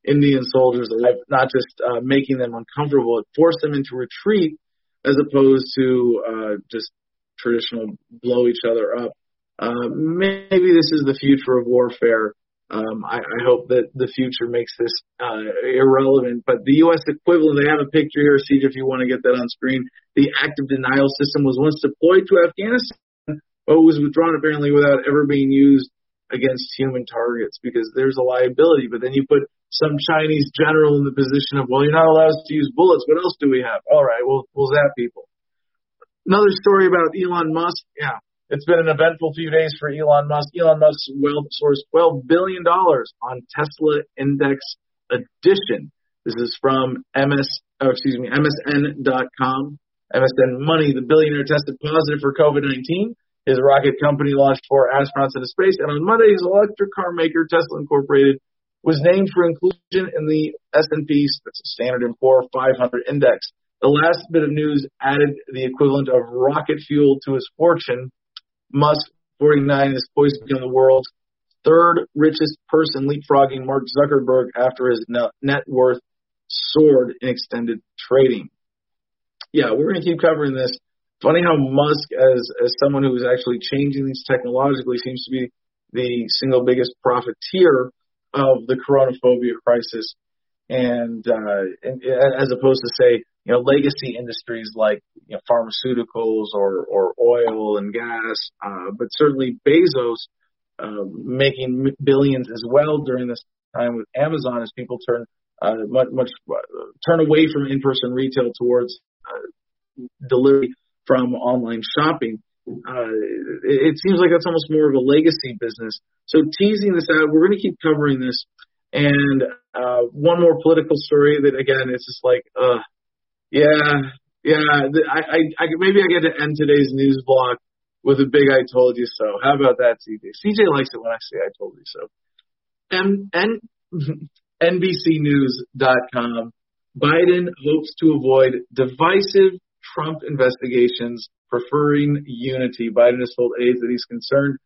Indian soldiers alive, not just uh, making them uncomfortable. It forced them into retreat as opposed to uh, just traditional blow each other up. Uh, maybe this is the future of warfare. Um, I, I hope that the future makes this uh, irrelevant. But the U.S. equivalent, they have a picture here, CJ, if you want to get that on screen. The active denial system was once deployed to Afghanistan, but was withdrawn apparently without ever being used against human targets because there's a liability. But then you put some Chinese general in the position of, well, you're not allowed to use bullets. What else do we have? All right, we'll, we'll zap people. Another story about Elon Musk. Yeah, it's been an eventful few days for Elon Musk. Elon wealth sourced $12 billion on Tesla Index Addition. This is from MS, oh, excuse me, MSN.com. MSN Money, the billionaire tested positive for COVID-19. His rocket company launched four astronauts into space, and on Monday, his electric car maker, Tesla Incorporated, was named for inclusion in the S&P that's a Standard & Poor 500 index. The last bit of news added the equivalent of rocket fuel to his fortune. Musk, 49, is poised to become the world's third richest person, leapfrogging Mark Zuckerberg after his net worth soared in extended trading. Yeah, we're going to keep covering this. Funny how Musk, as as someone who is actually changing these technologically, seems to be the single biggest profiteer of the coronaphobia crisis, and, uh, and as opposed to say you know, legacy industries like you know, pharmaceuticals or, or oil and gas, uh, but certainly Bezos uh, making billions as well during this time with Amazon as people turn uh, much, much uh, turn away from in-person retail towards uh, delivery from online shopping. Uh, it, it seems like that's almost more of a legacy business. So teasing this out, we're going to keep covering this. And one more political story that again, it's just like, yeah, yeah. I, I, I maybe I get to end today's news block with a big "I told you so." How about that, CJ? CJ likes it when I say "I told you so." M- N- *laughs* NBCNews.com. Biden hopes to avoid divisive Trump investigations, preferring unity. Biden has told aides that he's concerned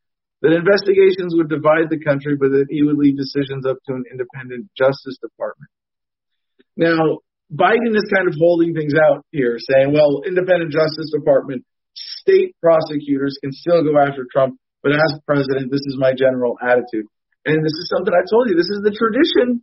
that investigations would divide the country, but that he would leave decisions up to an independent Justice Department. Now, Biden is kind of holding things out here, saying, well, independent Justice Department, state prosecutors can still go after Trump, but as president, this is my general attitude. And this is something I told you. This is the tradition.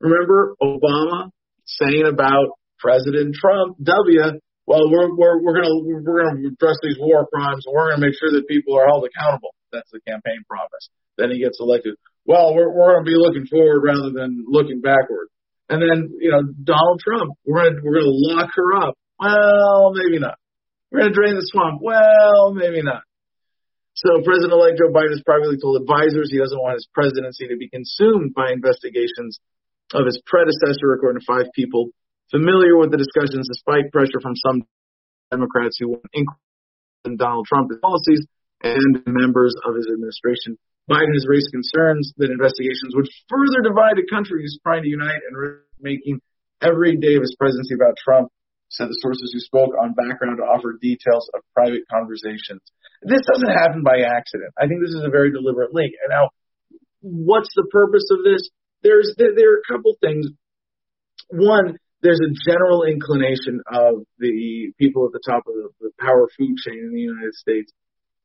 Remember Obama saying about President Trump, W, well, we're we're we're gonna we're gonna address these war crimes. and We're gonna make sure that people are held accountable. That's the campaign promise. Then he gets elected. Well, we're we're gonna be looking forward rather than looking backward. And then, you know, Donald Trump, we're gonna we're gonna lock her up. Well, maybe not. We're gonna drain the swamp. Well, maybe not. So President-elect Joe Biden has privately told advisors he doesn't want his presidency to be consumed by investigations of his predecessor, according to five people familiar with the discussions, despite pressure from some Democrats who want in Donald Trump's policies and members of his administration. Biden has raised concerns that investigations would further divide a country who's trying to unite and making every day of his presidency about Trump. said the sources who spoke on background to offer details of private conversations. This doesn't happen by accident. I think this is a very deliberate link. And now, what's the purpose of this? There's there, are a couple things. One, there's a general inclination of the people at the top of the, the power food chain in the United States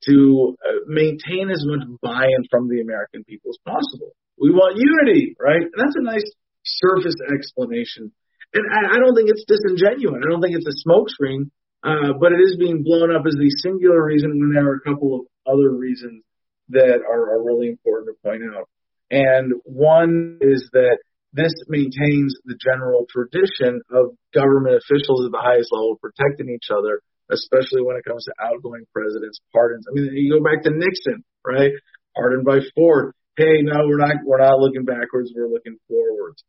to uh, maintain as much buy-in from the American people as possible. We want unity, right? And that's a nice surface explanation and I, I don't think it's disingenuous. I don't think it's a smokescreen, uh, but it is being blown up as the singular reason when there are a couple of other reasons that are, are really important to point out. And one is that this maintains the general tradition of government officials at the highest level protecting each other, especially when it comes to outgoing presidents' pardons. I mean, you go back to Nixon, right? Pardoned by Ford. Hey, no, we're not, we're not looking backwards. We're looking forwards.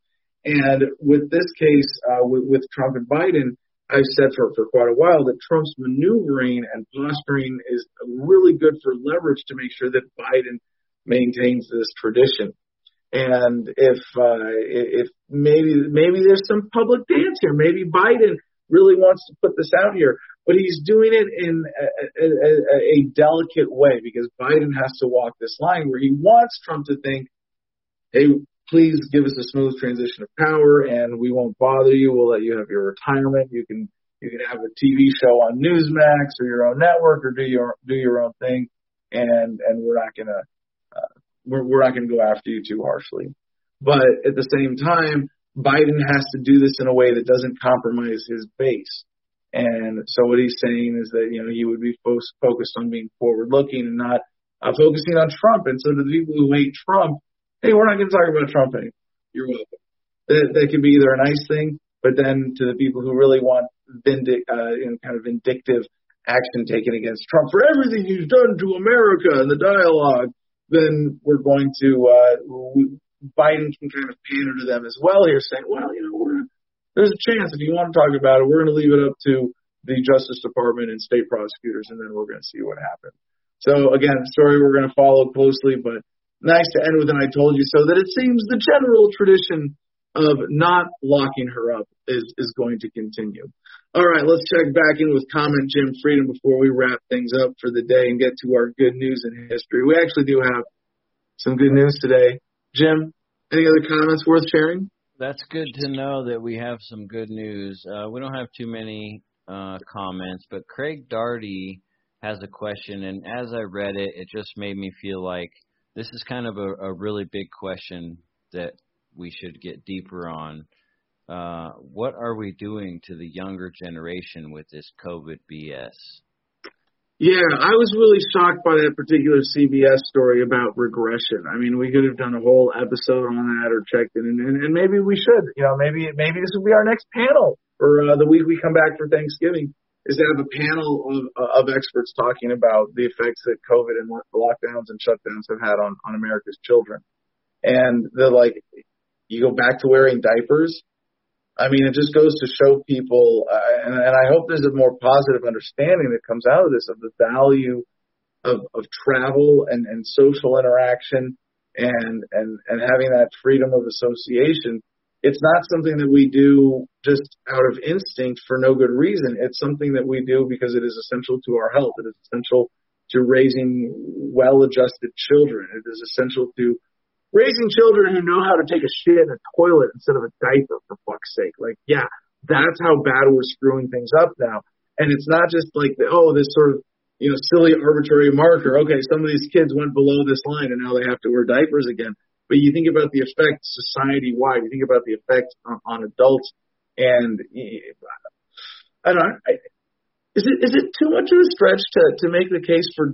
And with this case, uh, with, with Trump and Biden, I've said for, for quite a while that Trump's maneuvering and posturing is really good for leverage to make sure that Biden maintains this tradition. And if uh, if maybe maybe there's some public dance here, maybe Biden really wants to put this out here, but he's doing it in a, a, a delicate way because Biden has to walk this line where he wants Trump to think, hey, please give us a smooth transition of power and we won't bother you. We'll let you have your retirement. You can, you can have a TV show on Newsmax or your own network or do your, do your own thing. And, and we're not to, uh, we're, we're not to go after you too harshly. But at the same time, Biden has to do this in a way that doesn't compromise his base. And so what he's saying is that, you know, he would be fo- focused on being forward looking and not uh, focusing on Trump. And so to the people who hate Trump, hey, we're not going to talk about Trump anymore. You're welcome. That, that can be either a nice thing, but then to the people who really want vindic, uh, you know, kind of vindictive action taken against Trump for everything he's done to America and the dialogue, then we're going to, uh, Biden can kind of pander to them as well here, saying, well, you know, we're, there's a chance if you want to talk about it, we're going to leave it up to the Justice Department and state prosecutors, and then we're going to see what happens. So again, story we're going to follow closely, but nice to end with an I told you so that it seems the general tradition of not locking her up is, is going to continue. All right, let's check back in with comment Jim Freedom before we wrap things up for the day and get to our good news in history. We actually do have some good news today. Jim, any other comments worth sharing? That's good to know that we have some good news. Uh, we don't have too many uh, comments, but Craig Darty has a question, and as I read it, it just made me feel like – this is kind of a, a really big question that we should get deeper on. Uh, what are we doing to the younger generation with this COVID BS? Yeah, I was really shocked by that particular CBS story about regression. I mean, we could have done a whole episode on that or checked it, and, and, and maybe we should. You know, maybe maybe this will be our next panel for uh, the week we come back for Thanksgiving is to have a panel of, of experts talking about the effects that COVID and lockdowns and shutdowns have had on, on America's children. And they're like, you go back to wearing diapers. I mean, it just goes to show people, uh, and, and I hope there's a more positive understanding that comes out of this of the value of, of travel and, and social interaction and, and, and having that freedom of association it's not something that we do just out of instinct for no good reason. It's something that we do because it is essential to our health. It is essential to raising well-adjusted children. It is essential to raising children who know how to take a shit in a toilet instead of a diaper, for fuck's sake. Like, yeah, that's how bad we're screwing things up now. And it's not just like, oh, this sort of, you know, silly arbitrary marker. Okay, some of these kids went below this line and now they have to wear diapers again. But you think about the effect society wide. You think about the effect on, on adults, and I don't. know. Is it is it too much of a stretch to to make the case for,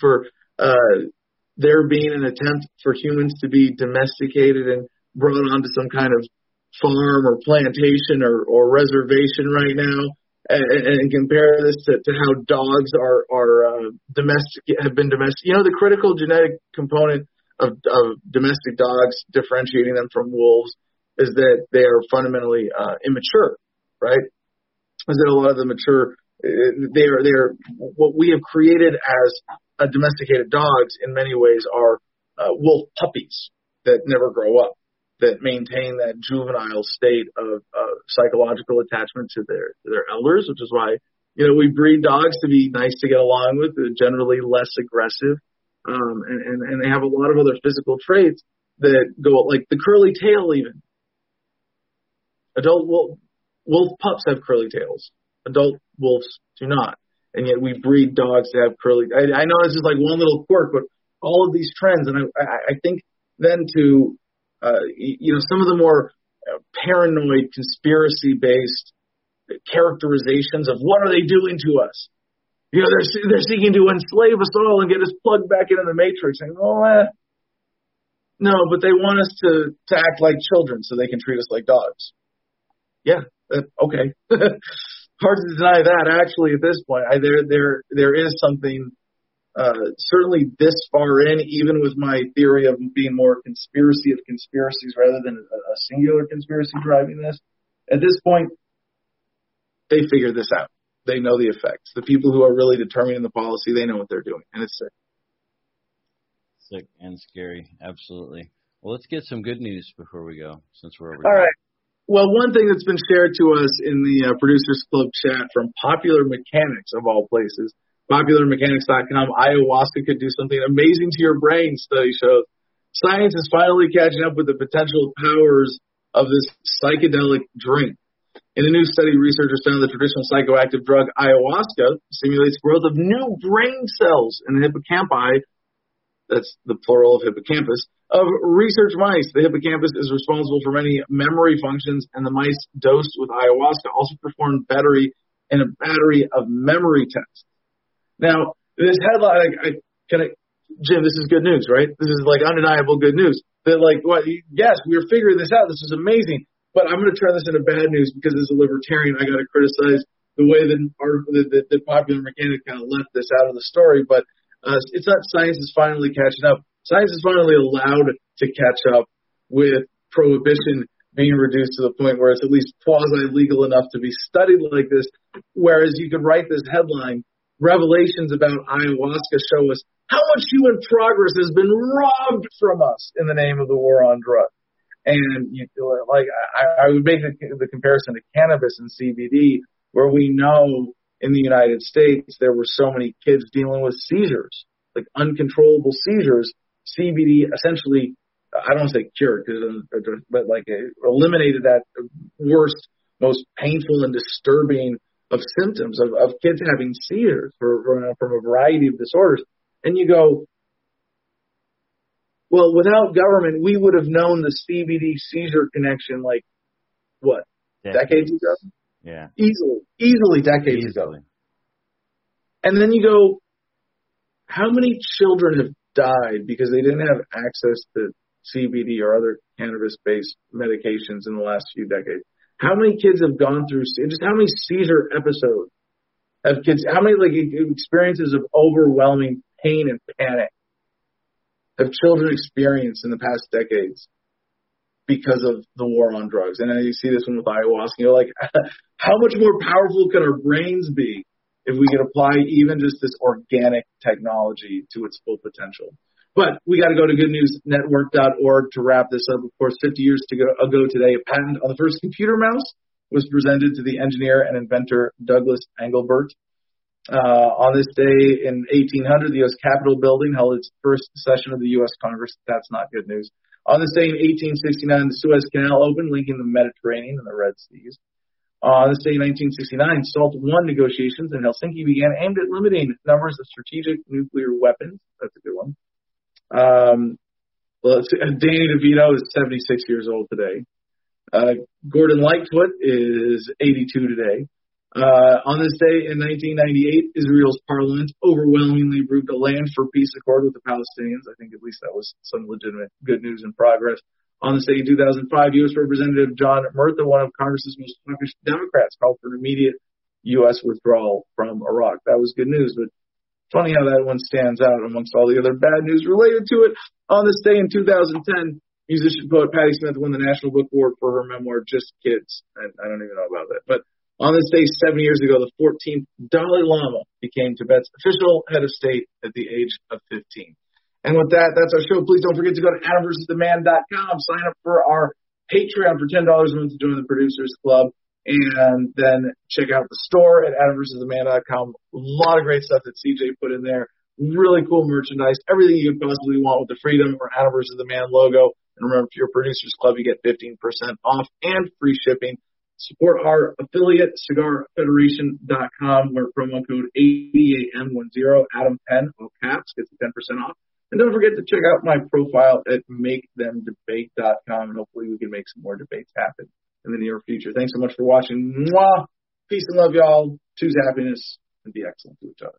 for uh, there being an attempt for humans to be domesticated and brought onto some kind of farm or plantation or, or reservation right now and, and compare this to, to how dogs are are uh, domestic have been domestic. You know, the critical genetic component of, of domestic dogs, differentiating them from wolves, is that they are fundamentally uh, immature, right? Is that a lot of the mature, they are they are what we have created as a domesticated dogs in many ways are uh, wolf puppies that never grow up. that maintain that juvenile state of uh, psychological attachment to their to their elders, which is why you know we breed dogs to be nice to get along with, they're generally less aggressive, um, and, and and they have a lot of other physical traits that go like the curly tail even. Adult wolf, wolf pups have curly tails. Adult wolves do not, and yet we breed dogs to have curly. I, I know this is like one little quirk, but all of these trends, and I, I think then to uh, you know, some of the more paranoid, conspiracy-based characterizations of what are they doing to us. You know, they're they're seeking to enslave us all and get us plugged back into the matrix. And oh, eh. no, but they want us to to act like children so they can treat us like dogs. Yeah, uh, okay. *laughs* Hard to deny that. Actually, at this point, I, there there there is something uh, certainly this far in, even with my theory of being more conspiracy of conspiracies rather than a, a singular conspiracy driving this, at this point, they figured this out. They know the effects. The people who are really determining the policy, they know what they're doing, and it's sick. Sick and scary, absolutely. Well, let's get some good news before we go, since we're over. All right. Well, one thing that's been shared to us in the uh, Producers Club chat from Popular Mechanics, of all places, popularmechanics.com, ayahuasca could do something amazing to your brain, study shows. Science is finally catching up with the potential powers of this psychedelic drink. In a new study, researchers found the traditional psychoactive drug ayahuasca stimulates growth of new brain cells in the hippocampi, that's the plural of hippocampus, of research mice. The hippocampus is responsible for many memory functions, and the mice dosed with ayahuasca also performed battery in a battery of memory tests. Now, this headline, I, I can I, Jim, this is good news, right? This is like undeniable good news. That like, what? Yes, we're figuring this out. This is amazing. But I'm going to turn this into bad news because as a libertarian, I got to criticize the way that our the, the, the popular mechanic kind of left this out of the story. But uh, it's not science is finally catching up. Science is finally allowed to catch up with prohibition being reduced to the point where it's at least quasi legal enough to be studied like this. Whereas you could write this headline revelations about ayahuasca show us how much human progress has been robbed from us in the name of the war on drugs. And you like I, I would make the, the comparison to cannabis and CBD, where we know in the United States there were so many kids dealing with seizures, like uncontrollable seizures. CBD essentially, I don't want to say cured, but like eliminated that worst, most painful and disturbing of symptoms of, of kids having seizures for, for, from a variety of disorders. And you go, well, without government, we would have known the CBD seizure connection like what decades, decades ago. Yeah, easily, easily decades easily. ago. And then you go, how many children have died because they didn't have access to CBD or other cannabis-based medications in the last few decades? How many kids have gone through just how many seizure episodes have kids? How many like experiences of overwhelming pain and panic have children experienced in the past decades because of the war on drugs? And you see this one with ayahuasca. You're like, *laughs* how much more powerful can our brains be if we could apply even just this organic technology to its full potential? But we got to go to goodnewsnetwork.org to wrap this up. Of course, 50 years ago today, a patent on the first computer mouse was presented to the engineer and inventor Douglas Engelbart. Uh, on this day in 1800, the U.S. Capitol building held its first session of the U.S. Congress. That's not good news. On day in 1869, the Suez Canal opened, linking the Mediterranean and the Red Seas. On day in 1969, SALT I negotiations in Helsinki began aimed at limiting numbers of strategic nuclear weapons. That's a good one. Um, well, *laughs* Danny DeVito is 76 years old today. Uh, Gordon Lightfoot is 82 today. Uh, on this day in 1998, Israel's parliament overwhelmingly approved a land for peace accord with the Palestinians. I think at least that was some legitimate good news and progress. On this day in 2005, U.S. Representative John Murtha, one of Congress's most popular Democrats, called for an immediate U.S. withdrawal from Iraq. That was good news, but Funny how that one stands out amongst all the other bad news related to it. On this day in 2010, musician poet Patti Smith won the National Book Award for her memoir Just Kids. I, I don't even know about that. But on this day seven years ago, the 14th Dalai Lama became Tibet's official head of state at the age of 15. And with that, that's our show. Please don't forget to go to adamversustheman.com, sign up for our Patreon for $10 a month to join the Producers Club, and then check out the store at adamversustheman.com. A lot of great stuff that CJ put in there. Really cool merchandise. Everything you could possibly want with the Freedom or Adam versus the Man logo. And remember, if you're a Producers Club, you get 15% off and free shipping. Support our affiliate, cigarfederation.com, where promo code ADAM10, Adam10, all caps, gets you 10% off. And don't forget to check out my profile at makethemdebate.com, and hopefully we can make some more debates happen in the near future. Thanks so much for watching. Mwah! Peace and love, y'all. Choose happiness and be excellent to each other.